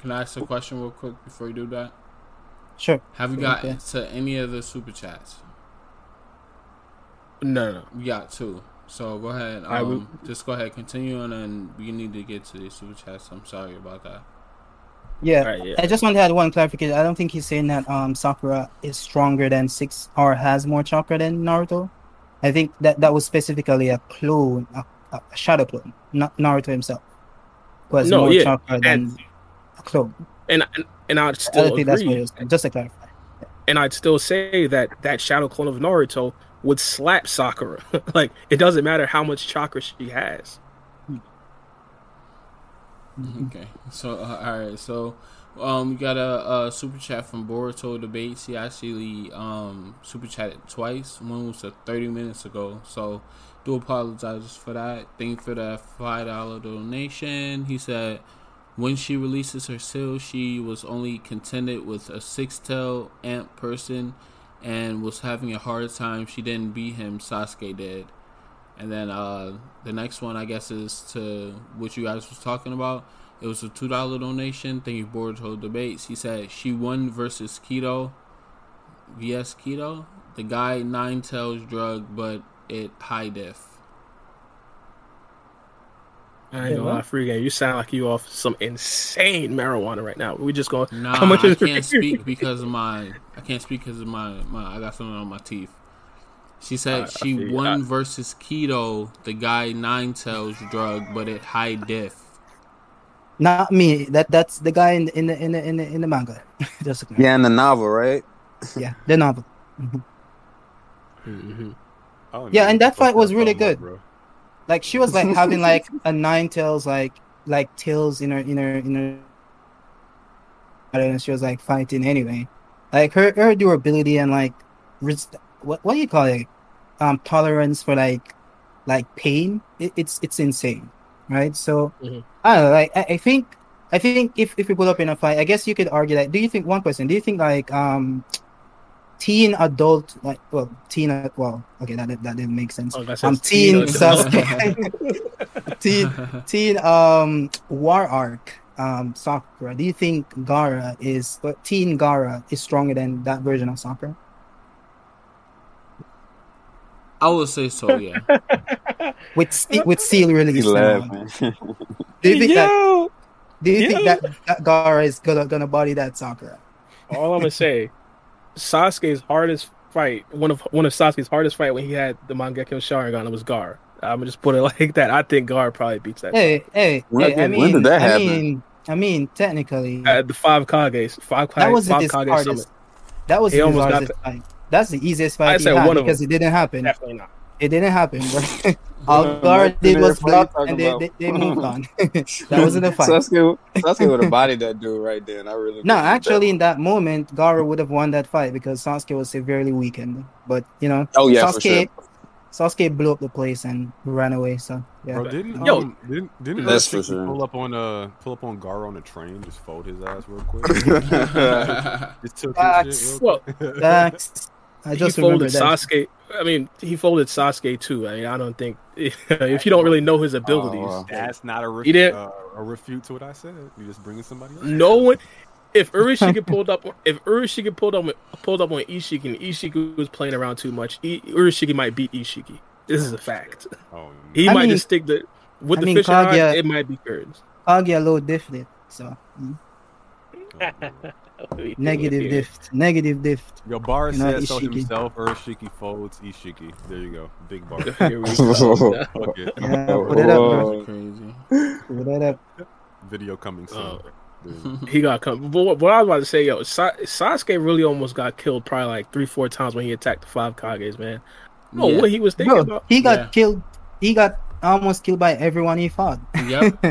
Can I ask a question real quick before you do that? Sure. Have you Okay. got to any of the super chats? No, no, no. We got two. So go ahead. I will- Um, just go ahead, continue, on, and then we need to get to the super chats. I'm sorry about that. Yeah. All right, yeah. I just want to add one clarification. I don't think he's saying that um Sakura is stronger than six or has more chakra than Naruto. I think that that was specifically a clone, a, a shadow clone, not Naruto himself. Who has No, more yeah, chakra than a clone. And and, and I'd still don't think that's what agree. was. Just to clarify. and I'd still say that that shadow clone of Naruto would slap Sakura. like it doesn't matter how much chakra she has. Okay. So uh, all right. So um, we got a, a super chat from Boruto debates. He actually um super chatted twice. One was uh, 30 minutes ago. So do apologize for that. Thank you for that five dollar donation. He said. When she releases her seal, she was only contented with a six tail ant person and was having a hard time. She didn't beat him, Sasuke did. And then uh, the next one, I guess, is to what you guys was talking about. It was a two dollar donation. Thank you, Boruto Debates. He said she won versus Kido, vs Kido. The guy nine tails drug, but it high def. I ain't gonna lie, free game. You sound like you off some insane marijuana right now. We just going. Nah, How much I is- can't speak because of my. I can't speak because of my, my. I got something on my teeth. She said I- I she feel you. won I- versus Kido, the guy nine tails drug, but it high def. Not me. That that's the guy in the in the in the in the, in the manga. just to. Yeah, in the novel, right? yeah, the novel. Mhm. hmm I don't Yeah, and that fight was really good. bro. Like she was like having like a nine tails like like tails in her in her in her and she was like fighting anyway. Like her her durability and like res- what what do you call it? Um tolerance for like like pain. It, it's it's insane. Right? So Mhm. I don't know, like I, I think I think if if we put up in a fight, I guess you could argue that do you think one question, do you think like um teen adult like well teen uh, well okay that that didn't make sense. Oh, that Um, teen Sasuke, teen, teen, um, War Arc, um, Sakura. Do you think Gaara is, uh, Teen Gaara is stronger than that version of Sakura? I would say so. Yeah. With Se- with Seal He release. Do you think that? Do you think that, that Gaara is gonna gonna body that Sakura? All I'm gonna say, Sasuke's hardest fight, one of one of Sasuke's hardest fight when he had the Mangekyo Sharingan it was Gar. I'm gonna just put it like that. I think Gar probably beats that. Hey, hey, When- hey! I when mean, did that I happen? mean, I mean, technically, Uh, the five Kages, five Kage, that wasn't five his Kage hardest. summit. That was He his almost got hardest fight. That's the easiest fight I'd he had one of because it didn't happen. Definitely not. It didn't happen, bro. All Yeah, Gar did was what are you block, talking and they, they, they moved on. that wasn't a fight. Sasuke, Sasuke would have bodied that dude right then. I really No, believe actually, in that. that moment, Gaara would have won that fight because Sasuke was severely weakened. But you know, Oh yeah, for Sasuke, sure. Sasuke blew up the place and ran away. So yeah, Bro, didn't Yo. um, didn't didn't That's Urashiki for sure. pull up on uh pull up on Gar on the train, just fold his ass real quick. just took his Facts. shit real quick. that's. I just he remember folded that. Sasuke. I mean, he folded Sasuke too. I mean, I don't think if you don't really know his abilities, Oh, wow. That's not a ref- He didn't- uh, a refute to what I said. You're just bringing somebody. Else. no one. If Urashiki pulled up, if Urashiki pulled up, pulled up on Ishiki, and Ishiki was playing around too much, I, Urashiki might beat Ishiki. This is a fact. Oh, He I might mean- just stick the with I the mean, fishing rod. Kaguya- It might be curtains. Kaguya low different. So mm. No. Negative dift. Negative dift. Yo, Bar You know, said so Ishiki. himself. Urashiki folds Ishiki. There you go. Big bar. Here we go. Yeah, put it up, bro. Crazy. Put that up. Video coming soon. Oh. Dude. he got come. But what, what I was about to say, yo, Sa- Sasuke really almost got killed probably like three, four times when he attacked the five Kages, man. Oh, Yeah. what he was thinking Bro, about? he got Yeah. killed. He got almost killed by everyone he fought. Yep.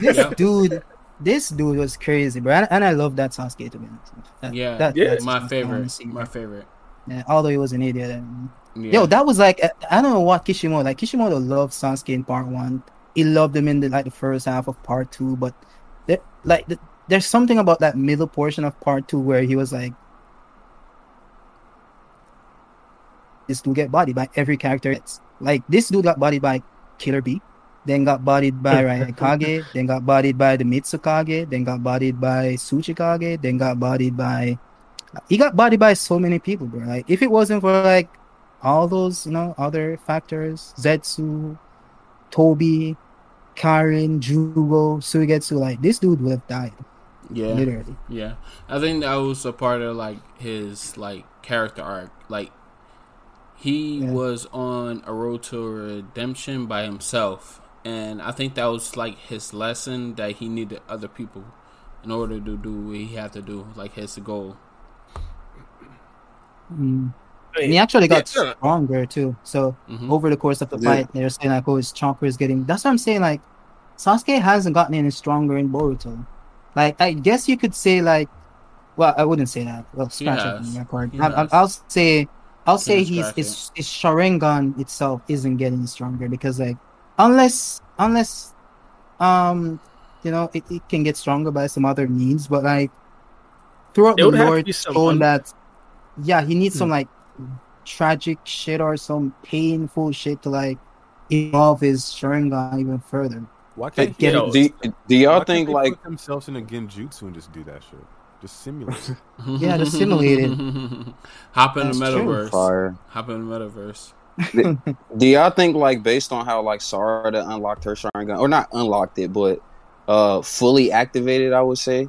this Yep. dude, this dude was crazy, bro. And, and I love that Sasuke to be honest. That, Yeah. that, Yeah. that's My favorite. honestly, My favorite. Yeah, although he was an idiot. and- Yeah. Yo, that was like I don't know what Kishimoto like. Kishimoto loved Sasuke in part one. He loved him in the like the first half of part two, but there, like the, there's something about that middle portion of part two where he was like, "This dude get bodied by every character." It's like this dude got bodied by Killer B, then got bodied by Raikage, then got bodied by the Mizukage, then got bodied by Tsuchikage, then got bodied by. He got bodied by so many people, bro. Like if it wasn't for like all those, you know, other factors, Zetsu, Tobi, Karin, Jugo, Suigetsu, like this dude would have died. yeah. Literally. Yeah, I think that was a part of like his like character arc. Like he Yeah. was on a road to redemption by himself, and I think that was like his lesson that he needed other people in order to do what he had to do, like his goal. Mm. And he actually got Yeah. stronger too. So hmm over the course of the Yeah. fight, they're saying like, oh, his chakra is getting. That's what I'm saying. Like, Sasuke hasn't gotten any stronger in Boruto. Like, I guess you could say like, well, I wouldn't say that. Well, scratch it from the record. I, I, I'll say, I'll say he's scratch his, his Sharingan itself isn't getting stronger because like, unless unless, um, you know, it, it can get stronger by some other means, but like, throughout It the would have to lore, be it's some shown that, yeah, he needs Hmm. some like tragic shit or some painful shit to like evolve his Sharingan even further. Why can't he get Yo, it. Do, do y'all why can't think like put themselves in a genjutsu and just do that shit? Just simulate. Yeah, just simulate it. Hop in That's the true. metaverse. fire? Hop in the metaverse. Do y'all think like based on how like Sarada unlocked her Sharingan or not unlocked it, but uh fully activated, I would say.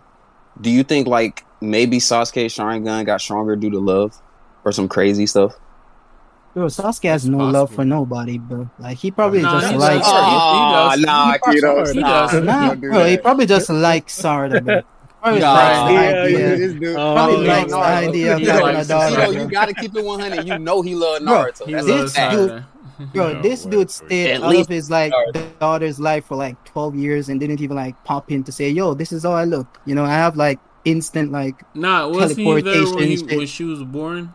Do you think like maybe Sasuke's Sharingan got stronger due to love or some crazy stuff? Bro, Sasuke has It's no love for nobody, bro. Like he probably Nah, just he likes. does. He- he does. nah, He Keto, does. He does. Nah, Don't do bro, he probably just likes Sarada, bro. Probably Nah, likes the yeah, idea. yeah. this dude- oh, Probably likes idea of Keto, having a Keto, daughter, you gotta keep it 100. You know he loved Bro, Naruto. He That's loves that. dude- Bro, No this way, dude dude. stayed At out least of his like Sarada. daughter's life for like twelve years and didn't even like pop in to say, "Yo, this is how I look." You know, I have like instant like Nah, was he there when, he, when she was born?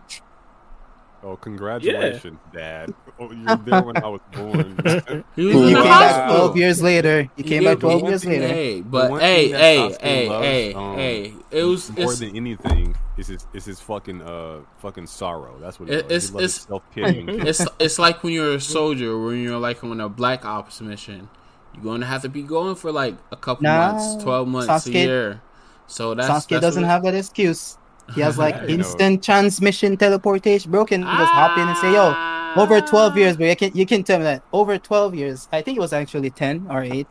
Oh, congratulations, Dad. Oh, you were there when I was born. He was He in he the came back twelve years later. He He came did, back twelve years thing- later. Hey, but one hey, hey, hey, loves, hey, um, hey. It was more it's, than anything It's his it's his fucking uh fucking sorrow. That's what It- it's- it's- self pitying. it's it's like when you're a soldier, when you're like on a black ops mission. You're going to have to be going for like a couple Nah, months, twelve months, Sasuke- a year. So that's Sasuke that's doesn't have that excuse. He has like I know. instant transmission teleportation. Bro can just hop in and say, "Yo, over ah. 12 years, but you can you can tell me that over 12 years. I think it was actually 10 or 8.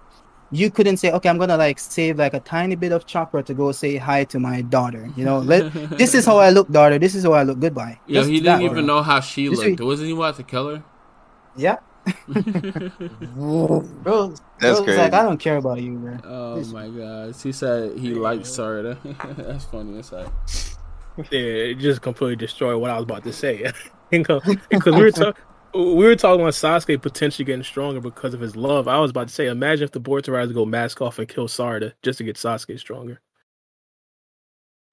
You couldn't say, "Okay, I'm going to like save like a tiny bit of chakra to go say hi to my daughter." You know, let this is how I look, daughter. This is how I look. Goodbye. Yo, Just he didn't even bro. know how she This looked. week- Wasn't he about to kill her? Yeah. Bro, bro That's was crazy. like, I don't care about you, man. Oh This- my god. He said he likes Sarada. That's funny as heck. Yeah, it just completely destroyed what I was about to say. Because we were talking. We were talking about Sasuke potentially getting stronger because of his love. I was about to say, imagine if the Boruto Riders go mask off and kill Sarada just to get Sasuke stronger.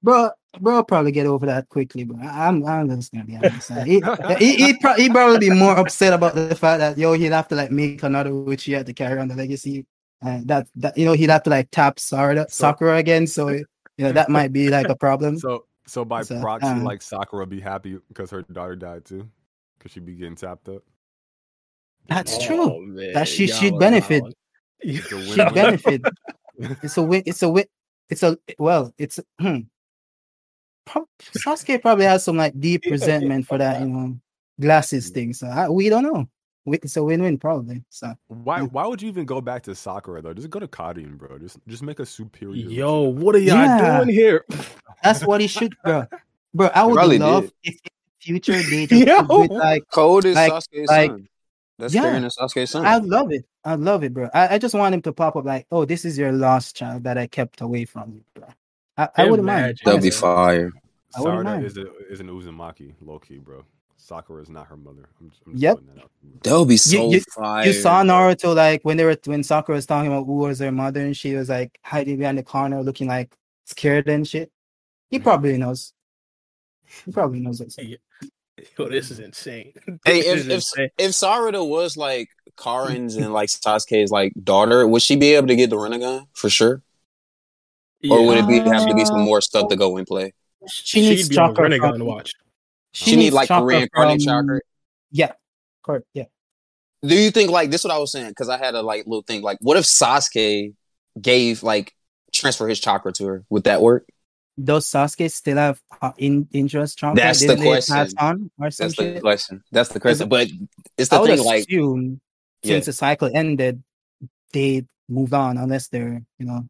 Bro, bro, will probably get over that quickly, But I- I'm, I'm just gonna be honest. He, he, he'd, pro- he'd probably be more upset about the fact that yo, he'd have to like make another which he had to carry on the legacy, and that that you know he'd have to like tap Sarada, So- Sakura again. So you know that might be like a problem. So so by So, proxy, um, like Sakura be happy because her daughter died too, because she'd be getting tapped up. That's Oh, true. man, That she y'all should are benefit. wild. It's a She win-win. benefit. It's a win. It's a win. It's a well. It's hmm. Pro- Sasuke probably has some like deep resentment for that, you know, glasses thing. So I, we don't know. Wi- it's a win-win probably. So Why Yeah. why would you even go back to Sakura though? Just go to Karin, bro. Just just make a superior. Yo, Vegeta. what are y'all Yeah. doing here? that's what he should, bro. Bro, I would probably love did. if in future they just Yo. do like Code is Like- Sasuke's like- son. That's Yeah. Karin and Sasuke's son. I love it. I love it, bro. I, I just want him to pop up like, oh, this is your lost child that I kept away from you, bro. I, I wouldn't mind. That'd be fire. I wouldn't Sarada is a, is an Uzumaki, low key, bro. Sakura is not her mother. I'm, just- I'm just Yep. that. That would be so you- fire. You saw Naruto like when they were when Sakura was talking about who was her mother and she was like hiding behind the corner looking like scared and shit. He mm-hmm. probably knows. He probably knows what's up. Yo, this is insane. Hey, This if is if insane. if Sarada was like Karin's and like Sasuke's like daughter, would she be able to get the Rinnegan for sure? Or would it be have to be some more stuff to go and play? She She'd needs be on chakra Rinnegan to watch. She, need needs like the chakra reincarnate from- chakra. Yeah, correct. Yeah, Do you think like this? Is what I was saying because I had a like little thing. Like, what if Sasuke gave like transfer his chakra to her? Would that work? does Sasuke still have uh, in interest chakra? That's the Didn't they question. Pass on or some That's the shit? question. That's the question. But it's I the would thing. Like, assume Yeah. since the cycle ended, they moved on unless they're you know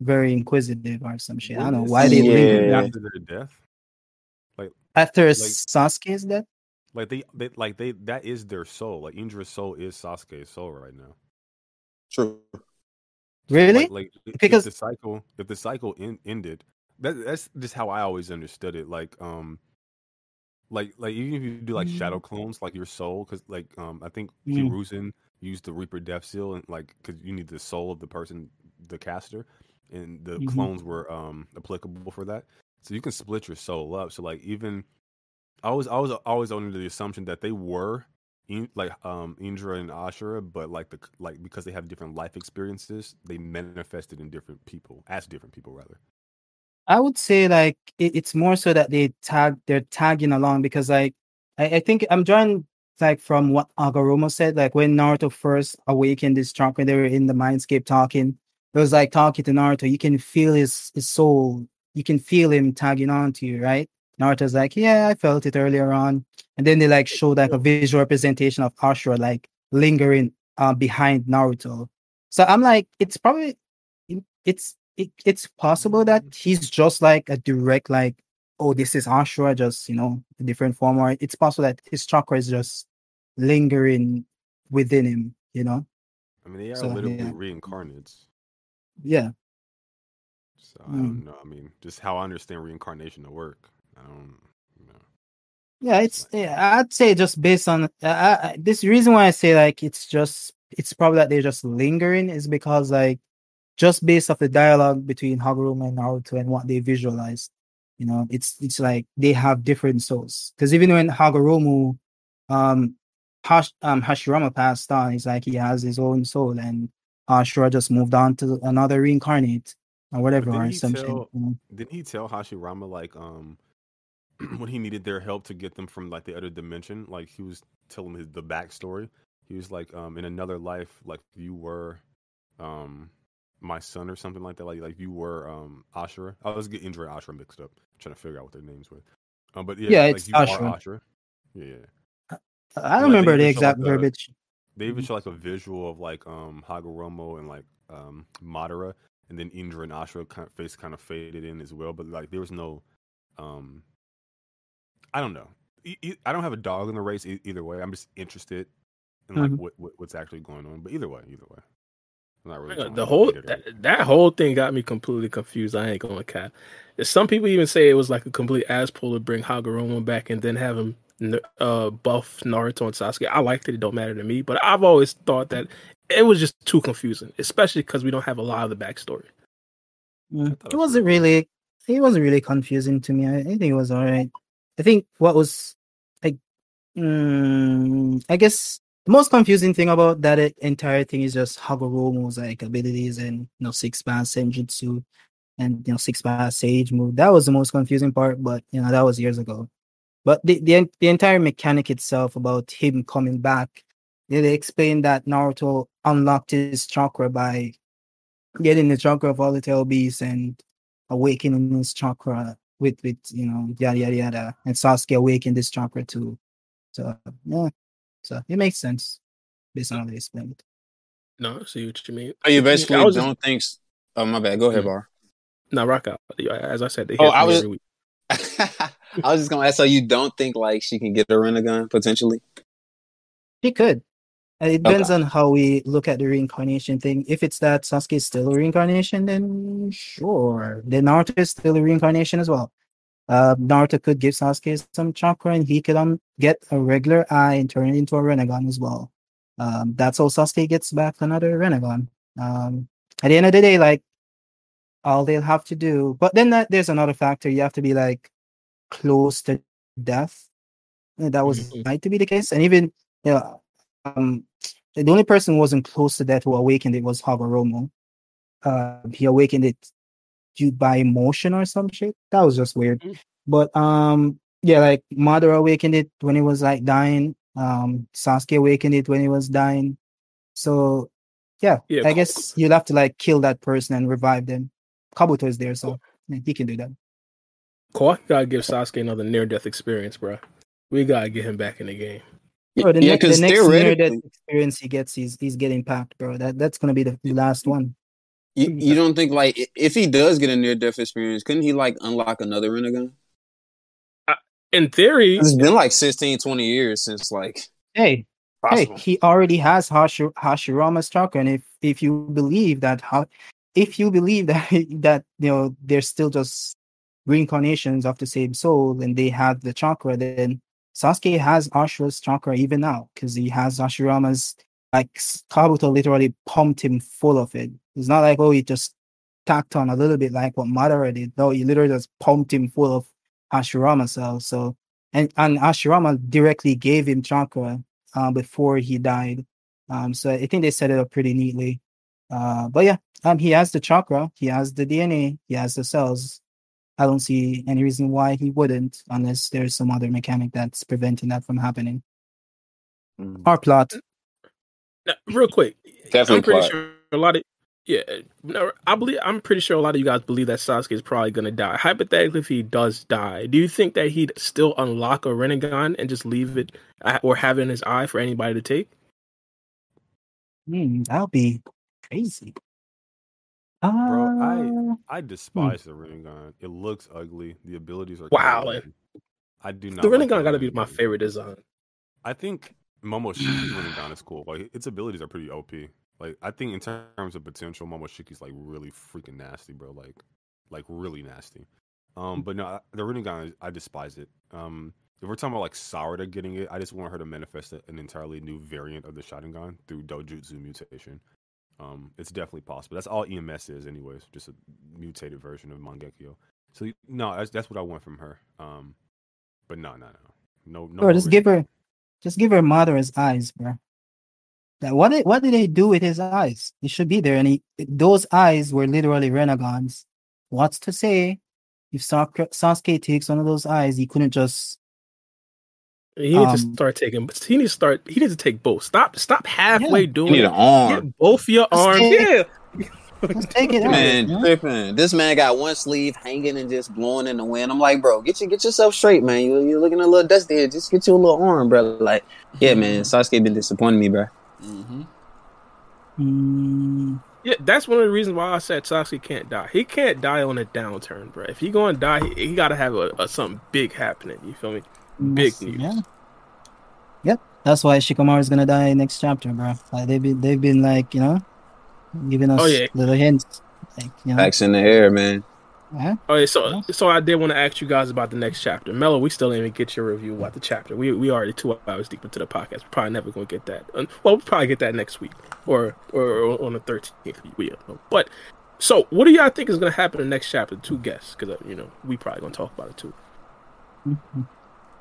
very inquisitive or some shit. I don't know why they be linger Yeah. after their death. After Like- Sasuke's death. Like they, they, like they, that is their soul. Like Indra's soul is Sasuke's soul right now. true. So, Really? Like, like Because- if the cycle, if the cycle in, ended, that, that's just how I always understood it. Like, um, like, like even if you do like shadow clones, like your soul, because like, um, I think Mm. Hiruzen used the Reaper Death Seal, and like, because you need the soul of the person, the caster, and the Mhm. clones were um applicable for that. So you can split your soul up. So like, even I was, I was always under the assumption that they were. Like um Indra and Ashura, but like the like because they have different life experiences, they manifested in different people, as different people rather. I would say like it, it's more so that they tag they're tagging along because like I, I think I'm drawing like from what Hagoromo said, like when Naruto first awakened this chakra, they were in the mindscape talking. It was like talking to Naruto, you can feel his his soul, you can feel him tagging on to you, right? Naruto's like, Yeah, I felt it earlier on. And then they like showed like a visual representation of Ashura like lingering uh, behind Naruto. So I'm like, it's probably it's it, it's possible that he's just like a direct like oh this is Ashura just you know a different form or it's possible that his chakra is just lingering within him you know I mean, they are So, literally yeah. reincarnates. yeah So I Mm. don't know. I mean, just how I understand reincarnation to work. I don't. You know. yeah it's yeah, I'd say just based on uh, I, this reason why I say like it's just it's probably that they're just lingering is because like just based off the dialogue between Hagoromo and Naruto and what they visualized you know it's it's like they have different souls because even when Hagoromo um Hash, um Hashirama passed on it's like he has his own soul and Ashura just moved on to another reincarnate or whatever or he some shit, tell- you know? Didn't he tell Hashirama like um when he needed their help to get them from like the other dimension? Like he was telling his the backstory. He was like, um, in another life, like you were, um, my son or something like that. Like like you were um Ashura. I was getting Indra and Ashura mixed up, trying to figure out what their names were. Um, but yeah, Yeah, like it's you are Ashura. Ashura. Yeah, yeah. I Like, don't they remember the even show, like, exact the- verbiage They even Mhm. show like a visual of like um Hagoromo and like um Madara, and then Indra and Ashura kind of face kind of faded in as well. But like there was no, um, I don't know. I don't have a dog in the race either way. I'm just interested in like Mhm. what, what what's actually going on. But either way, either way, I'm not really Yeah, the whole debate it or that, that whole thing got me completely confused. I ain't going to cap. Some people even say it was like a complete ass pull to bring Hagoromo back and then have him n- uh, buff Naruto and Sasuke. I liked it; it don't matter to me. But I've always thought that it was just too confusing, especially because we don't have a lot of the backstory. Mm, it It was wasn't really. It wasn't really confusing to me. I, I think it was all right. I think what was like, mm, I guess the most confusing thing about that entire thing is just Hagoromo's like abilities and you know six man senjutsu and you know six man sage move. That was the most confusing part, but you know that was years ago. But the the, the entire mechanic itself about him coming back, they, they explained that Naruto unlocked his chakra by getting the chakra of all the tail beasts and awakening his chakra with with you know yada yada yada and Sasuke awakened this chakra too. So yeah, So it makes sense based on how they explained it. No, I see what you mean. Oh, you basically I don't just- think? s- Oh, my bad. Go ahead, Mm. Bar. No, rock out. As I said, they Oh, hear I was- every week. I was just gonna ask. So you don't think like she can get a Rinnegan potentially? She could. It Okay. depends on how we look at the reincarnation thing. If it's that Sasuke is still a reincarnation, then sure. Then Naruto is still a reincarnation as well. Uh, Naruto could give Sasuke some chakra, and he could um, get a regular eye and turn it into a Rinnegan as well. Um, that's how Sasuke gets back another Rinnegan. Um, at the end of the day, like all they'll have to do, but then that, there's another factor. You have to be like close to death. That was Mhm. right to be the case, and even you know, um, the only person who wasn't close to death who awakened it was Hagoromo. Uh, he awakened it due by emotion or some shit. That was just weird. Mm. But um, yeah, like Madara awakened it when he was like dying. Um, Sasuke awakened it when he was dying. So yeah, Yeah, I guess you'll have to like kill that person and revive them. Kabuto is there, so yeah, he can do that. Kawaki gotta give Sasuke another near death experience, bro. We gotta get him back in the game. Bro, the, yeah, ne- the because next near death experience he gets, he's he's getting packed, bro. That that's gonna be the last one. you, you don't think like if he does get a near death experience, couldn't he like unlock another rent a? In theory, It's been like 16, 20 years since like Hey, possible. Hey, he already has Hashir- Hashirama's chakra, and if if you believe that, how if you believe that that you know they're still just reincarnations of the same soul, and they have the chakra, then Sasuke has Ashura's chakra even now because he has Hashirama's. Like Kabuto literally pumped him full of it. It's not like oh he just tacked on a little bit like what Madara did. No, he literally just pumped him full of Hashirama cells. So and and Hashirama directly gave him chakra uh, before he died. Um, so I think they set it up pretty neatly. Uh, but yeah, um, he has the chakra, he has the DNA, he has the cells. I don't see any reason why he wouldn't, unless there's some other mechanic that's preventing that from happening. Mm. Our plot. Now, real quick, Definitely I'm pretty plot. sure a lot of yeah, no, I believe I'm pretty sure a lot of you guys believe that Sasuke is probably gonna die. Hypothetically, if he does die, do you think that he'd still unlock a Rinnegan and just leave it uh, or have it in his eye for anybody to take? Hmm, that'll be crazy. Bro, Uh, I despise the Rinnegan. It looks ugly. The abilities are Wow. I do not. The like Rinnegan got to be my favorite design. I think Momoshiki's Rinnegan is cool. Like its abilities are pretty OP. Like I think in terms of potential, Momoshiki's like really freaking nasty, bro. Like, like really nasty. Um, but no, I- the Rinnegan, I despise it. Um, if we're talking about like Sarada getting it, I just want her to manifest an entirely new variant of the Sharingan through Dojutsu mutation. Um, it's definitely possible. That's all EMS is, anyways, just a mutated version of Mangekyo. So no, that's that's what I want from her. Um, but no, no, no, no, no. bro, just give her, just give her mother's eyes, bro. That what did what did they do with his eyes? He should be there, and he those eyes were literally Rinnegans. What's to say if Sasuke takes one of those eyes, he couldn't just He needs to Um, start taking. But he needs to start. He needs to take both. Stop. Stop halfway You doing need an arm. Get both your Just arms. take- Yeah. just take it out. Man, you know? tripping. This man got one sleeve hanging and just blowing in the wind. I'm like, bro, get you get yourself straight, man. You you looking a little dusty. here. Just get you a little arm, bro. Like, yeah, man. Sasuke been disappointing me, bro. Mm-hmm. Mm, Yeah, that's one of the reasons why I said Sasuke can't die. He can't die on a downturn, bro. If he going to die, he, he got to have a, a something big happening. You feel me? Big that's- news. Yeah. Yep. That's why Shikamaru is gonna die next chapter, bro. Like they've been they've been like you know giving us Oh, yeah. little hints, like you know. Facts in the air, man. Yeah. Oh, yeah, so Yeah. so I did want to ask you guys about the next chapter. Mello, we still didn't even get your review about the chapter. We we already two hours deep into the podcast. We're probably never gonna get that. Well, we'll probably get that next week or or on the thirteenth. We don't know. But so, what do y'all think is gonna happen in the next chapter? Two guests, because you know we probably gonna talk about it too. Mhm.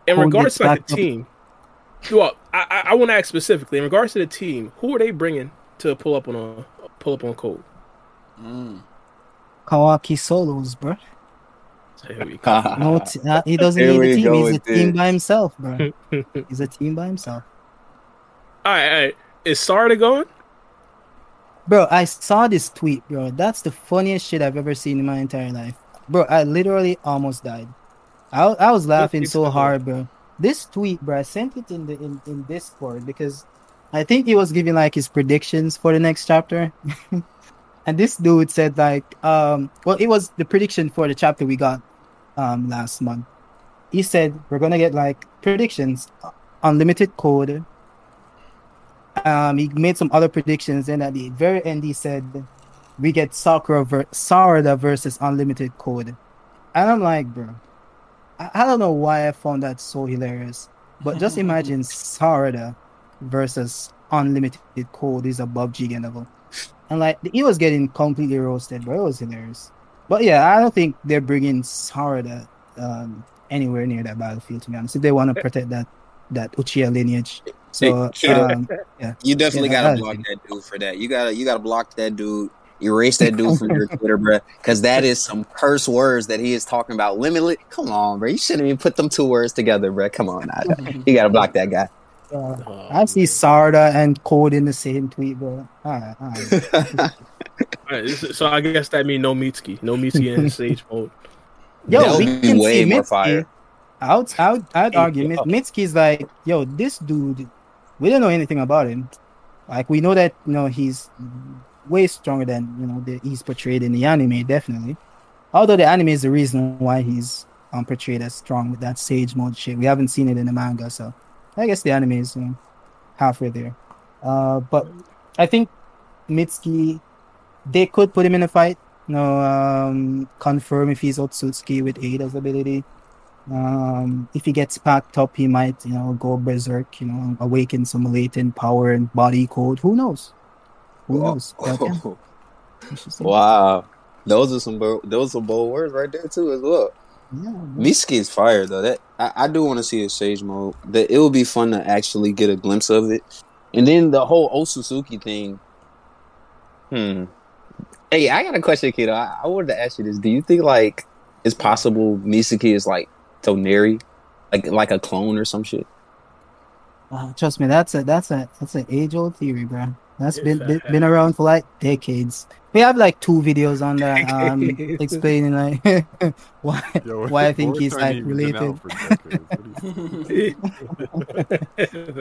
In Who regards to like back the up? team, well, I I, I want to ask specifically in regards to the team. Who are they bringing to pull up on a pull up on code? Mm. Kawaki solos, bro. Here we go. No, t- uh, he doesn't Here need we a team. He's a team this. by himself, bro. He's a team by himself, All right, all right. Is Sarada going? bro. I saw this tweet, bro. That's the funniest shit I've ever seen in my entire life, bro. I literally almost died. I I was laughing so hard, bro. this tweet, bro, I sent it in the in, in Discord because I think he was giving like his predictions for the next chapter. and this dude said like um well it was the prediction for the chapter we got um last month. He said we're gonna get like predictions, unlimited code. Um he made some other predictions and at the very end he said we get Sakura ver- Sarada versus unlimited code. And I'm like, bro, I, don't know why I found that so hilarious. But just imagine Sarada versus unlimited code is above Jigen level. And like he was getting completely roasted, bro. It was hilarious. But yeah, I don't think they're bringing Sarada um, anywhere near that battlefield. To be honest, if they want to protect that that Uchiha lineage, so um, You definitely Yeah, gotta block that dude for that. You gotta you gotta block that dude. Erase that dude from your Twitter, bro. Because that is some curse words that he is talking about. Limitless. Come on, bro. You shouldn't even put them two words together, bro. Come on, now. you gotta block that guy. uh, Oh, I see Sarada and Code in the same tweet, bro. Alright, alright. Alright, this- so I guess that means no Mitsuki, no Mitsuki in Sage mode. Yo, That we would be can way see more Mitsuki. fire. I would, I would, I'd argue yo. Mit- Mitsuki's like, yo, this dude, we don't know anything about him. Like, we know that, you know, he's way stronger than, you know, the, he's portrayed in the anime, definitely. Although the anime is the reason why he's um, portrayed as strong with that sage mode shit. We haven't seen it in the manga, so I guess the anime is you know, halfway there. Uh, but I think Mitsuki, they could put him in a fight. You know, um, confirm if he's Otsutsuki with Eida's ability. Um, if he gets packed up, he might, you know, go berserk. You know, awaken some latent power and body code. Who knows? Who knows? But, yeah, wow. Those are some bo- those are bold words right there too as well. yeah, Mitsuki is fire though. That I, I do want to see a Sage mode. That it would be fun to actually get a glimpse of it. And then the whole Otsutsuki thing. Hmm. Hey, I got a question, kiddo. I, I wanted to ask you this. Do you think like it's possible Mitsuki is like Toneri? Like like a clone or some shit? Uh, trust me, that's a that's a that's an age old theory, bro. That's It's been been, been around for like decades. We have like two videos on that, um, explaining like why Yo, why I think he's like ain't even been related. for decades. What do you-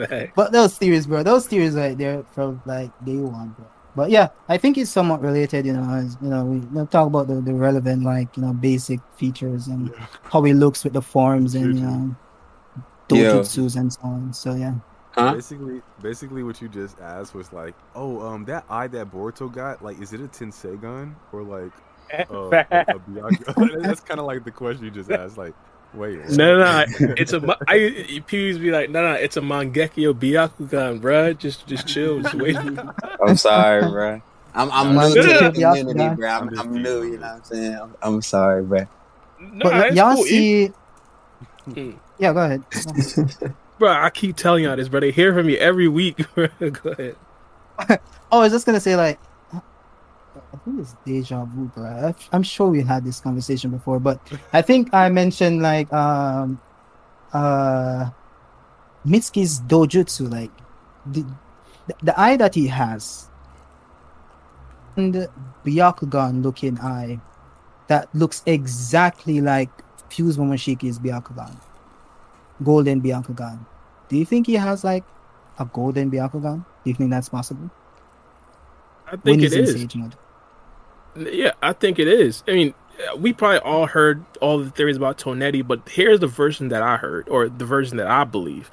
Fact. But those theories, bro, those theories right there from like day one, bro. But yeah, I think it's somewhat related. You know, as you know, we you know, talk about the, the relevant like you know basic features and Yeah. how he looks with the forms and you True, know Yeah. dojutsus and so on. So yeah, Huh? Basically, basically, what you just asked was like, oh, um, that eye that Boruto got, like, is it a Tenseigan or like uh, a, a Byakugan? That's kind of like the question you just asked. Like, wait, what? No, no, no, it's a. I ma- I Pews be like, no, no, it's a Mangekyo Byakugan, bruh. Just, just chill, just wait. I'm sorry, bro. I'm I'm new to the community, bro. I'm, I'm new. You know what I'm saying? I'm, I'm sorry, bro. No, but y'all cool. see, Hmm. yeah, go ahead. Bro. I keep telling y'all this, bro. They hear from me every week. Go ahead. Oh, I was just gonna say like, I think it's deja vu, bro. I'm sure we had this conversation before, but I think I mentioned like um, uh, Mitsuki's dojutsu, like the the, eye that he has, and Byakugan looking eye, that looks exactly like Fuse Momoshiki's Byakugan, golden Byakugan. Do you think he has like a golden Byakugan? Do you think that's possible? I think it is. Yeah, I think it is. I mean, we probably all heard all the theories about Toneri, but here's the version that I heard, or the version that I believe.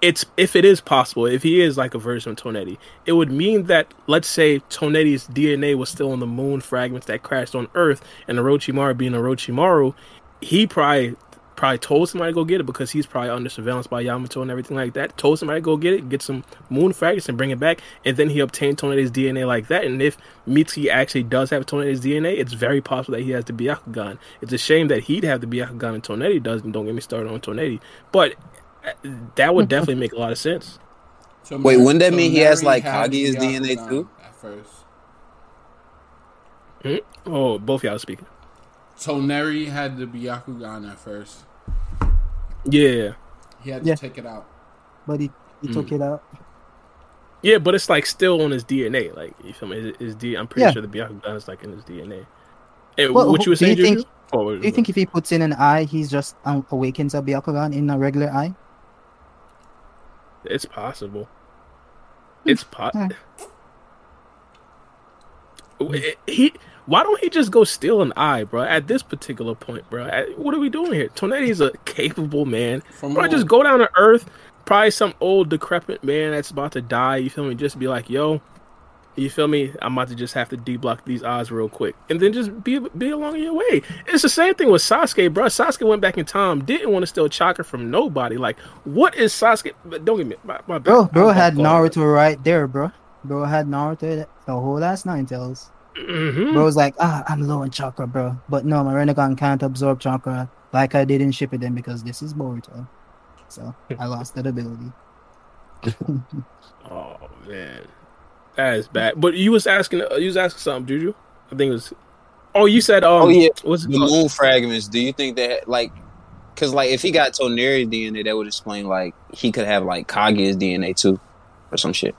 It's if it is possible, if he is like a version of Toneri, it would mean that let's say Toneri's DNA was still in the moon fragments that crashed on Earth, and Orochimaru being Orochimaru, he probably probably told somebody to go get it because he's probably under surveillance by Yamato and everything like that. Told somebody to go get it, get some moon fragments and bring it back, and then he obtained Toneri's DNA like that. And if Mitsuki actually does have Toneri's DNA, it's very possible that he has the Byakugan. It's a shame that he'd have the Byakugan and Toneri doesn't. Don't get me started on Toneri, but uh, that would definitely make a lot of sense. So Wait, Mar- wouldn't that mean he has, like, had the Kaguya's DNA too? At first, Oh, both y'all speaking. Toneri had the Byakugan at first. Yeah, He had to Yeah. take it out. But he, he Mm. took it out. yeah, but it's like still on his DNA. Like you feel me? His, his D. I'm pretty Yeah. sure the Byakugan is like in his DNA. Hey, Well, what you were do you think- Oh, Do you think if he puts in an eye, he's just um, awakens a Byakugan in a regular eye? It's possible. It's possible. He. Why don't he just go steal an eye, bro? At this particular point, bro. At- what are we doing here? Toneri's a capable man. From Bro, just go down to Earth. Probably some old decrepit man that's about to die. You feel me? Just be like, yo, you feel me? I'm about to just have to deblock these eyes real quick, and then just be be along your way. It's the same thing with Sasuke, bro. Sasuke went back in time, didn't want to steal chakra from nobody. Like, what is Sasuke? But don't get me, my, my Bro, bro had Naruto right there, bro. Bro had Naruto the whole last nine tails. Mhm. Bro was like, ah, I'm low on chakra, bro. But no, my Rinnegan can't absorb chakra like I did in Shippuden because this is Boruto. So I lost that ability. Oh man, that is bad. But you was asking, uh, you was asking something, Juju. I think it was. Oh, you said, um, Oh, yeah. what's The moon fragments. Do you think that like, because like if he got Toneri's DNA, that would explain like he could have like Kaguya's DNA too, or some shit.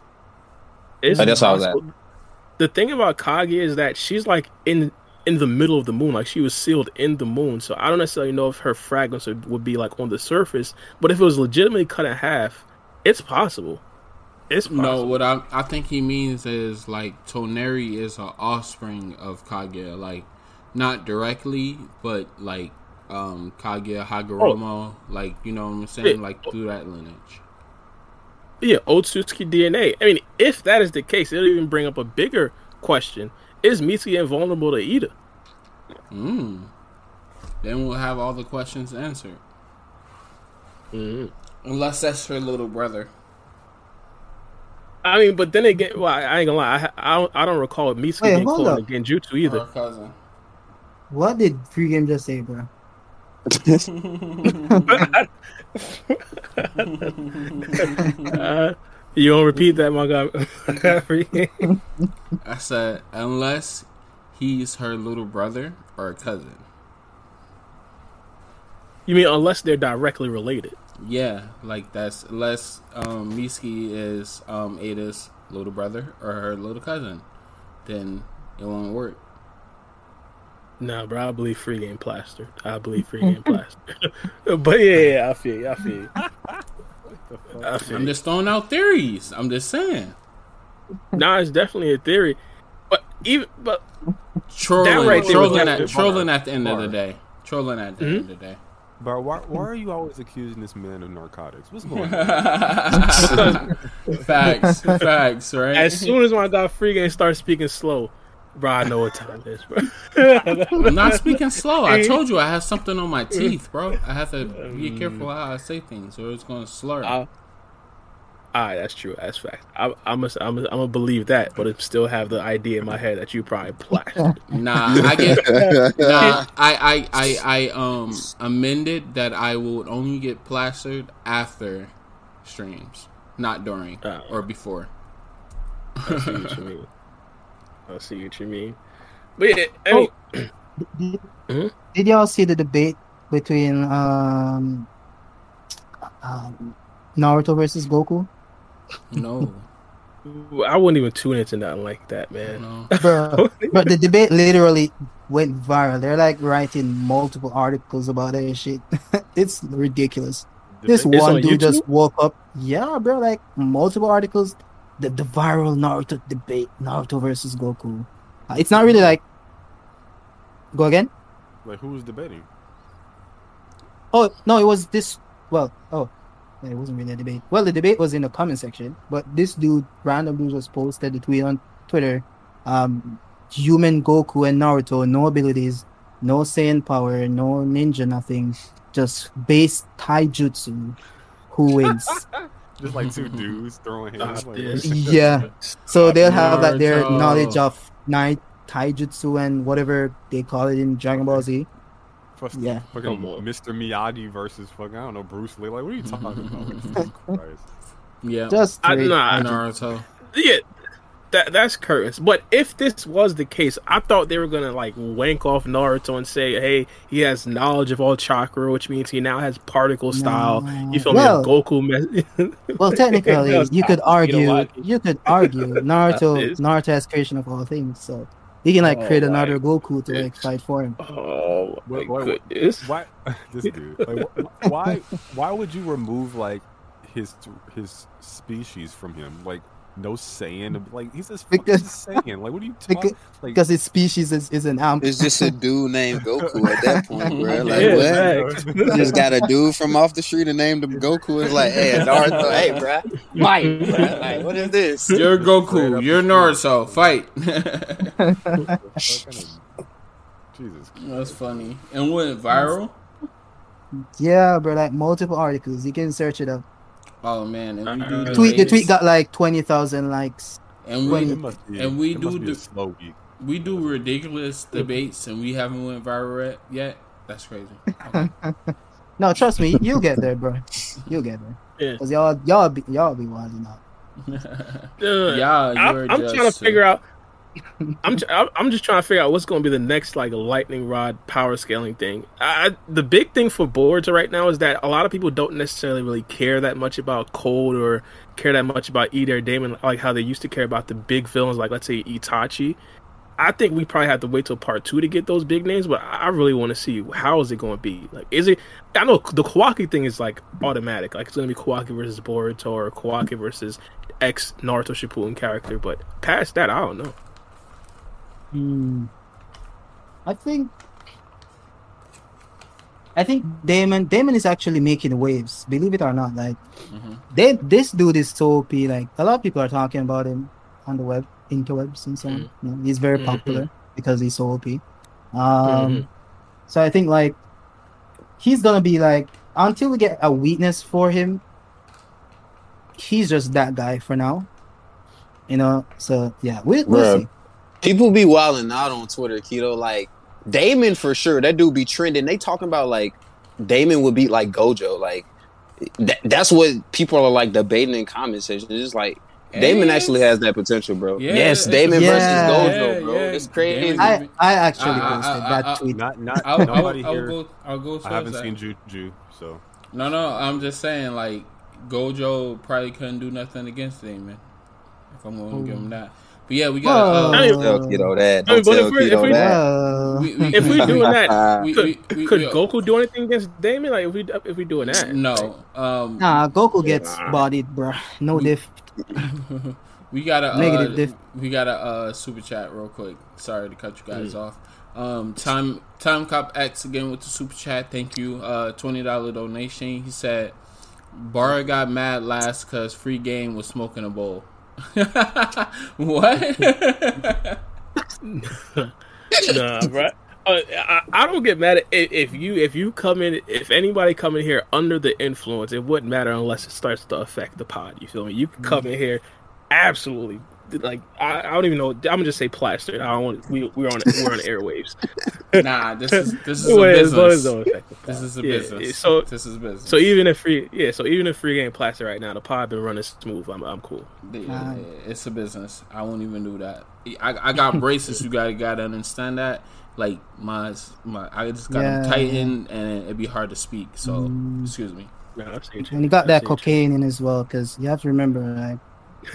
It's Oh, that's what I was possible. The thing about Kaguya is that she's like in in the middle of the moon, like she was sealed in the moon. So I don't necessarily know if her fragments would, would be like on the surface, but if it was legitimately cut in half, it's possible. It's possible. No, what I I think he means is like Toneri is an offspring of Kaguya, like not directly, but like um Kaguya Hagoromo, like you know what I'm saying, Yeah. like through that lineage. Yeah, Otsutsuki DNA. I mean, if that is the case, it'll even bring up a bigger question: Is Mitsuki invulnerable to Eida? Mm. Then we'll have all the questions answered. Mm-hmm. Unless that's her little brother. I mean, but then again, well, I, I ain't gonna lie, I, I don't, I don't recall Mitsuki Wait, being hold cloned up. to Genjutsu Or either. her cousin. What did free game just say, bro? Uh, you want to repeat that, my guy? I said unless he's her little brother or a cousin. you mean unless they're directly related? Yeah, like that's unless um Mitsuki is um Eida's little brother or her little cousin, then it won't work. Nah, bro, I believe free game plastered. I believe free game plastered. but yeah, yeah, I feel you. I feel you. I feel I'm you. just throwing out theories. I'm just saying. Nah, it's definitely a theory. But even but Trolling, right there was trolling, definitely at, trolling at the end of the Bar. day. Trolling at the Mhm. end of the day. But why, why are you always accusing this man of narcotics? What's going on? facts, facts, right? as soon as my guy free game starts speaking slow, bro, I know what time it is, bro. I'm not speaking slow. I told you I have something on my teeth, bro. I have to be careful how I say things, or it's gonna slur. Uh, all right, that's true. That's fact. I, I'm gonna I'm gonna I'm gonna believe that, but I still have the idea in my head that you probably plastered. Nah, I get. Nah, I, I, I, I um amended that I will only get plastered after streams, not during Oh. or before. I see what you mean. I see what you mean. But yeah, I mean, Did, Mhm. did y'all see the debate between um, um Naruto versus Goku? No, I wouldn't even tune into nothing like that, man. no. Bro, but the debate literally went viral. They're like writing multiple articles about that shit. it's ridiculous. This It's one on dude just woke up. Yeah, bro, like multiple articles. The the viral Naruto debate, Naruto versus Goku. Uh, it's not really like. Go again? Like who was debating? Oh no, it was this. Well, oh, it wasn't really a debate. Well, the debate was in the comment section, but this dude, random dude, just posted the tweet on Twitter. Um, human Goku and Naruto, no abilities, no Saiyan power, no ninja, nothing. Just base taijutsu. Who wins? Just like two dudes throwing hands. Like, yeah. So they'll have like their knowledge of night taijutsu and whatever they call it in Dragon Ball Z. Fuck- Yeah. Fucking Mr. Miyagi versus fucking I don't know Bruce Lee. Like what are you talking about? Jesus Christ. Yeah, Just I, straight nah, Naruto. yeah, that that's curtains. But if this was the case, I thought they were gonna like wank off Naruto and say, "Hey, he has knowledge of all chakra, which means he now has particle style." You feel Well- me? Goku. Mess- Well, technically, No, you could stop. You argue. know? You could argue Naruto. is- Naruto has creation of all things, so he can like Oh create my another Goku to like fight for him. oh my Wait, wait, wait. goodness! Why this dude? Like, why why would you remove like his his species from him. Like no saying, like he's just Because- fucking saying. Like what are you Because- talking? Like Because his species is, is an amp. It's just a dude named Goku at that point, bro. Like Yeah, what? facts. You just got a dude from off the street and named him Goku. It's like, hey, Naruto, hey, bro, fight, bruh. Like, what is this? You're Goku. You're Naruto. Fight. Jesus. That's funny. And went viral. yeah, bro, like multiple articles. You can search it up. Oh man, and we do the Tweet the tweet got like twenty thousand likes. and we It must be, And we do be do- a slow week. we do ridiculous debates, and we haven't went viral yet- yet. That's crazy. Okay. No, trust me, you'll get there, bro. You'll get there. Yeah. Cause y'all y'all be y'all be wilding out. Yeah, I'm, you're I'm just trying to figure out. I'm I'm just trying to figure out what's going to be the next like lightning rod power scaling thing. I, the big thing for boards right now is that a lot of people don't necessarily really care that much about Code or care that much about Eida Daemon like how they used to care about the big villains like let's say Itachi. I think we probably have to wait till part two to get those big names, but I really want to see how is it going to be. Like, is it? I know the Kawaki thing is like automatic. Like, it's going to be Kawaki versus Boruto or Kawaki versus ex Naruto Shippuden character, but past that, I don't know. Hmm. I think I think Daemon Daemon is actually making waves, believe it or not. Like Mhm. they this dude is so OP. Like a lot of people are talking about him on the web, interwebs and so on. You know, he's very Mhm. popular because he's so OP. Um Mhm. so I think like he's gonna be like until we get a weakness for him, he's just that guy for now. You know, so yeah, we, we'll Bruh. see. People be wilding out on Twitter, Kido. Like Daemon for sure. That dude be trending. They talking about like Daemon would beat like Gojo. Like that, that's what people are like debating in comment sections. It's like Daemon Yes. actually has that potential, bro. Yeah, yes, it's- Daemon Yeah. versus Gojo, Yeah, bro. yeah. It's crazy. Daemon- I I actually I- I- posted I- that I- tweet. Not not I'll, I'll, nobody I'll here. go. I'll go. I haven't towards seen that. Ju, Ju so No, no. I'm just saying, like Gojo probably couldn't do nothing against Daemon. If I'm going to give him that. But yeah, we got. Whoa. Uh, Don't tell Kido that. I mean, Don't but tell if we- if we- that. We, we, If we doing that, we, could, we, we, could Goku do anything against Daemon? Like if we if we doing that? No. Um, Nah, Goku gets Nah. bodied, bro. No We- diff. we got a uh, Negative diff. we got a uh, super chat real quick. Sorry to cut you guys off. Um, time time cop X again with the super chat. Thank you. Uh, twenty dollar donation. He said, "Bara got mad last because free game was smoking a bowl." what? nah, bro. Uh, I, I don't get mad at if, if you if you come in if anybody come in here under the influence it wouldn't matter unless it starts to affect the pod you feel me you can come in here absolutely like I, I don't even know I'm gonna just say plastered I don't want we we're on we're on airwaves nah, this is this is a Well, as long as it business. don't affect the pod. This is a Yeah, business. so this is business. so even if free yeah so even if free game plastered right now the pod been running smooth I'm I'm cool Yeah, Nah. it's a business. I won't even do that. I, I got braces. You gotta gotta understand that. Like my my, I just got them tightened, and it'd be hard to speak. So Mm. excuse me. Nah, I've seen you. And you got I've that seen you. cocaine in as well, because you have to remember, like,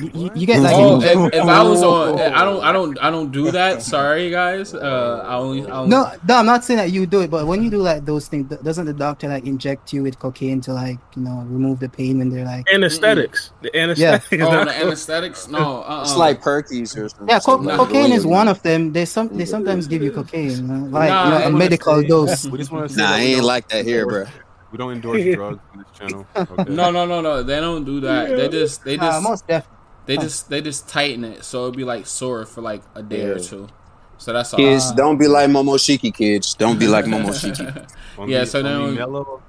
you, you, you get like. Oh, if, if I was on, I don't, I don't, I don't do that. Sorry, guys. Uh, I only, I only no, no, I'm not saying that you do it, but when you do like those things, doesn't the doctor like inject you with cocaine to like you know remove the pain when they're like? anesthetics the anesthetics is Oh, the anesthetics? No, uh, It's like Perky's or something. Yeah, co- Nah. cocaine is one of them. They some they sometimes give you cocaine, you know, like Nah, you know, I a wanna medical say- dose. we just want to say Nah, I ain't like that here, bro. We don't endorse drugs on this channel. Okay? No, no, no, no. They don't do that. They just, they Nah, just, most definitely. They just, they just tighten it so it'd be like sore for like a day or two. So that's all. Kids, uh-huh. don't be like Momoshiki, kids. Don't be like Momoshiki. On Yeah, the, so on the we- mellow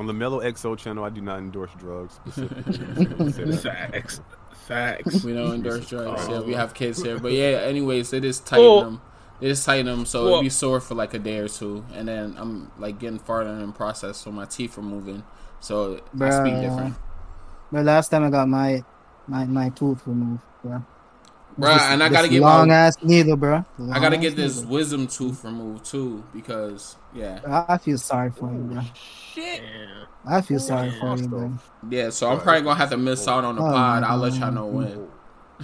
on the mellow XO channel, I do not endorse drugs. Specifically. Say that. facts facts We don't endorse drugs. Yeah, we Oh. have kids here. But yeah, anyways, they just tighten Well- them. They just tighten them so Well- it'd be sore for like a day or two, and then I'm like getting farther in the process, so my teeth are moving. So I speak different, But last time I got my my my tooth removed, bro. Bruh, and I gotta get long my, ass needle, bro. I gotta get this wisdom tooth removed too because yeah, I I feel sorry for you, bro. Shit. I feel sorry for you, bro. yeah. So I'm probably gonna have to miss out on the Oh, pod. my I'll let y'all know when.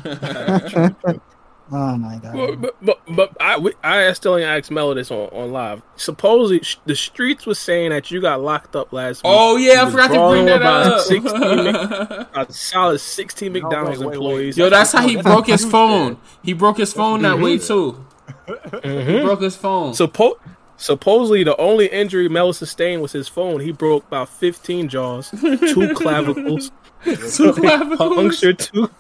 Oh my god. But but, but, but I we, I still ain't asked Mello this on, on live. Supposedly sh- the streets was saying that you got locked up last week. Oh yeah, I forgot to bring that about up. 16 a solid sixteen No, McDonald's wait, wait, wait. employees. Yo, that's how he broke his phone. He broke his phone that way mm-hmm. too. Mm-hmm. He broke his phone. Suppo- supposedly the only injury Mello sustained was his phone. He broke about fifteen jaws, two clavicles, Two clavicles. punctured two,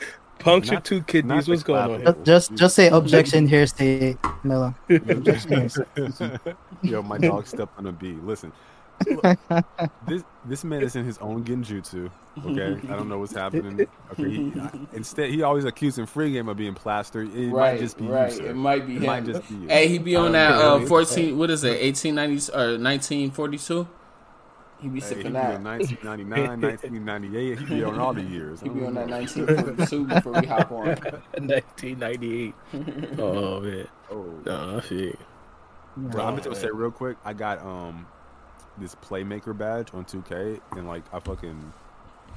punctured Not- two kidneys. What's going on? Here? Just, just, just say objection here, say Miller. Objection here. say- Yo, my dog stepped on a bee. Listen, this this man is in his own genjutsu. Okay, I don't know what's happening. Okay, he, instead he always accusing free game of being plastered. It might Right, just be right. you, sir. It might be It him. might just be you. Hey, he be on Um, that uh it's- fourteen. What is it? Eighteen ninety or nineteen forty two. He be Hey, he sipping be that. on 1999, 1998. He be on all the years. He I be don't on that know. nineteen forty two before we hop on. 1998. Oh man, Oh, nah, I feel you. Bro, I'm just gonna say real quick. I got um this playmaker badge on 2K, and like I fucking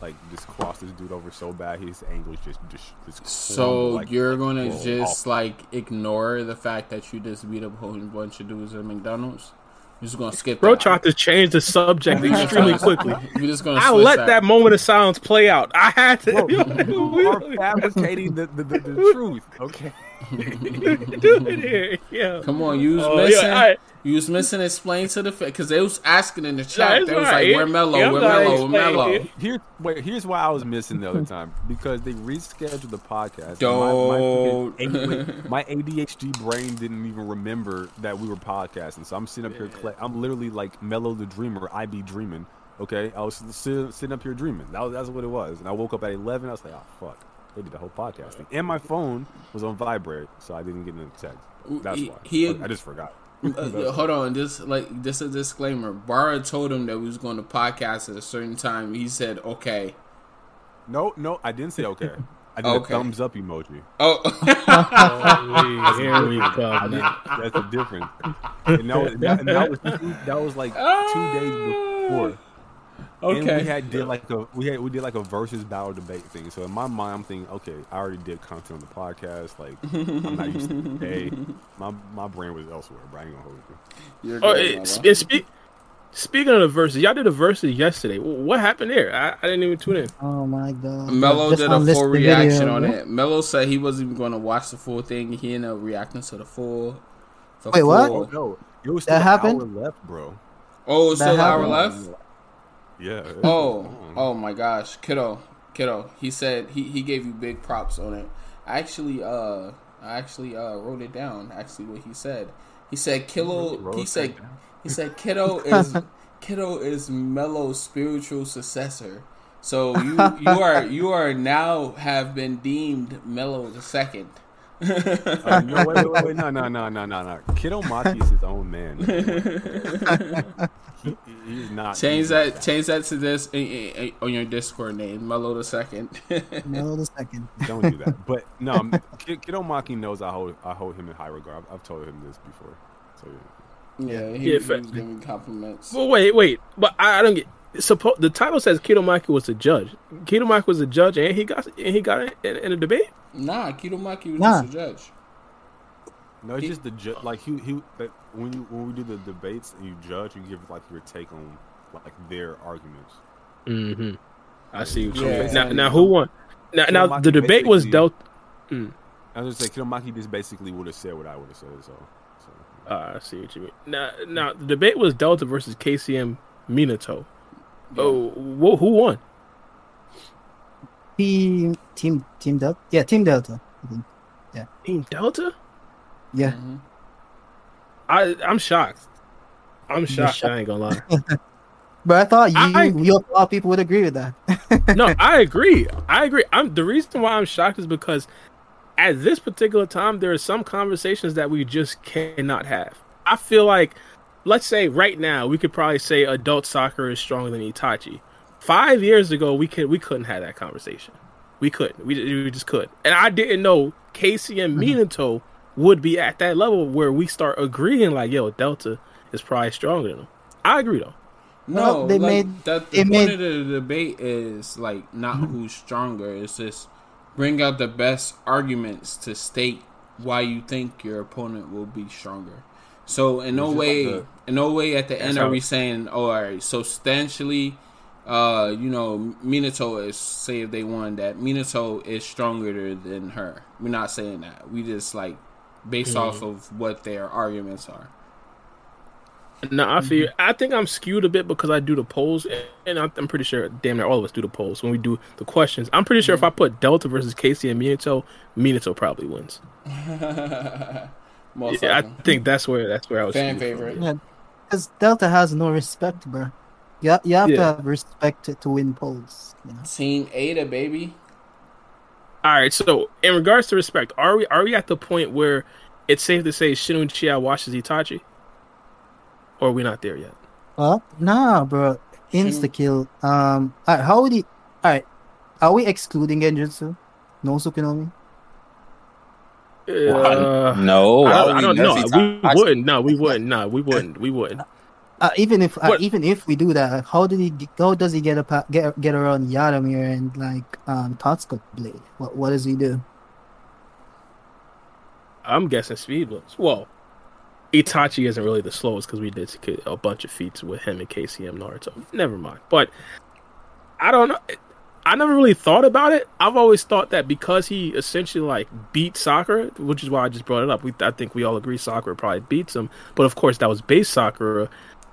like just crossed this dude over so bad, his angle is just just, just So like, you're gonna just off. like ignore the fact that you just beat up a whole bunch of dudes at McDonald's. You're just gonna skip. Bro that. tried to change the subject extremely quickly. We're just gonna. I switch let that moment of silence play out. I had to. Bro, you are fabricating the, the, the, the truth. Okay. Do it here. Yeah. Come on, you was Oh, missing. yeah, I- you was missing. Explain to the because they was asking in the chat. it's they was alright. like, "Where Mello? Yeah, I'm Where gonna Mello? Where Mello?" Here, wait. Here's why I was missing the other time because they rescheduled the podcast. Don't. My, my, my ADHD brain didn't even remember that we were podcasting. So I'm sitting up here. I'm literally like Mellow the Dreamer. I be dreaming. Okay, I was sitting, sitting up here dreaming. That was, that's what it was. And I woke up at 11. I was like, oh fuck, they did the whole podcasting. And my phone was on vibrate, so I didn't get any text. That's He- why. he- I just forgot. Uh, hold on, just like just a disclaimer. Barra told him that we was going to podcast at a certain time. He said, "Okay." No, no, I didn't say okay. I did Okay. a thumbs up emoji. Oh, Holy, here we come. That's the difference. And that was, that, and that was that was like two days before. And we had did like a we had we did like a versus battle debate thing. So in my mind, I'm thinking, okay, I already did content on the podcast. Like I'm not used to the day. My my brain was elsewhere. But I ain't gonna hold you. You're Oh, good, it, sp- speak. Speaking of the verses, y'all did a verses yesterday. What happened there? I, I didn't even tune in. Oh my god. Mello Just did a full the video, reaction on it. Mello said he wasn't even going to watch the full thing. He ended up reacting to the full. The Wait, what? Oh no, it was That still an happened? hour left, bro. Oh, it's That still an hour happened? left. Yeah. Oh, oh my gosh, kiddo, kiddo. He said he, he gave you big props on it. I actually uh I actually uh wrote it down. Actually, what he said. He said kiddo. He said he said kiddo is kiddo is Mello's spiritual successor. So you you are you are now have been deemed Mello the second. Uh, no, wait, wait, wait, wait, no, no, no, no, no, no. Kidomaki is his own man. he, he's not. Change he's that not change that to this eh, eh, eh, on your Discord name, Mello the second. Mello the second. Don't do that. But no, Kid- Kidomaki knows I hold I hold him in high regard. I've, I've told him this before. So yeah. yeah, he, Yeah, he was giving compliments. Well, wait, wait. But I, I don't get. Suppo- the title says Kidomaki was a judge. Kidomaki was a judge, and he got and he got in, in a debate. Nah, Kidomaki was Nah. just a judge. No, it's He- just the ju- like he he that when you when we do the debates and you judge, you give like your take on like their arguments. Mm-hmm. I see. What Yeah, you're saying. Now, now, who won? Now, Kido now the debate was basically- dealt. I was just say Kidomaki just basically would have said what I would have said. So, so Uh, I see what you mean. Now, now the debate was Delta versus KCM Minato. Yeah. Oh, wh- who won? Team Team Team Delta. Yeah, Team Delta. Yeah. Team Delta. Yeah. Mhm. I I'm shocked. I'm shocked. shocked. I ain't gonna lie. But I thought you I- you a lot of people would agree with that. no, I agree. I agree. I'm the reason why I'm shocked is because at this particular time there are some conversations that we just cannot have. I feel like let's say right now we could probably say adult Sakura is stronger than Itachi. Five years ago we could we couldn't have that conversation. We couldn't. We, we just could. And I didn't know KCM Minato would be at that level where we start agreeing like, yo, Delta is probably stronger than them. I agree though. No, Well, they like, made- that. they The point made- of the debate is like not who's stronger. It's just bring out the best arguments to state why you think your opponent will be stronger. So in no way, like in no way at the end are we saying, oh, all right, substantially, uh, you know, Minato is say if they won that Minato is stronger than her. We're not saying that. We just like based Mm. off of what their arguments are. No, I feel. I think I'm skewed a bit because I do the polls, and I'm, I'm pretty sure, damn near all of us do the polls when we do the questions. I'm pretty sure if I put Delta versus KCM Minato, Minato probably wins. Most Yeah, I think that's where that's where I was. Fan skewed from. favorite. Yeah, because Delta has no respect, bro. You, you have to have respect to, to win polls. You know? Team Eida, baby. All right, so in regards to respect, are we are we at the point where it's safe to say Shin Uchiha washes Itachi, or are we not there yet? Well, nah, bro. Insta kill. Um, alright, how would he? Alright, are we excluding Genjutsu? No Tsukuyomi? Uh, no, I don't, I don't know. We wouldn't. No, we wouldn't. No, we wouldn't. We wouldn't. Uh, even if uh, even if we do that, how did he? How does he get a get get around Yata Mirror and like um Blade? What what does he do? I'm guessing speed blows. Well, Itachi isn't really the slowest because we did a bunch of feats with him and KCM Naruto. Never mind. But I don't know. I never really thought about it. I've always thought that because he essentially like beat Sakura, which is why I just brought it up. We I think we all agree Sakura probably beats him, but of course that was base Sakura.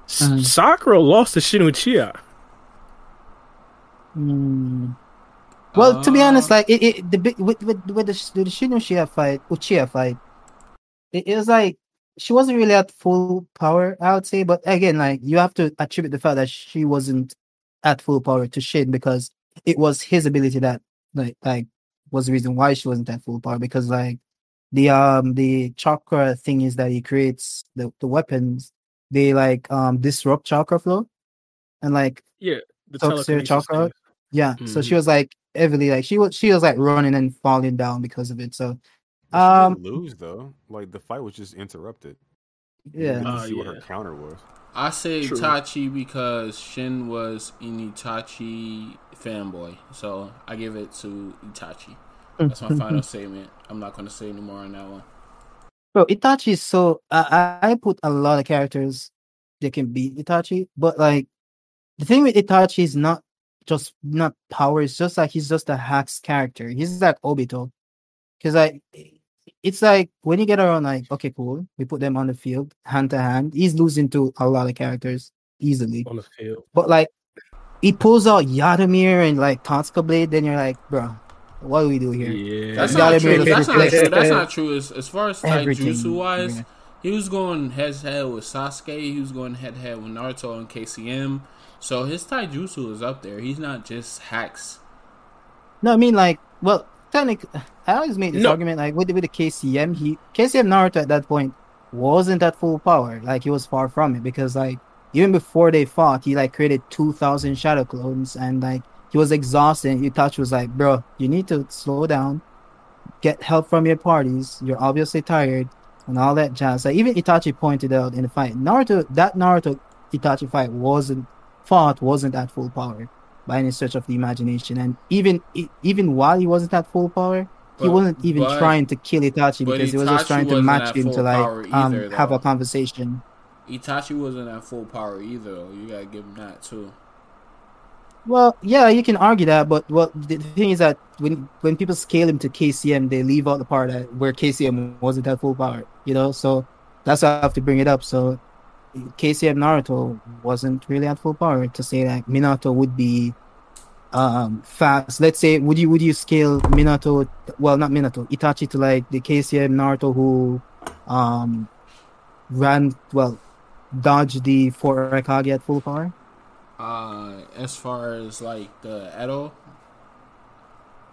Mhm. Sakura lost to Shin Uchiha. Hmm. Well, to be honest, Uh, like it, it the with with with the, the Shin Uchiha fight, Uchiha fight, it, it was like she wasn't really at full power, I would say. But again, like you have to attribute the fact that she wasn't at full power to Shin because it was his ability that like like was the reason why she wasn't at full power because like the um the chakra thing is that he creates the, the weapons they like um disrupt chakra flow and like Yeah, the Toxic telekinesis chakra? thing. yeah, so Mhm. she was like heavily like she was she was like running and falling down because of it. So But she um didn't lose though. Like the fight was just interrupted. Yeah. didn't Uh, see what her counter was. I say True. Itachi because Shin was an Itachi fanboy, so I give it to Itachi. That's my final statement. I'm not going to say any more on that one. Bro, Itachi is so I, I put a lot of characters that can beat Itachi, but like the thing with Itachi is not just not power, it's just like he's just a hacks character. He's like Obito. Cause like it's like when you get around like, okay, cool, we put them on the field, hand to hand, he's losing to a lot of characters easily. on the field. But like he pulls out Yata Mirror and like Totsuka Blade, then you're like, bro, what do we do here? Yeah, That's not true. That's not true. That's not true. As, as far as Everything. taijutsu wise, Yeah. he was going head to head with Sasuke. He was going head to head with Naruto and KCM. So his taijutsu is up there. He's not just hacks. No, I mean like, well, technically, I always made this No. argument like with the, with the KCM, he KCM Naruto at that point wasn't at full power. Like he was far from it because like even before they fought, he like created two thousand shadow clones and like he was exhausted. And Itachi was like, bro, you need to slow down, get help from your parties. You're obviously tired and all that jazz. Like even Itachi pointed out in the fight, Naruto that Naruto Itachi fight wasn't fought wasn't at full power by any stretch of the imagination. And even even while he wasn't at full power, he But- wasn't even but- trying to kill Itachi because he was just trying to match him to like um either, have a conversation. Itachi wasn't at full power either. Though. You gotta give him that too. Well, yeah, you can argue that, but well, the thing is that when when people scale him to KCM, they leave out the part that where KCM wasn't at full power. You know, so that's why I have to bring it up. So KCM Naruto wasn't really at full power to say that Minato would be um fast. Let's say would you would you scale Minato well not Minato, Itachi to like the KCM Naruto who um ran well dodged the four Raikage at full power? Uh, as far as like the Edo,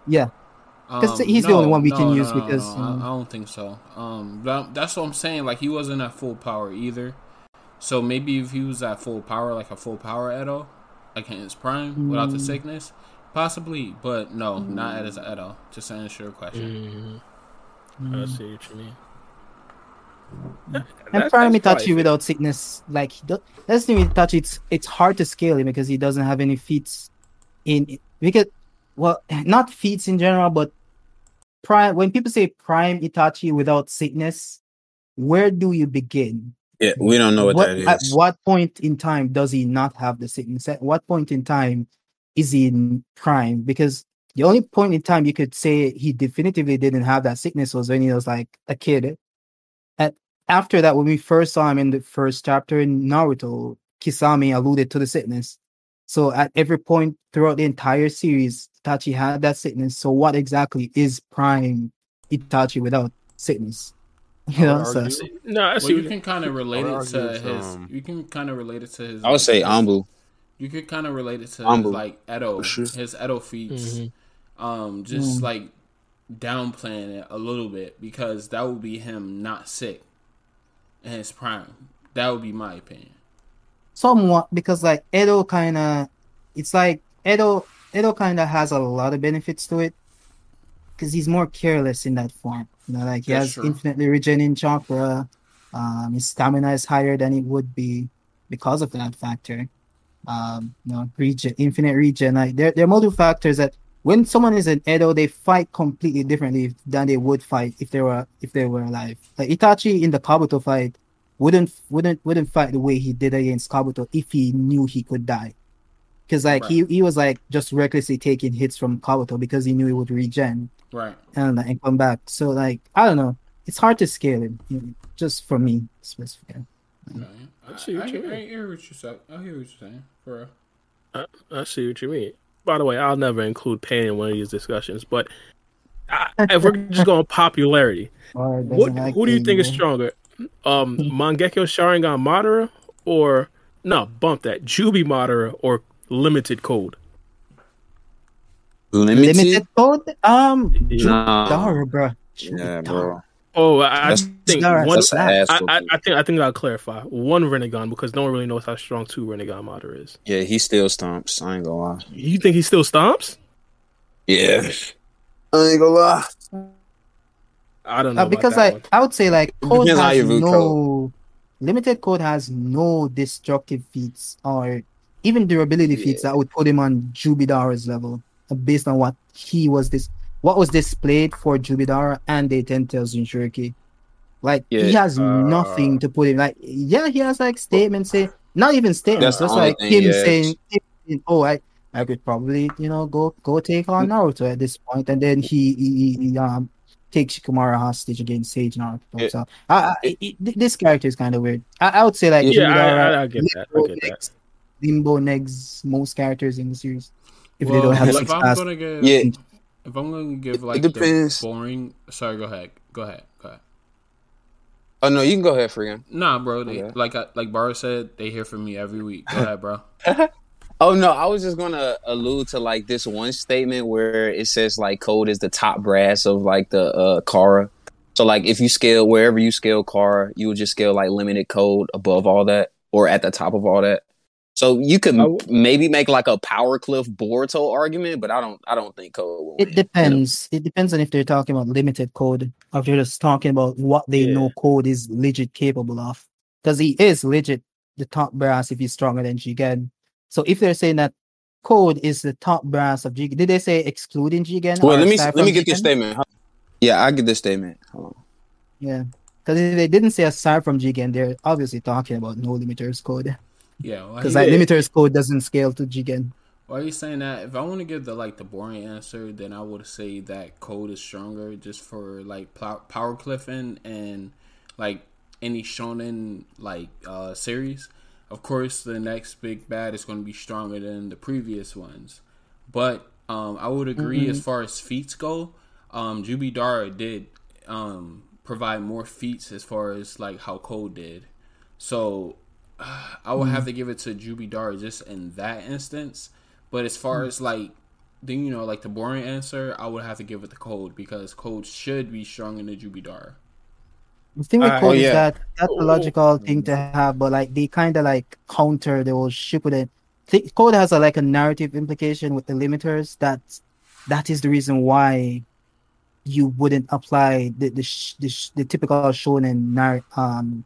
Yeah. 'Cause um, he's the only one we can use because, no, I- um, I, don't think so. Um, that, that's what I'm saying. Like he wasn't at full power either. So maybe if he was at full power, like a full power Edo, like in his prime without the Mm. sickness, possibly. But no, not at his Edo. Just to answer your question. Mhm. I see what you mean. And That's- Prime that's probably Itachi without sickness, like he do- that's the thing Itachi. It's it's hard to scale him because he doesn't have any feats in because well, not feats in general, but prime when people say prime Itachi without sickness, where do you begin? Yeah, we don't know what, What, that at what point in time does he not have the sickness? At what point in time is he in prime? Because the only point in time you could say he definitively didn't have that sickness was when he was like a kid. And after that, when we first saw him in the first chapter in Naruto, Kisame alluded to the sickness. So at every point throughout the entire series, Itachi had that sickness. So what exactly is prime Itachi without sickness? You know, so argue- No, I Well, see. you can kind of relate it to his. um, You can kind of relate it to his. I would say his- Anbu. You could kind of relate it to his, like Edo, sure. his Edo feats, Mhm. um, just Mm. like downplaying it a little bit because that would be him not sick in his prime. That would be my opinion. somewhat because like Edo kind of it's like Edo Edo kind of has a lot of benefits to it because he's more careless in that form. You know, like he That's has true. infinitely regening chakra. Um, his stamina is higher than it would be because of that factor. Um, you know, regen, infinite regen. Like there, there are multiple factors that when someone is an Edo, they fight completely differently than they would fight if they were if they were alive. Like Itachi in the Kabuto fight wouldn't wouldn't wouldn't fight the way he did against Kabuto if he knew he could die. Because like he, he was like just recklessly taking hits from Kabuto because he knew he would regen Right. and, and come back. So like I don't know, it's hard to scale it. you know, Just for me specifically. Right. I, I see what I, you I mean. hear what you're saying. I hear what you're saying. For real. I, I see what you mean. By the way, I'll never include pain in one of these discussions, but I, if we're just going popularity, what like who do you pain, think is stronger, um, Mangekyo Sharingan Madara or no bump that Jubi Madara or Limited Code? Limited? Limited code? Um, Nah. Dara, bro. Yeah, bro. Oh, I, I That's- think Dara, one. I, I, I, think I think I'll clarify one Rinnegan because no one really knows how strong two Rinnegan Madara is. Yeah, he still stomps. I ain't gonna lie. You think he still stomps? Yeah. I ain't gonna lie. I don't know Uh, about because that like one. I would say like code has you view no limited code has no destructive feats or even durability feats that would put him on Jubidara's level uh, based on what he was this what was displayed for Jubidara and the Ten Tails Jinchuriki. Like he has uh, nothing to put in. like yeah he has like statements say not even statements That's the just like thing him he saying him- oh I I could probably you know go go take on Naruto at this point and then he, he, he um take Shikamaru hostage against Sage Naruto. It- so I, I, it, it- this character is kind of weird. I, I would say like Yeah, yeah, Jubidara, I, I, I get that. I Limbo, get that. negs, Limbo negs most characters in the series if well, they don't have if six I'm pass. gonna give, Yeah. If I'm gonna give It like the depends. boring. Sorry, go ahead. Go ahead. Go ahead. Oh no, you can go ahead, Freegan. Nah, bro. They, Okay. Like I- like Bar said, they hear from me every week. Go ahead, bro. Oh no, I was just gonna allude to like this one statement where it says like code is the top brass of like the uh Kara. So like if you scale wherever you scale Kara, you would just scale like limited code above all that or at the top of all that. So you could I w- maybe make like a power cliff Boruto argument, but I don't I don't think code will It win. depends. It depends on if they're talking about limited code or if they're just talking about what they Yeah. know code is legit capable of. Because he is legit the top brass if he's stronger than Jigen. So if they're saying that code is the top brass of Jigen, did they say excluding Jigen? Well, let me let me from get this statement. Yeah, I get this statement. Hold on. Yeah. Because if they didn't say aside from Jigen, they're obviously talking about no limiters code. Yeah. Because like Yeah. limiters code doesn't scale to Jigen. why are you saying that? If I want to give the like the boring answer, then I would say that code is stronger just for like plow- power cliffing and like any shonen like uh series. Of course, the next big bad is going to be stronger than the previous ones, but um, I would agree as far as feats go. Um, Jubidara did um provide more feats as far as like how Code did. So I would have to give it to Jubidara just in that instance. But as far as like then you know like the boring answer, I would have to give it to Code because Code should be stronger than Jubidara. The thing with Uh, code oh, is yeah. that that's a logical thing to have, but like they kind of like counter the whole ship with it. Th- Code has a like a narrative implication with the limiters. That that is the reason why you wouldn't apply the the sh- the, sh- the typical shonen nar- um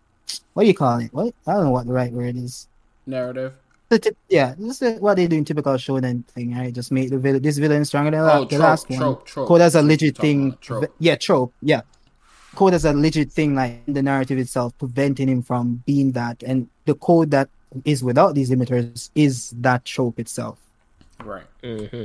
what do you call it? What I don't know what the right word is. Narrative. The tip, yeah, this is what they do in typical shonen thing, right? Just make the villain, this villain stronger than Oh, the trope, last one. trope, trope. Code as a legit thing. trope. Yeah, trope. Yeah. Code as a legit thing, like the narrative itself, preventing him from being that. And the code that is without these limiters is that trope itself. Right. Mm-hmm.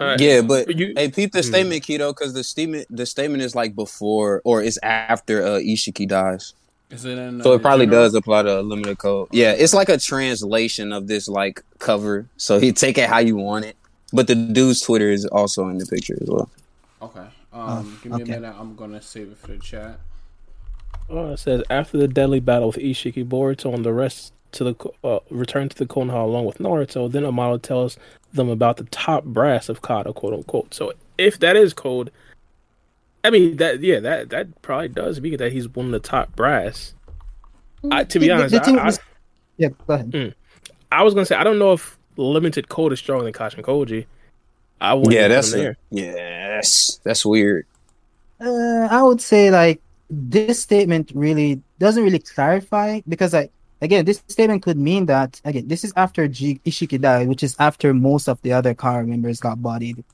Alright. Yeah, but You- hey, peep the Hmm. statement, Keto, because the statement the statement is like before or it's after uh, Ishiki dies, Is it in? so uh, it probably general? does apply to a limited code. Yeah, it's like a translation of this like cover, so he take it how you want it. But the dude's Twitter is also in the picture as well. Okay. Um, give me okay. a minute. I'm gonna save it for the chat. Oh, it says after the deadly battle with Ishiki, Boruto and the rest to the uh, return to the Konoha along with Naruto. Then Amado tells them about the top brass of Kara, quote unquote. So if that is code, I mean that yeah that that probably does mean that he's one of the top brass. I, to be The- the- honest, the thing I, I, Yeah, go ahead. I was gonna say I don't know if limited code is stronger than Kashin Koji. I wouldn't yeah, that's him a, there. yes, that's weird. Uh, I would say like this statement really doesn't really clarify because like again this statement could mean that again this is after G- Ishiki died, which is after most of the other car members got bodied.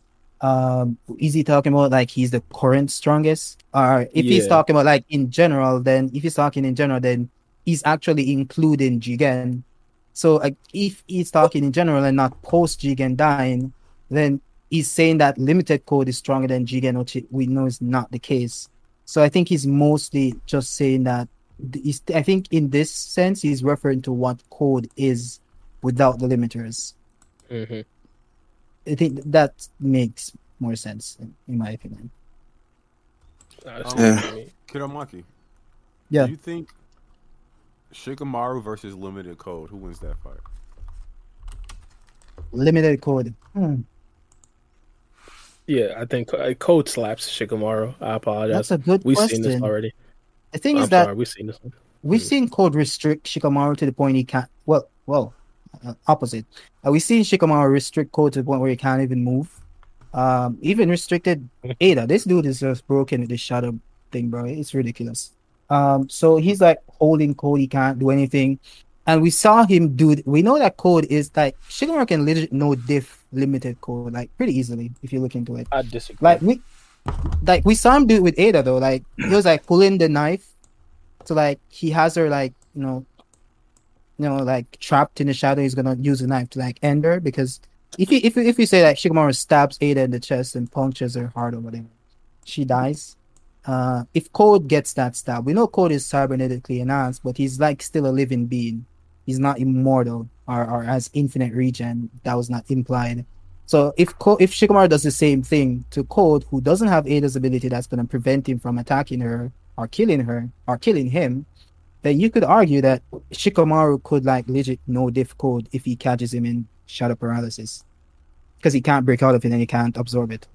Um, is he talking about like he's the current strongest, or if he's talking about like in general, then if he's talking in general, then he's actually including Jigen. So like if he's talking in general and not post Jigen dying, then he's saying that limited code is stronger than Jigen, which we know is not the case. So I think he's mostly just saying that. He's, I think in this sense, he's referring to what code is without the limiters. hmm I think that makes more sense, in, in my opinion. That's Yeah. what I mean. Kidomaki. Yeah. Do you think Shikamaru versus Limited Code, who wins that fight? Limited code. Hmm, Yeah, I think uh, code slaps Shikamaru. I apologize. that's a good We've question. seen this already. The thing I'm is that we've seen this one. We've Mm. seen Code restrict Shikamaru to the point he can't. Well, well, uh, opposite. Uh, we've seen Shikamaru restrict Code to the point where he can't even move. Um, even restricted Eida. This dude is just broken with this shadow thing, bro. It's ridiculous. Um, so he's like holding Code. He can't do anything. And we saw him do. We know that Code is like Shikamaru can legit know diff limited Code like pretty easily if you look into it. I disagree. Like we, like we saw him do it with Eida though. Like he was like pulling the knife, so like he has her like you know, you know like trapped in the shadow. He's gonna use the knife to like end her because if you if you, if you say like Shikamaru stabs Eida in the chest and punctures her heart or whatever, she dies. Uh, if Code gets that stab, we know Code is cybernetically enhanced, but he's like still a living being. He's not immortal or, or has infinite regen. That was not implied. So if if Shikamaru does the same thing to Code, who doesn't have Eida's ability that's going to prevent him from attacking her or killing her or killing him, then you could argue that Shikamaru could like legit no diff Code if he catches him in shadow paralysis, because he can't break out of it and he can't absorb it.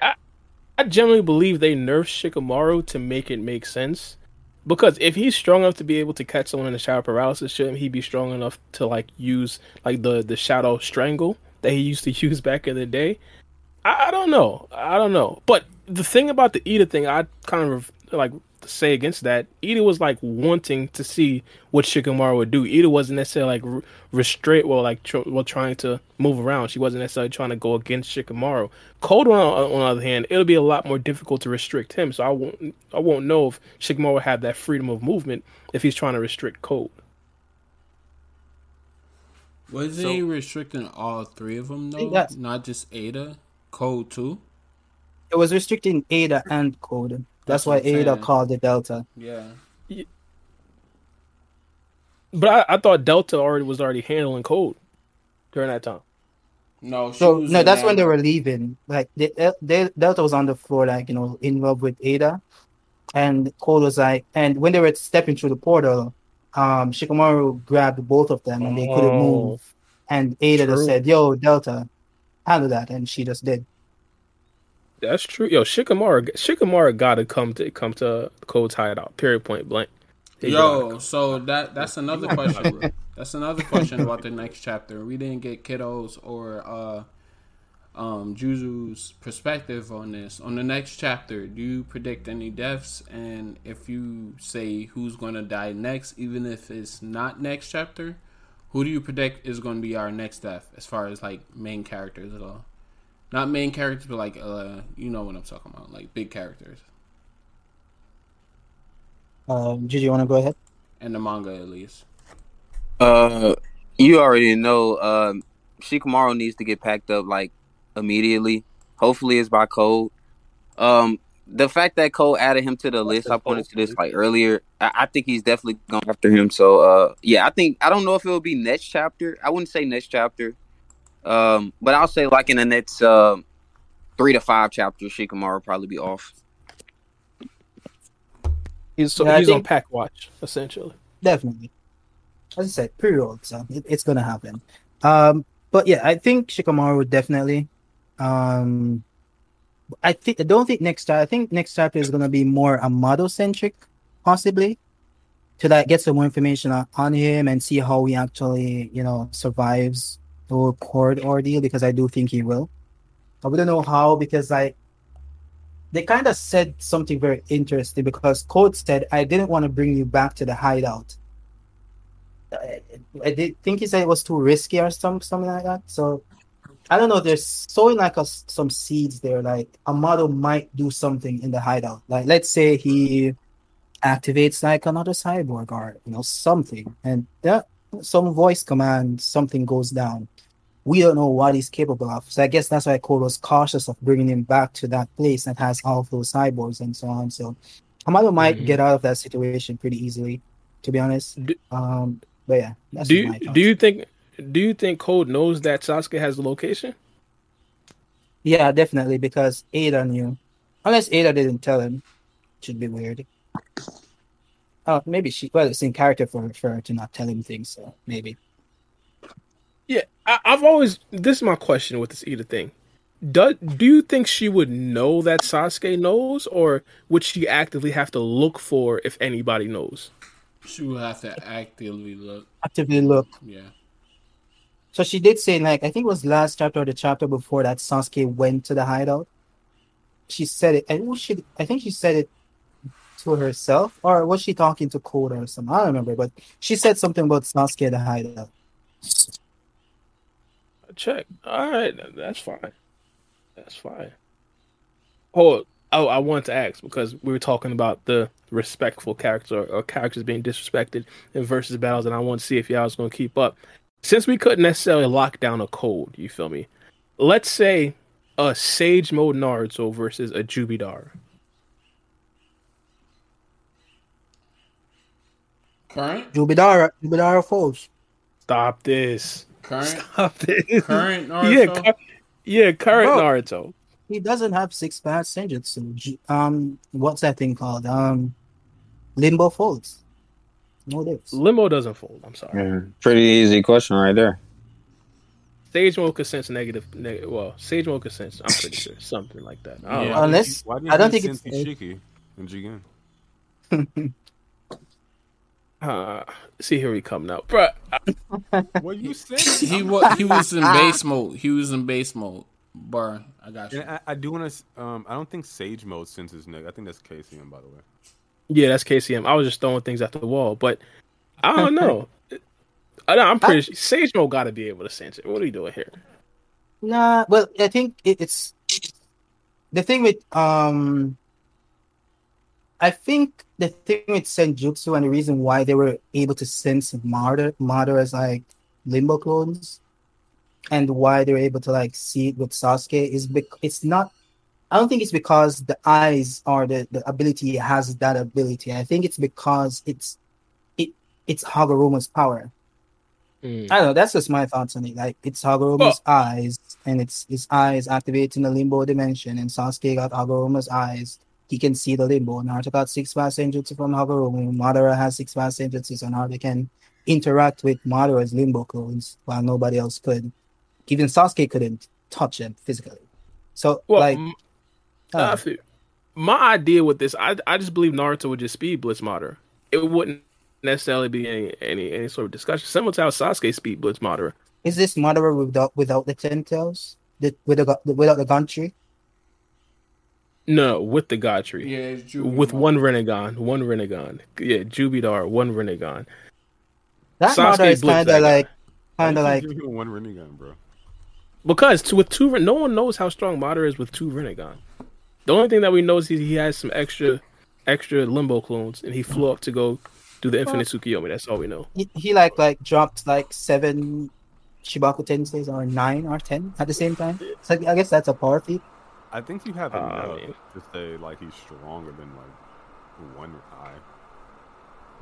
I generally believe they nerfed Shikamaru to make it make sense. Because if he's strong enough to be able to catch someone in the shadow paralysis, shouldn't he be strong enough to like use like the the shadow strangle that he used to use back in the day? I, I don't know. I don't know. But the thing about the Ida thing, I kind of like say against that. Ida was like wanting to see what Shikamaru would do. Ida wasn't necessarily like re- restraint, well, like tr- well, trying to move around. She wasn't necessarily trying to go against Shikamaru. Code on, on the other hand, it'll be a lot more difficult to restrict him. So I won't, I won't know if Shikamaru have that freedom of movement if he's trying to restrict Code. Wasn't So- he restricting all three of them though? that's- Not just Eida, Code too. It was restricting Eida and Code. That's, That's why Eida saying. called the Delta. Yeah. But I, I thought Delta already was already handling Code during that time. No, she So was no, that's when they were leaving. Like the, the Delta was on the floor, like you know, in love with Eida, and Code was like, and when they were stepping through the portal, um, Shikamaru grabbed both of them, and they couldn't Oh. move. And Eida just said, "Yo, Delta, handle that," and she just did. That's true. Yo, Shikamaru, Shikamaru got to come to come to Code's hideout. Period. Point blank. He gotta Yo, so that that's another question. that's another question about the next chapter. We didn't get kiddos or uh um, Juju's perspective on this. On the next chapter, do you predict any deaths? And if you say who's going to die next, even if it's not next chapter, who do you predict is going to be our next death as far as like main characters at all? Not main characters, but like uh, you know what I'm talking about, like big characters. Um, Gigi, you want to go ahead? And the manga, at least. Uh, you already know. Um, Shikamaru needs to get packed up like immediately. Hopefully, it's by Code. Um, the fact that Code added him to the list, I pointed to this like earlier. I, I think he's definitely going after him. So, uh, yeah, I think I don't know if it will be next chapter. I wouldn't say next chapter. Um, but I'll say like in the next uh, three to five chapters, Shikamaru will probably be off. He's so Yeah, I he's on think- pack watch essentially. Definitely. As I said, pre-rolled, so it, it's gonna happen. Um, but yeah, I think Shikamaru definitely. Um, I think I don't think next. I think next chapter is gonna be more Amado centric, possibly, to like get some more information on, on him and see how he actually, you know, survives the whole court ordeal. Because I do think he will. I wouldn't know how because like they kind of said something very interesting because Code said, I didn't want to bring you back to the hideout. I, I did think he said it was too risky or some, something like that. So I don't know. There's sowing like a, some seeds there. Like Amado might do something in the hideout. Like let's say he activates like another cyborg or you know something, and that some voice command, something goes down. We don't know what he's capable of. So I guess that's why Code was cautious of bringing him back to that place that has all of those cyborgs and so on. So Amado might Mhm. get out of that situation pretty easily, to be honest. Do- Um, but yeah, that's do you do you think do you think Code knows that Sasuke has the location? Yeah, definitely because Eida knew. Unless Eida didn't tell him, should be weird. Oh, maybe she. Well, it's in character for, for her to not tell him things, so maybe. Yeah, I, I've always this is my question with this Ida thing. Do, do you think she would know that Sasuke knows, or would she actively have to look for if anybody knows? She would have to actively look. Actively look. Yeah. So she did say, like, I think it was last chapter or the chapter before that Sasuke went to the hideout. She said it, and she, I think she said it to herself, or was she talking to Koda or something? I don't remember, but she said something about Sasuke the hideout. Check. All right, that's fine. That's fine. Oh, oh, I wanted to ask because we were talking about the respectful character or characters being disrespected in versus battles, and I want to see if y'all was going to keep up. Since we couldn't necessarily lock down a code, you feel me? Let's say a Sage Mode Naruto versus a Jubidar. Current. Jubidara, Jubidara falls. Stop this. Current. Stop this. Current Yeah, Naruto. cur- yeah, current Bro. Naruto. He doesn't have six paths senjutsu. Um, what's that thing called? Um, limbo folds. No dips. Limbo doesn't fold. I'm sorry. Pretty easy question right there. Sage mode could sense negative, neg- well, Sage mode could sense. I'm pretty sure something like that. I don't Yeah. Unless Why didn't I don't think it's Ishiki in Jigen? Uh, see, here we come now, Bruh, What you saying? He was he was in base mode. He was in base mode. Bar, I got you. And I, I do want to. Um, I don't think Sage mode senses neg. I think that's KCM, by the way. Yeah, that's KCM. I was just throwing things at the wall, but I don't know. I, I'm pretty sure Sage got to be able to sense it. What are you doing here? Nah, well, I think it, it's the thing with um. I think the thing with Senjutsu and the reason why they were able to sense Martyr, Martyr as like limbo clones, and why they were able to like see it with Sasuke is because it's not. I don't think it's because the eyes or the, the ability has that ability. I think it's because it's it it's Hagoromo's power. Mm. I don't know. That's just my thoughts on it. Like it's Hagoromo's eyes, and it's his eyes activating the limbo dimension, and Sasuke got Hagoromo's eyes. He can see the limbo. Naruto got six paths senjutsu from Hagoromo. Madara has six paths senjutsu, so Naruto can interact with Madara's limbo clones while nobody else could. Even Sasuke couldn't touch them physically. So Well, like, m- uh, I feel- my idea with this, I I just believe Naruto would just speed Blitz Madara. It wouldn't necessarily be any any any sort of discussion. Similar to how Sasuke speed Blitz Madara. is this Madara without without the ten tails? the, with the, without the gun tree. No, with the God tree. Yeah, it's Jubilee with one Rinnegan, one Rinnegan. Yeah, Jubidar, one Rinnegan. That Sasuke model is kind of like, kind of like give him one running gun, bro. Because with two, no one knows how strong Madara is with two Rinnegan. The only thing that we know is he, he has some extra, extra Limbo clones, and he flew up to go do the Infinite Tsukuyomi. That's all we know. he, he like like dropped like seven Chibaku Tenseis or nine or ten at the same time. So I guess that's a power feat. I think you have Uh, enough yeah. to say like he's stronger than like one eye,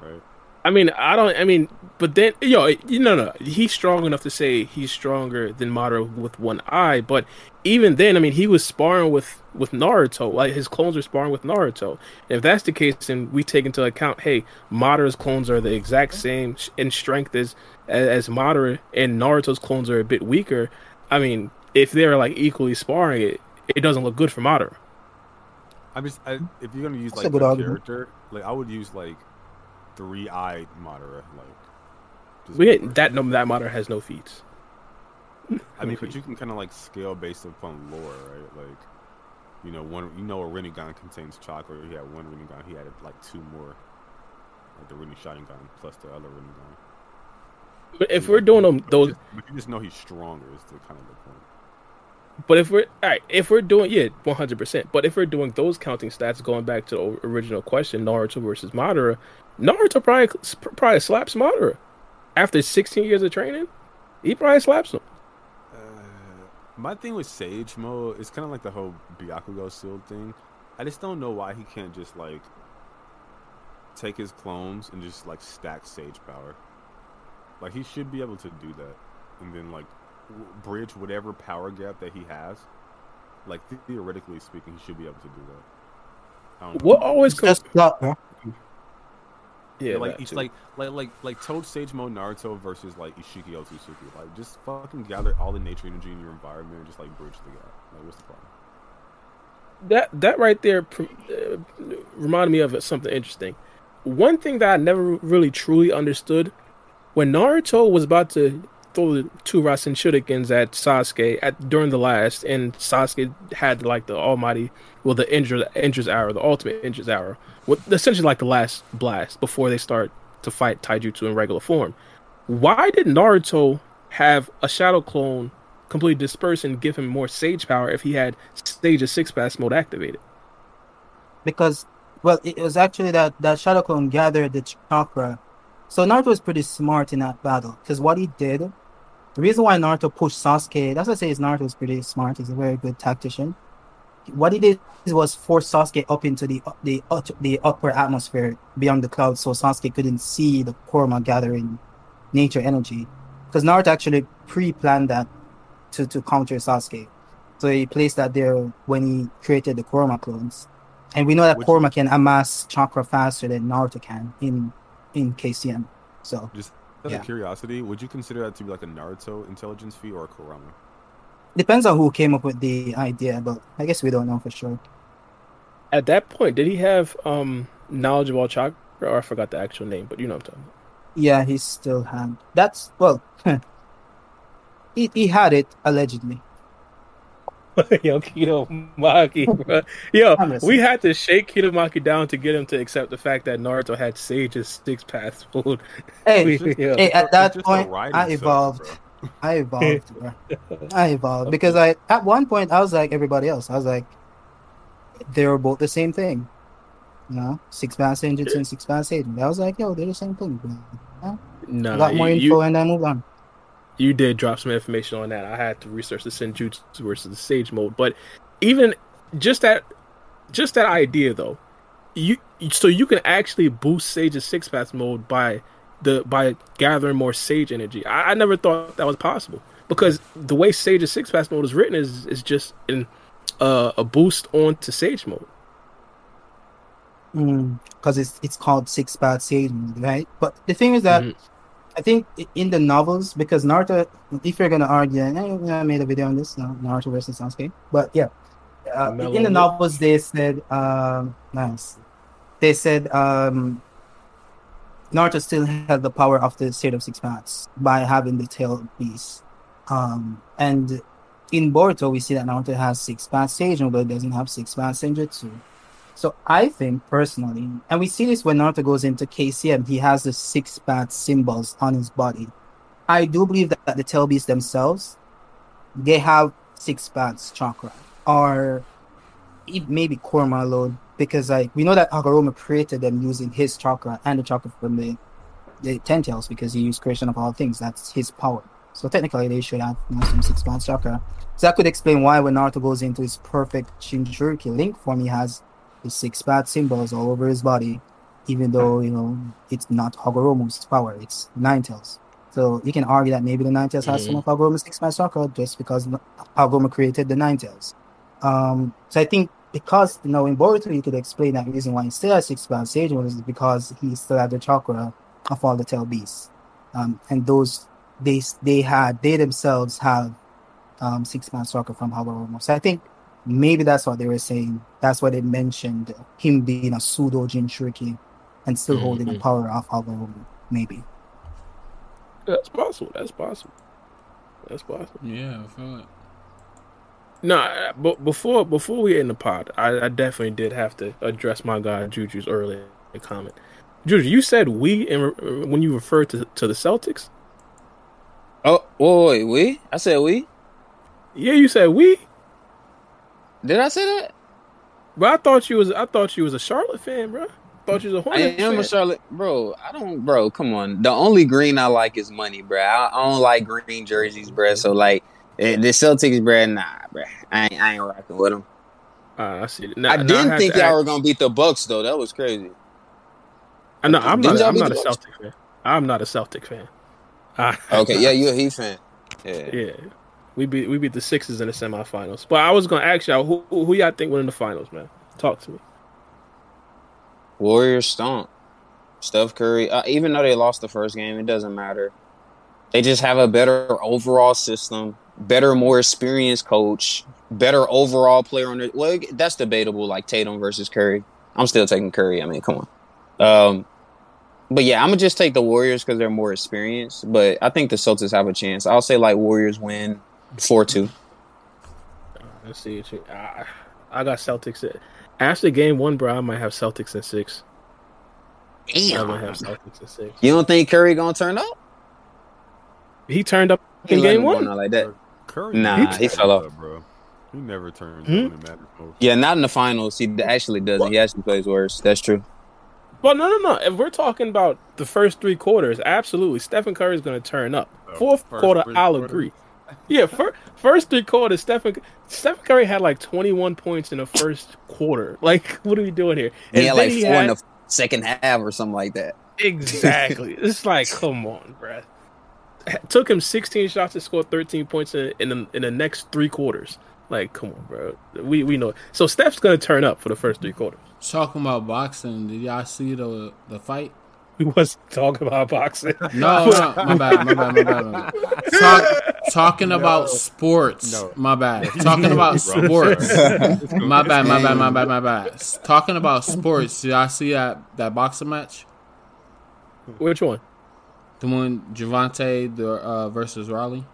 right? I mean, I don't. I mean, but then, yo, you know, no, he's strong enough to say he's stronger than Madara with one eye. But even then, I mean, he was sparring with with Naruto. Like his clones were sparring with Naruto. And if that's the case, then we take into account, hey, Madara's clones are the exact same in strength as as Madara, and Naruto's clones are a bit weaker. I mean, if they're like equally sparring, it it doesn't look good for Madara. I'm just I, if you're gonna use That's a like good a argument. character, like I would use like three-eyed Madara, like. We for- that no, that Madara has no feats. I mean, but you can kind of like scale based upon lore, right? Like, you know, one you know a Rinnegan contains chakra. He had one Rinnegan. He added like two more, like the Rinne Sharingan plus the other Rinnegan. But if we're doing them those but you just know he's stronger. Is the kind of the point. But if we're all right, if we're doing yeah, one hundred percent. But if we're doing those counting stats, going back to the original question, Naruto versus Madara, Naruto probably probably slaps Madara after sixteen years of training. He probably slaps him. Uh, my thing with Sage mode is kind of like the whole Byakugo Shield thing. I just don't know why he can't just like take his clones and just like stack Sage power. Like he should be able to do that, and then like bridge whatever power gap that he has. Like theoretically speaking, he should be able to do that. I know. What always comes? Just plot. Yeah, Yeah, like it's like like like like Toad Sage Mode Naruto versus like Ishiki Otsutsuki. Like just fucking gather all the nature energy in your environment and just like bridge the gap. Like what's the problem? that that right there pr- uh, reminded me of something interesting. One thing that I never really truly understood when Naruto was about to throw the two Rasen Shurikens at Sasuke at during the last, and Sasuke had like the Almighty, well, the Indra's Indra's arrow, the ultimate Indra's arrow, essentially like the last blast before they start to fight Taijutsu in regular form. Why did Naruto have a shadow clone completely disperse and give him more sage power if he had stage of six paths mode activated? because well it was actually that that shadow clone gathered the chakra so naruto was pretty smart in that battle because what he did the reason why naruto pushed sasuke that's why i say is naruto was pretty smart he's a very good tactician. What he did was force sasuke up into the the the upper atmosphere beyond the clouds so sasuke couldn't see the Kurama gathering nature energy. Because naruto actually pre-planned that to to counter sasuke. So he placed that there when he created the Kurama clones. And we know that Which- Kurama can amass chakra faster than Naruto can in in KCM. So. Just out Yeah. of curiosity, would you consider that to be like a Naruto intelligence fee or a Kurama? depends on who came up with the idea, but I guess we don't know for sure. At that point, did he have um knowledge of all chakra? Or I forgot the actual name, but you know what I'm talking about. Yeah, he still had. That's well, he he had it allegedly. Yo, Kido Maki, bro. Yo, we had to shake Kidomaki down to get him to accept the fact that Naruto had Sage's six path mode. Hey, We- just- yeah. hey, at that point, I evolved. bro. I evolved, bro. I evolved because I at one point I was like everybody else. I was like, they were both the same thing. You know, six pass engines and six pass agent. I was like, yo, they're the same thing. Bro. No, I got more you, info and I moved on. You did drop some information on that. I had to research the Senjutsu versus the Sage mode, but even just that, just that idea though, you so you can actually boost Sage's six path mode by the by gathering more Sage energy. I, I never thought that was possible because the way Sage's six path mode is written is is just in uh, a boost onto Sage mode. because it's it's called six path Sage, right? But the thing is that Mhm. I think in the novels, because Naruto, if you're gonna argue, I, I made a video on this, Naruto versus Sasuke, but yeah, uh, in the novels they said, um, nice, they said um, Naruto still had the power of the state of six paths by having the tail piece, um, and in Boruto, we see that Naruto has six path sage, but doesn't have six path senjutsu. So I think personally, and we see this when Naruto goes into KCM, he has the six path symbols on his body. I do believe that the tail beasts themselves, they have six paths chakra, or e- maybe Kurama alone, because like we know that Hagoromo created them using his chakra and the chakra from the the ten tails because he used creation of all things. That's his power. So technically, they should have you know, some six path chakra. So that could explain why when Naruto goes into his perfect Jinchuriki link form, he has the six path symbols all over his body, even though you know it's not Hagoromo's power; it's Nine Tails. So you can argue that maybe the Nine Tails has some of Hagoromo's six path chakra just because Hagoromo created the Nine Tails. Um, so I think because you know in Boruto you could explain that reason why he still has six path sage is because he still had the chakra of all the tail beasts, um, and those they they had they themselves have um, six path chakra from Hagoromo. So I think maybe that's what they were saying. That's why they mentioned him being a pseudo Jinchuriki and still mm-hmm. holding the power of Hagoromo. Maybe. That's possible. That's possible. That's possible. Yeah, I feel it. No, but before before we end the pod, I, I definitely did have to address my guy Juju's earlier comment. Juju, you said we in, when you referred to to the Celtics. Oh, wait, wait, we? I said we. Yeah, you said we. Did I say that? But I thought you was I thought you was a Charlotte fan, bro. thought you was a I Hornets fan. I am fan. a Charlotte, bro. I don't, bro. Come on. The only green I like is money, bro. I, I don't like green jerseys, bro. So like the Celtics, bro. Nah, bro. I ain't, I ain't rocking with them. Ah, I see. Now, I didn't have think y'all ask- were gonna beat the Bucks though. That was crazy. I know I'm Didn't not. I'm not a? Celtic fan. I'm not a Celtic fan. Okay, yeah, you a Heat fan. Yeah. yeah. We beat we beat the Sixers in the semifinals. But I was gonna ask y'all who who, y'all think win in the finals, man. Talk to me. Warriors stomp. Steph Curry. Uh, even though they lost the first game, it doesn't matter. They just have a better overall system, better, more experienced coach, better overall player on it. Well, that's debatable. Like Tatum versus Curry. I'm still taking Curry. I mean, come on. Um, but yeah, I'm gonna just take the Warriors because they're more experienced. But I think the Celtics have a chance. I'll say like Warriors win four two. Let's see. what I, I got Celtics. At, after game one, bro, I might have Celtics in six. Damn. I might have Celtics in six. You don't think Curry gonna turn up? He turned up He in game one. now like that. Curry, Nah, never he fell off. up, bro. He never turns Hmm? up when it matters. Yeah, not in the finals. He actually doesn't. He actually plays worse. That's true. Well, no, no, no. If we're talking about the first three quarters, absolutely, Stephen Curry is going to turn up. Oh, Fourth first quarter, three I'll quarters? agree. Yeah, fir- first three quarters, Stephen Stephen Curry had like 21 points in the first quarter. Like, what are we doing here? He had then like four in the second half or something like that. exactly. it's like, come on, bruh. Took him 16 shots to score 13 points in in the, in the next three quarters. Like, come on, bro. We we know. So Steph's going to turn up for the first three quarters. Talking about boxing, did y'all see the the fight? We wasn't talking about boxing. No, no, my bad, my bad, my bad. My bad. Talk, talking about sports, No. my bad. Talking about sports, my bad, my bad, my bad, my bad. Talking about sports, did y'all see that that boxing match? Which one? The one Gervonta the uh, versus Raleigh.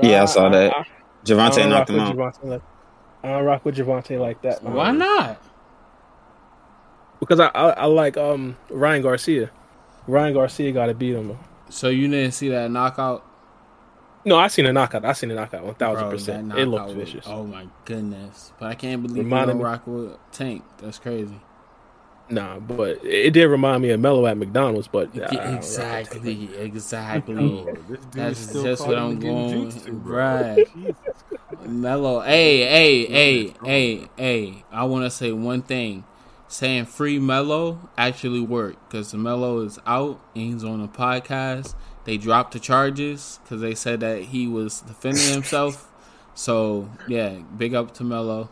Yeah, I saw that. I Gervonta don't knocked him out. Gervonta I don't rock with Gervonta like that. man. Why not? Because I, I I like um Ryan Garcia. Ryan Garcia got to beat him. So you didn't see that knockout? No, I seen a knockout. I seen a knockout. One thousand percent. It looked was- vicious. Oh my goodness! But I can't believe Reminded you don't rock with Tank. That's crazy. Nah, but it did remind me of Mello at McDonald's. But I don't rock with exactly, Tank. exactly. This dude That's just what I'm going- genjutsu, right. Jesus Mello, hey, hey, hey, hey, hey! I want to say one thing. Saying free Mello actually worked because Mello is out and he's on a podcast. They dropped the charges because they said that he was defending himself. so yeah, big up to Mello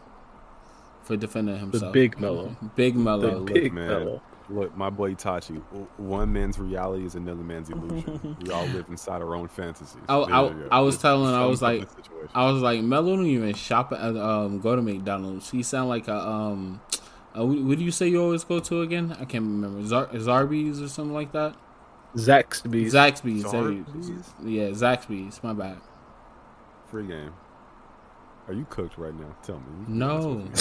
for defending The himself. big Mello. big The Mello. big man. Mello. Look, my boy Tachi. One man's reality is another man's illusion. we all live inside our own fantasies. I- I- I was This- telling- I was like- situation. I was like, Mello don't even shop at um go to McDonald's. He sound like a um, uh, what what do you say you always go to again? I can't remember. Zar- Zarby's or something like that. Zaxby's. Zaxby's. there Zarby's? Yeah, Zaxby's. My bad. Free game. Are you cooked right now? Tell me. No.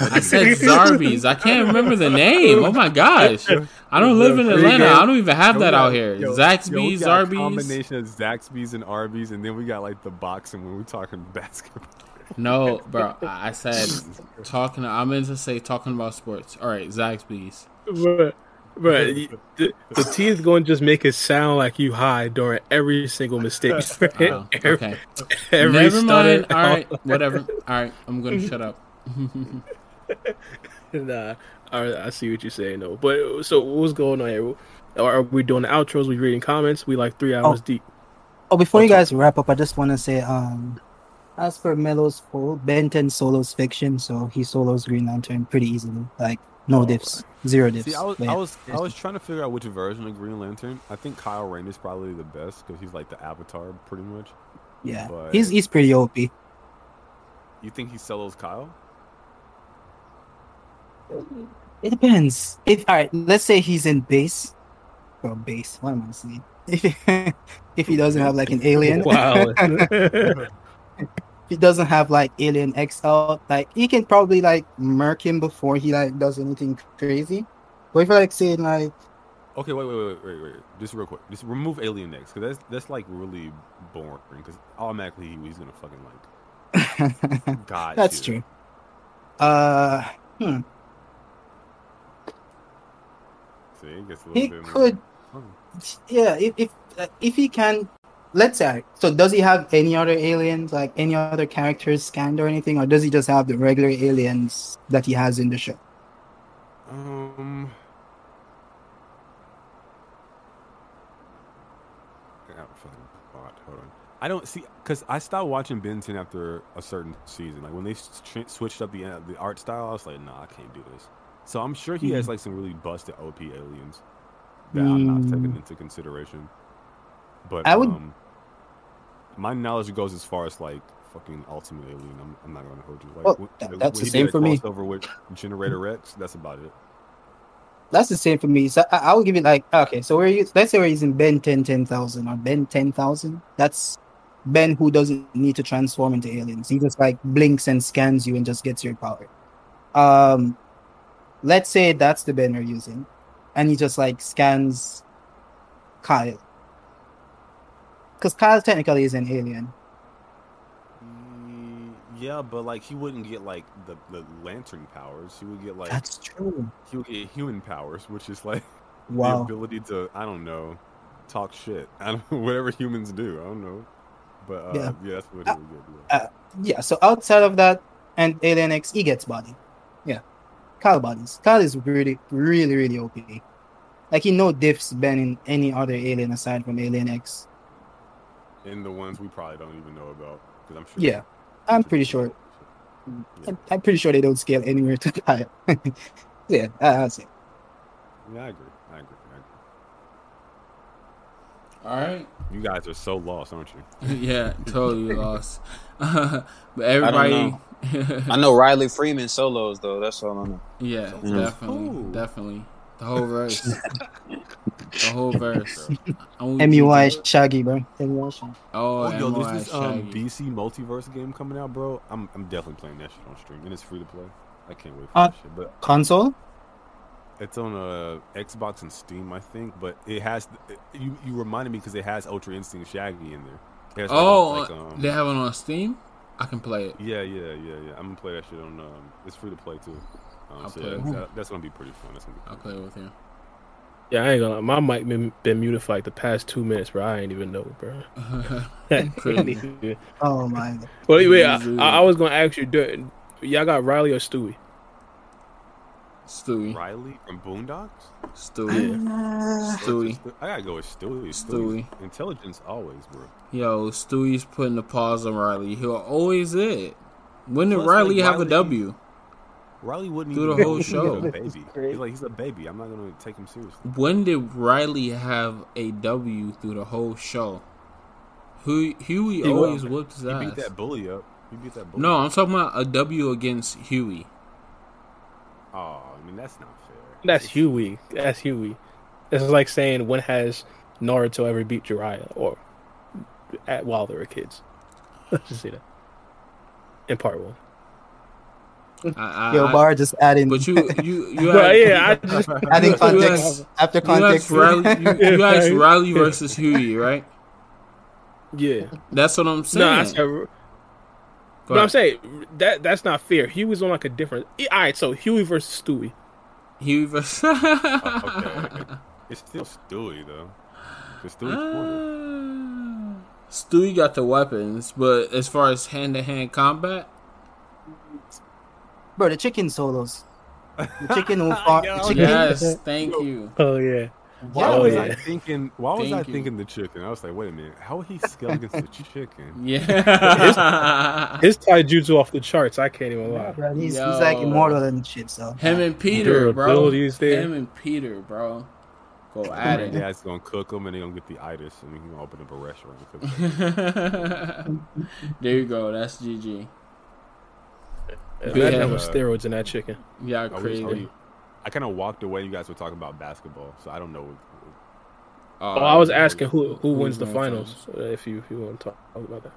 I said Zarbies. I can't remember the name. Oh my gosh. I don't live in Atlanta. game. I don't even have Yo, that out here. yo, yo, we Zaxby's, got a Combination of Zaxby's and Arby's, and then we got like the boxing when we're talking basketball. No, bro. I I said talking. I meant to say talking about sports. All right, Zaxby's. But, but the, the T is going to just make it sound like you high during every single mistake. Oh, okay. every Never mind. All right, whatever. All right, I'm gonna shut up. Nah, all right, I see what you're saying though. But so what's going on here? Are we doing the outros? We reading comments? We like three hours Oh. deep. Oh, before you guys wrap up, I just want to say, um, as per Mello's poll, Ben 10 solos fiction, so he solos Green Lantern pretty easily. Like, no Oh. diffs, zero diffs. See, I was, I was, I was trying to figure out which version of Green Lantern. I think Kyle Rayner is probably the best because he's like the Avatar, pretty much. yeah, but- he's he's pretty OP. You think he solos Kyle? It depends. If all right, let's say he's in base, or base. What am I saying? If if he doesn't have like an alien, Wow. he doesn't have like Alien X out, like he can probably like murk him before he like does anything crazy. But if you're like saying like Okay, wait, wait, wait, wait, wait. Just real quick. Just remove Alien X because that's that's like really boring. Because automatically he, he's gonna fucking like God. That's shit. true. Uh, hmm. See, it gets a little He bit more- could, yeah. If if uh, if he can, let's say. So, does he have any other aliens, like any other characters scanned or anything, or does he just have the regular aliens that he has in the show? Um. I got a fucking thought. Hold on. I don't see because I stopped watching Ben 10 after a certain season. Like when they switched up the uh, the art style, I was like, nah, I can't do this. So I'm sure he has like some really busted OP aliens that I'm not taking Mm. into consideration. But I would- um, my knowledge goes as far as like fucking Ultimate Alien. I'm, I'm not gonna hold you. Like, Well, that- that's the same for me. Over with Generator X. That's about it. That's the same for me. So I, I will give it like okay. So where you let's say we're using Ben 10 10,000 or Ben 10,000. That's Ben who doesn't need to transform into aliens. He just like blinks and scans you and just gets your power. Um, let's say that's the Ben we're using, and he just like scans Kyle, because Kyle technically is an alien. Mm, Yeah, but like he wouldn't get like the, the lantern powers. He would get like That's true. he would get human powers, which is like the ability to I don't know talk shit. I don't whatever humans do. I don't know, but uh, Yeah. yeah. that's what he would get. Yeah. Uh, Yeah. So outside of that, and Alien X, he gets body. Yeah. Kyle bodies. Kyle is really, really, really OP. Like he no diffs Ben in any other alien aside from Alien X. and the ones we probably don't even know about because I'm sure. Yeah, I'm pretty sure. Yeah. I'm, I'm pretty sure they don't scale anywhere to Kyle. yeah, I'll say. Yeah, I agree. I agree. I agree. All right. You guys are so lost, aren't you? yeah, totally lost. but everybody, I know Riley Freeman solos though. That's all I know. yeah, Mm. definitely, Ooh. definitely, the whole verse, the whole verse. I want MUI Shaggy, bro. MUI Shaggy. Oh, Oh, yo, there's this um, Shaggy. DC multiverse game coming out, bro. I'm I'm definitely playing that shit on stream, and it's free to play. I can't wait for Uh, that shit. But Console? it's on uh, Xbox and Steam, I think. But it has you you reminded me because it has Ultra Instinct Shaggy in there. It has, like, Oh, like, um, they have it on Steam. I can play it. yeah, yeah, yeah, yeah. I'm gonna play that shit on. Um, it's free to play too. Um, I'll so play yeah, it. that- that's gonna be pretty fun. That's gonna be I'll play it with you. Yeah, I ain't gonna. lie. My mic been been muted for like the past two minutes, bro. I ain't even know, bro. Crazy. Oh my. God. well, anyway, I, I, I was gonna ask you, do, y'all got Riley or Stewie? Stewie, Riley from Boondocks. Stewie, Uh, Stewie. I gotta go with Stewie. Stewie. Intelligence always, bro. Yo, Stewie's putting the pause on Riley. He'll always it. When did Plus, Riley like, have a Riley- W? Riley wouldn't Through the even whole he's show. a baby. He's like he's a baby. I'm not gonna take him seriously. When did Riley have a W through the whole show? Hu- Huey He always will. whooped his He ass. beat that bully up. He beat that bully. No, up. I'm talking about a W against Huey. Oh, I mean that's not fair. That's It's- Huey. That's Huey. It's like saying when has Naruto ever beat Jiraiya or at while they were kids? Let's just say that. In part one. I, I, Yo, I- Bar just adding, but you you you Well, had, yeah, I just adding context asked- after you context. asked Riley, you, you asked. Riley versus Huey, right? yeah. That's what I'm saying. No, I said, Go but I'm saying that that's not fair. Huey was on like a different. All right, so Huey versus Stewie. Huey versus. Oh, okay. It's still Stewie though. It's Stewie's. Uh, Stewie got the weapons, but as far as hand to hand combat, Bro, the chicken solos. The chicken will farm. Yo, the chicken, yes, thank you. Oh yeah. Why Oh, was yeah. I thinking? Why was I you. thinking the chicken? I was like, wait a minute, how would he scale against the chicken? Yeah, His taijutsu off the charts. I can't even lie. Bro, he's, he's like immortal and shit. So him and Peter, bro. Durability is there. Him and Peter, bro. Go at And it. dad's gonna cook them, and they gonna get the itis, and he's gonna open up a restaurant. and there you go. That's GG. Imagine Yeah. having steroids in that chicken. Yeah, I, was- crazy. I kind of walked away. You guys were talking about basketball, so I don't know. Uh, Oh, I was asking who who wins the finals. Uh, if you if you want to talk about that.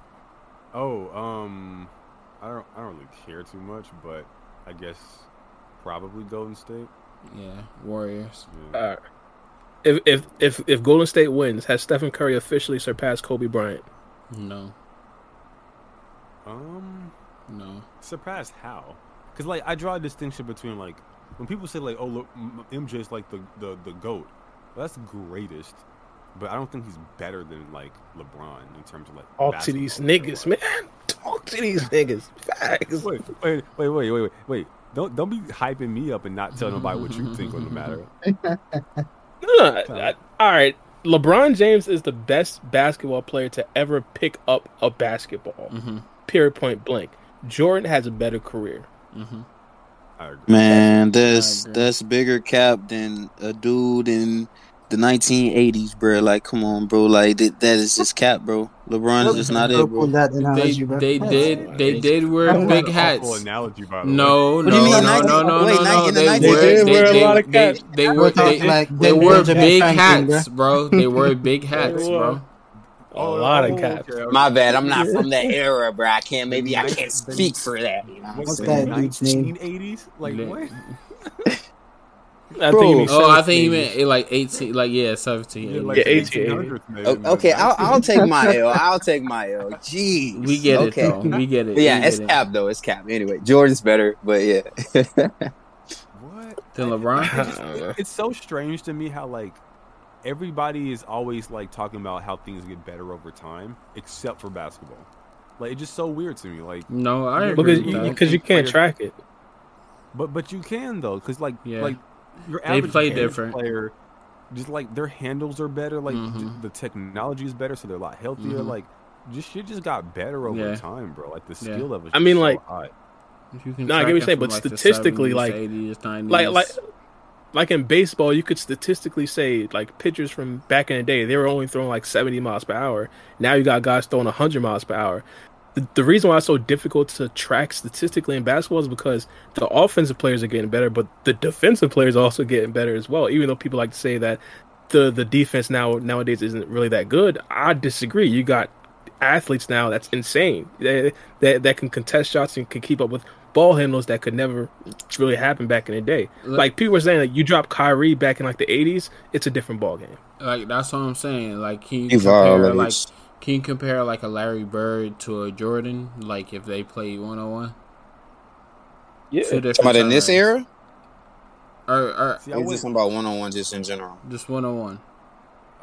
Oh, um, I don't, I don't really care too much, but I guess probably Golden State. Yeah, Warriors. Yeah. All right. If if if if Golden State wins, has Stephen Curry officially surpassed Kobe Bryant? No, Um, no. surpassed how? Because like I draw a distinction between like when people say like, oh look, M- MJ's like the the the goat. Well, that's greatest, but I don't think he's better than like LeBron in terms of like. Talk to these niggas, man. Talk to these niggas. Facts. Wait, wait, wait, wait, wait, wait, wait. Don't don't be hyping me up and not telling nobody what you think on the matter. No, I- all right. LeBron James is the best basketball player to ever pick up a basketball. Mm-hmm. Period. Point blank. Jordan has a better career. Mm-hmm. I agree. Man, that's I agree. that's bigger cap than a dude in the 1980s, bro. Like, come on, bro. Like that, that is just cap, bro. LeBron is just not it, bro. that They bro. they Yes. did they did wear That's big hats. Analogy, by the way. No, no, no, no, no, wait, no, no. They 19 They did wear a lot of they cats. they We're were they like they Ben- were big hats, bro. They were big hats, bro. A lot of oh, caps. okay, okay. My bad. I'm not from that era, bro. I can't. Maybe I can't speak for that. You know what I'm What's saying? that dude's name? 1980s? Like Yeah. what? I Bro. think he means Oh, I think he 17. meant eh, like eighteen, like yeah, seventeen. Yeah, like Yeah, the 1880. 1800s, maybe, O- Okay, I'll, I'll take my L. I'll take my L. Jeez. we get okay. it though. We get it. But yeah, we it's get it. cap though. It's cap. Anyway, Jordan's better, but yeah. What? Then LeBron. I don't. It's so strange to me how like everybody is always like talking about how things get better over time, except for basketball. Like it's just so weird to me. Like, No, I agree. because with you, that. because you can't track it. but but you can though, because like Yeah. like your They average play different. player. Just like their handles are better, like Mhm. the technology is better, so they're a lot healthier. Mhm. Like, just shit just got better over Yeah. time, bro. Like the Yeah. skill level. is I mean, so like, high. If you can Nah, I get track what you're saying, but like, statistically, 70s, like- 80s, 90s, Like like like in baseball, you could statistically say like pitchers from back in the day they were only throwing like 70 miles per hour. Now you got guys throwing 100 miles per hour. The, the reason why it's so difficult to track statistically in basketball is because the offensive players are getting better, but the defensive players are also getting better as well. Even though people like to say that the the defense now nowadays isn't really that good, I disagree. You got athletes now that's insane that that, that can contest shots and can keep up with ball handles that could never really happen back in the day. Look- Like people were saying, like you drop Kyrie back in like the '80s, it's a different ball game. like that's what I'm saying. Like, can you He compare like can you compare like a Larry Bird to a Jordan? Like if they play one on one, Yeah, two different. Talking in this era, or, or See, I or wouldn't, just talking about one on one, just in general. just one on one.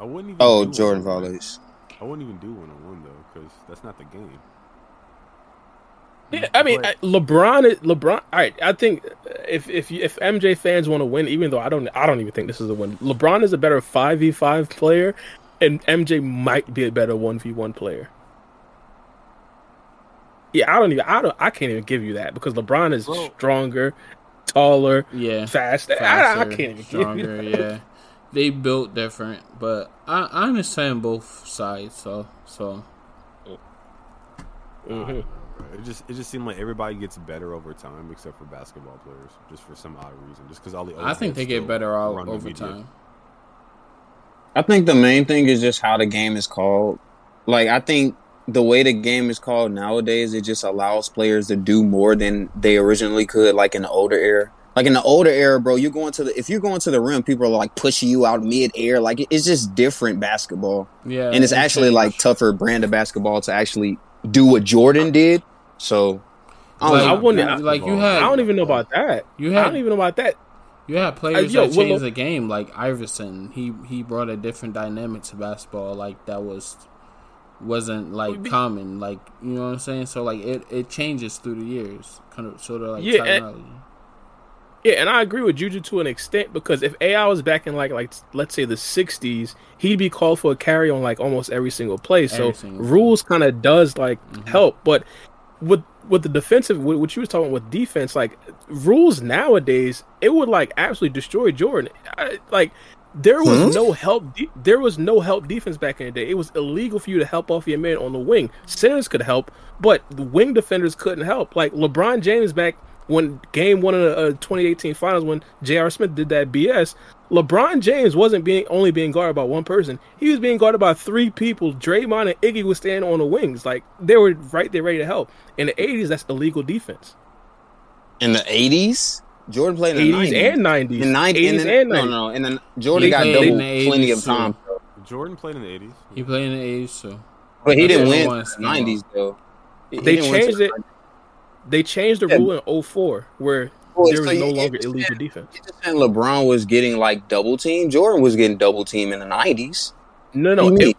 I wouldn't even. Oh, do Jordan one-on-one. violates. I wouldn't even do one on one though, because that's not the game. Yeah. I mean, But- I- LeBron, is- LeBron. All right, I think if if if MJ fans want to win, even though I don't, I don't even think this is a win. LeBron is a better five v five player, and MJ might be a better one v one player. Yeah, I don't even. I don't. I can't even give you that because LeBron is Bro. stronger, taller, Yeah, faster. I, I faster, can't even give you stronger. that. Yeah, they built different, but I, I understand both sides. So so mm-hmm. It just it just seemed like everybody gets better over time, except for basketball players, just for some odd reason. Just because all the old I think they get better all over time. I think the main thing is just how the game is called. Like I think the way the game is called nowadays, it just allows players to do more than they originally could, like in the older era. Like in the older era, bro, you're going to the if you're going to the rim, people are like pushing you out mid air. Like it's just different basketball, Yeah, and it's it actually changed. like tougher brand of basketball to actually do what Jordan did. So I don't Like, I wouldn't- you- like you had. I don't even know about that. you had, I don't even know about that. You had players Uh, yo, that Willow- changed the game, like Iverson. He he brought a different dynamic to basketball, like that was wasn't like Be- common. Like you know what I'm saying. So like it, it changes through the years, kind of sort of like Yeah, and- technology. Yeah, and I agree with Juju to an extent because if AI was back in like like let's say the '60s, he'd be called for a carry on like almost every single play. So single rules kind of does like Mhm. help, but with with the defensive, what what you was talking with defense, like rules nowadays, it would like absolutely destroy Jordan. I, like there was Hmm? no help. De- there was no help defense back in the day. It was illegal for you to help off your man on the wing. Centers could help, but the wing defenders couldn't help. Like LeBron James back when game one of the uh, 2018 finals when J.R. Smith did that BS. LeBron James wasn't being only being guarded by one person. He was being guarded by three people. Draymond and Iggy was standing on the wings. Like they were right there ready to help. In the 80s, that's illegal defense. in the eighties, Jordan played in the 80s nineties. and 90s. In 90s 80s and, and 90s. no, no, and then Jordan He got played double plenty 80s of too. time, Jordan played in the 80s. He played in the '80s, so but he didn't win in the nineties though. He- he They changed till it. They changed the Yeah. rule in 04 where Well, there so was no you- longer illegal defense. And LeBron was getting like double team. Jordan was getting double team in the nineties. No, no, it-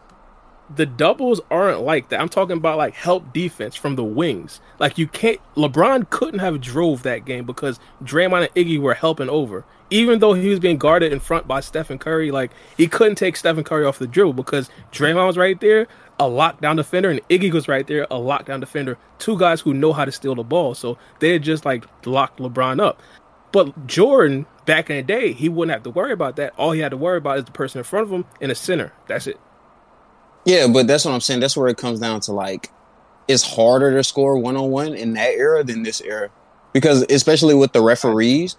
the doubles aren't like that. I'm talking about like help defense from the wings. Like you can't. LeBron couldn't have drove that game because Draymond and Iggy were helping over. Even though he was being guarded in front by Stephen Curry, like he couldn't take Stephen Curry off the dribble because Draymond was right there, a lockdown defender, and Iggy was right there, a lockdown defender. Two guys who know how to steal the ball, so they just like locked LeBron up. But Jordan, back in the day, he wouldn't have to worry about that. All he had to worry about is the person in front of him and a center. That's it. Yeah, but that's what I'm saying. That's where it comes down to like it's harder to score one on one in that era than this era. Because especially with the referees,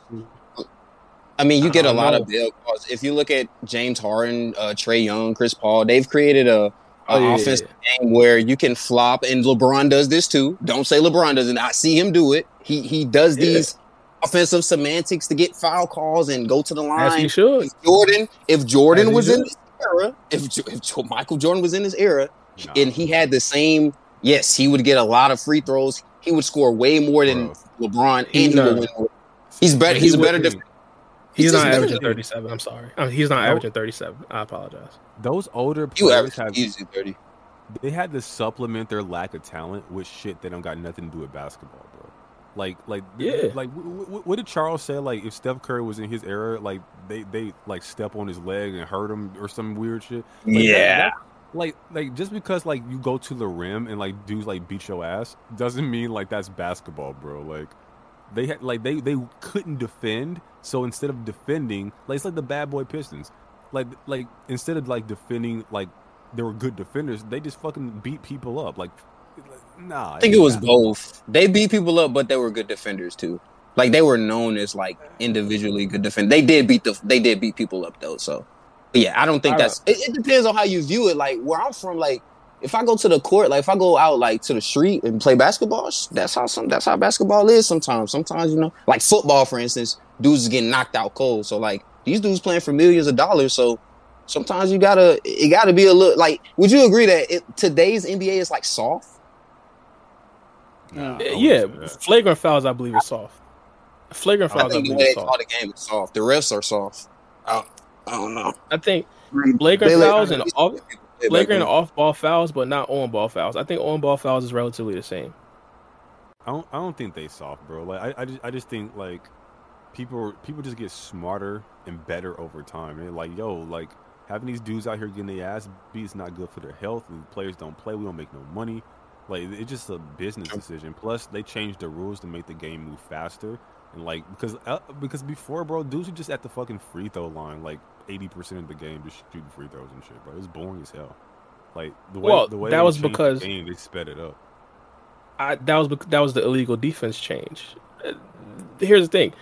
I mean, you get a lot know. of bail calls. If you look at James Harden, uh, Trae Young, Chris Paul, they've created a Oh, yeah, offensive game where you can flop, and LeBron does this too. Don't say LeBron doesn't. I see him do it. He he does Yeah. these offensive semantics to get foul calls and go to the As he line. should. If Jordan, if Jordan As was in this era, if, if Michael Jordan was in this era, and he had the same, yes, he would get a lot of free throws. He would score way more than Bro. LeBron, and he would win. more. He's better. He He's a better defender. He's, He's not averaging 37. I'm sorry. I mean, he's not No. averaging 37. I apologize. Those older You players average have easy thirty. they had to supplement their lack of talent with shit that don't got nothing to do with basketball, bro. Like, like, Yeah. like, w- w- what did Charles say? Like, if Steph Curry was in his era, like they they like step on his leg and hurt him or some weird shit. Like, that- Yeah. that- like, like just because like you go to the rim and like dudes like beat your ass doesn't mean like that's basketball, bro. Like, they had like they they couldn't defend, so instead of defending, like it's like the bad boy Pistons, like like instead of like defending like they were good defenders, they just fucking beat people up. Like, nah. I think it was both. They beat people up, but they were good defenders too. Like they were known as like individually good defenders. They did beat the. They did beat people up though. So, but yeah, I don't think I that's. It, it depends on how you view it. Like where I'm from, like if I go to the court, like if I go out like to the street and play basketball, that's how some. That's how basketball is. Sometimes, sometimes you know, like football, for instance, dudes is getting knocked out cold. So like these dudes playing for millions of dollars. So sometimes you gotta. It gotta be a little like. Would you agree that it, today's NBA is like soft? Nah, Uh, yeah, flagrant fouls, I believe, is soft. Flagrant fouls, I, think the believe, way is they call soft. the game is soft. The refs are soft. I don't, I don't know. I think flagrant They let- fouls and off, flagrant then. off-ball fouls, but not on-ball fouls. I think on-ball fouls is relatively the same. I don't. I don't think they soft, bro. Like, I, I just, I just think like people, people just get smarter and better over time. And like, yo, like having these dudes out here getting their ass beat is not good for their health. And players don't play. We don't make no money. Like, it's just a business decision. Plus, they changed the rules to make the game move faster. And like, because uh, because before, bro, dudes were just at the fucking free throw line, like eighty percent of the game, just shooting free throws and shit, bro. It's boring as hell. Like the way, Well, the way that was changed the because- game, they sped it up. I, that was that was the illegal defense change. Uh, Here's the thing: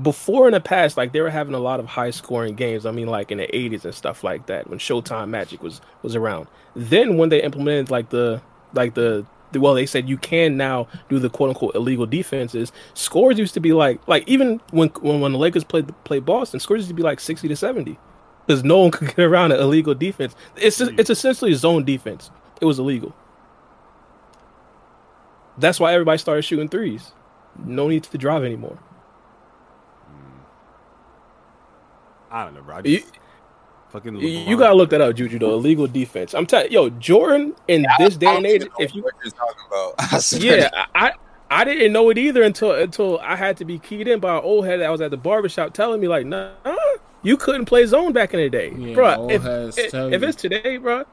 before in the past, like they were having a lot of high scoring games. I mean, like in the '80s and stuff like that, when Showtime Magic was was around. Then when they implemented like the like the, well, they said you can now do the quote unquote illegal defenses. Scores used to be like like even when when, when the Lakers played played Boston, scores used to be like sixty to seventy because no one could get around an illegal defense. It's just, it's essentially zone defense. It was illegal. That's why everybody started shooting threes. No need to drive anymore. I don't know, bro. I You- fucking You, you gotta look that up, Juju. Though illegal defense. I'm telling yo, Jordan in this day I and don't age, know if you what you're talking about, I swear yeah, I I didn't know it either until until I had to be keyed in by an old head that was at the barbershop telling me like, nah, you couldn't play zone back in the day, Yeah, bro. If, if, if it's today, bro,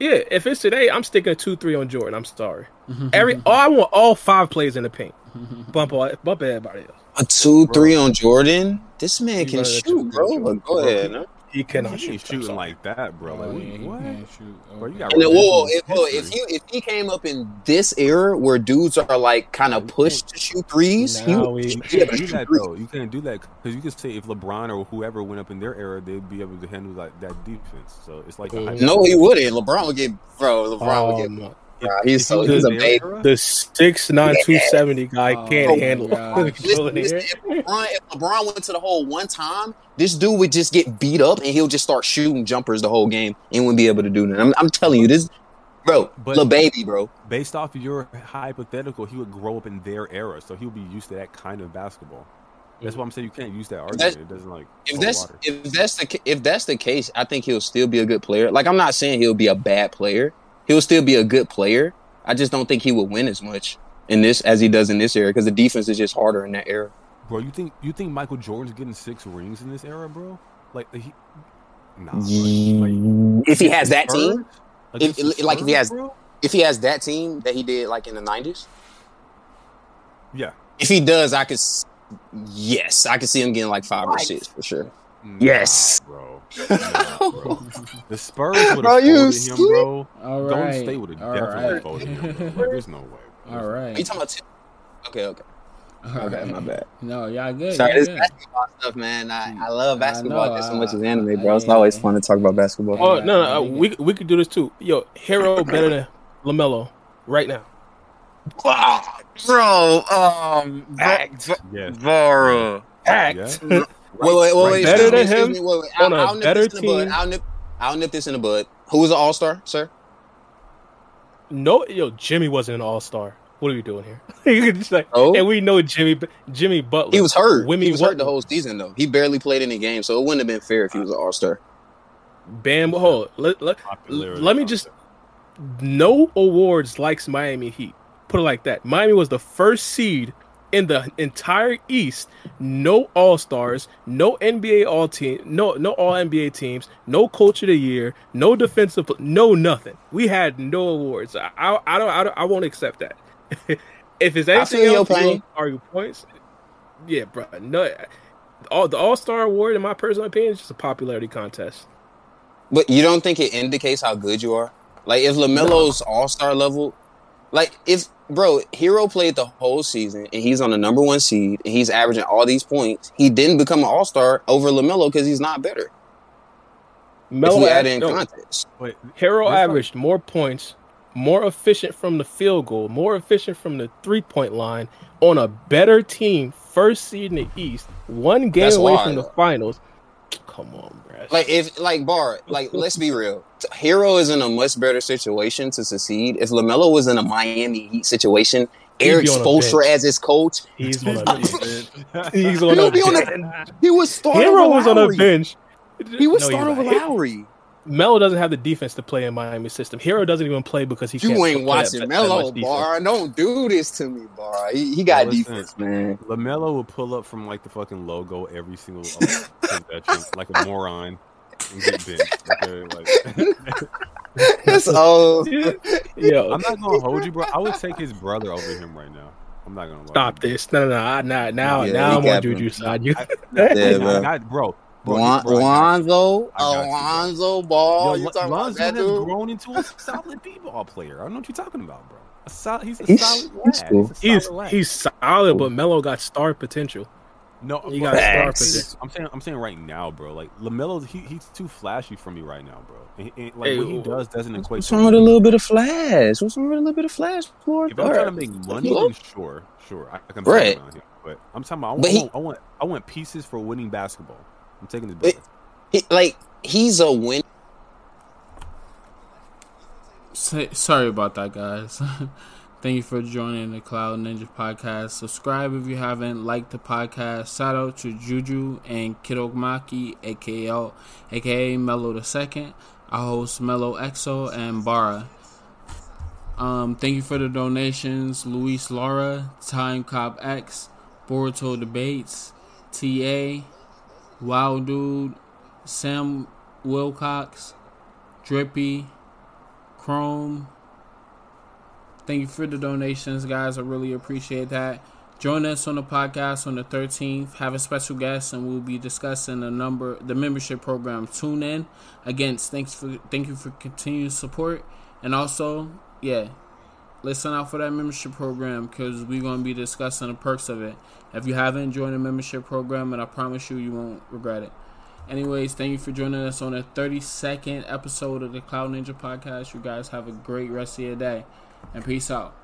yeah, if it's today, I'm sticking a two three on Jordan. I'm sorry. Every oh, I want all five plays in the paint. Bump all, bump everybody else. A two three on Jordan. This man He can shoot, two, bro. three, But go ahead. No? He cannot He shoot. shooting like that, bro. Like, Oh, what- he what? can't shoot. Bro, you got And then, if, whoa, if he if he came up in this era where dudes are like kind of pushed to shoot threes, he Now would we- You be can't to do that threes. though. You can't do that because you could say if LeBron or whoever went up in their era, they'd be able to handle like that defense. So it's like a Mhm. No, he wouldn't. LeBron would get, bro. LeBron would get. If- Nah, he's if so- he's was a baby. the six nine two seventy guy Oh can't handle gosh. controlling it. if, LeBron, if LeBron went to the hole one time, this dude would just get beat up and he'll just start shooting jumpers the whole game and wouldn't be able to do that. I'm, I'm telling you, this, bro, But- the baby, bro. based off of your hypothetical, he would grow up in their era, so he would be used to that kind of basketball. That's why I'm saying you can't use that argument. It doesn't like If that's water. if that's the if that's the case, I think he'll still be a good player. Like I'm not saying he'll be a bad player. He'll still be a good player. I just don't think he would win as much in this as he does in this era because the defense is just harder in that era. bro. You think you think Michael Jordan's getting six rings in this era, bro? Like he, nah. Like, If he has that Spurs? team, If- the like, if he has- bro? if he has that team that he did like in the nineties, yeah, if he does, I could. Yes, I could see him getting like five or six for sure. Nah, Yes. bro. Nah, bro. The Spurs would Bro, have you folded him, sleep? bro. All Golden right. State would have All definitely right. folded him. Bro. Like, there's no way. bro. All Are you talking about? Two? Okay, okay, All okay. right. My bad. No, y'all good. Sorry, y'all this good. basketball stuff, man. I, I love I basketball know, just so much as anime, bro. It's I- always fun to talk about basketball. Oh Yeah, no, no, I uh, think we we could do this too. Yo, Herro better than Lamelo right now. Wow, bro, um, Act. Yes. bro. Act. Yeah. Wait, wait, wait, wait. Better than him me, wait, wait. on I'll, a I'll nip better this in the bud. team. I'll nip, I'll nip this in the bud. Who was an all star, sir? No, yo, Jimmy wasn't an All Star. What are we doing here? you could just like, Oh. and we know Jimmy Jimmy Butler. He was hurt. Wimmy he was hurt the whole season though. He barely played any games, so it wouldn't have been fair if he was an all star. Bam, hold. Let, let, let me just. No awards likes Miami Heat. Put it like that. Miami was the first seed in the entire East. No All Stars, no NBA All Team, no no All NBA teams, no Coach of the Year, no defensive, no nothing. We had no awards. I I, I don't, I don't I won't accept that. if it's anything else, you argue points. Yeah, bro. No, all the All Star award, in my personal opinion, is just a popularity contest. But you don't think it indicates how good you are? Like if Lamelo's all star level, like if bro Herro played the whole season and he's on the number one seed and he's averaging all these points, he didn't become an all star over Lamelo because he's not better. Melo add- in no, context, Wait, That's averaged more points, more efficient from the field goal, more efficient from the three point line on a better team, first seed in the East, one game That's away why, from the though. finals. Come on. Like if like Bar, like let's be real, Herro is in a much better situation to succeed. If Lamelo was in a Miami Heat situation, Erik be on a Spoelstra as his coach, he's on a bench. He's on He'll a be on the- bench. he was starting Herro was on a bench. He was No, starting over not. Lowry. Melo doesn't have the defense to play in Miami system. Herro doesn't even play because he can't You ain't play watching that- that Melo, much defense. Bar. Don't do this to me, Bar. He, he got Listen. defense, man. Lamelo will pull up from like the fucking logo every single um, convention, like a moron, and get benched. Okay, like, It's oh, Yo, I'm not gonna hold you, bro. I would take his brother over him right now. I'm not gonna lie. stop this. No, no, no. I- Now, now, Yeah, now he I'm on got Juju him. side. You, I, Yeah, I, bro. got, bro. Bro, Lon- bro, Lonzo, I got you, bro. Alonzo Ball. Yo, you talking about Lonzo that has dude? grown into a solid b-ball player. I don't know what you're talking about, bro. A sol- he's a He's- solid he's lad. cool. He's, a he's solid lad. he's solid, but Melo got star potential. no, he bro, got star I'm potential. I'm saying, I'm saying right now, bro. Like Lamelo, he, he's too flashy for me right now, bro. And, and, like Hey, what he wh- does doesn't equate. What's wrong with a little bit of flash? What's wrong with a little bit of flash, Lord? If I'm trying to make money, Look. then sure, sure, I, I can Right. right. him. But I'm talking about. I But want, he- I, want, I want, I want pieces for winning basketball. I'm taking the But- Bills. He, like he's a win. Say, sorry about that, guys. Thank you for joining the Cloud Ninja podcast. Subscribe if you haven't. Like the podcast. Shout out to Juju and Kidomaki, aka aka Mello the Second. I host Mellow Exo and Bara. Um, thank you for the donations, Luis Laura, Time Cop X, Boruto Debates, TA, Wild Dude, Sam Wilcox, Drippy, Chrome. Thank you for the donations, guys. I really appreciate that. Join us on the podcast on the 13th. Have a special guest, and we'll be discussing the number, the membership program. Tune in. Again, thanks for thank you for continued support, and also, yeah, listen out for that membership program because we're gonna be discussing the perks of it. If you haven't joined the membership program, and I promise you, you won't regret it. Anyways, thank you for joining us on the 32nd episode of the Cloud Ninja Podcast. You guys have a great rest of your day, and peace out.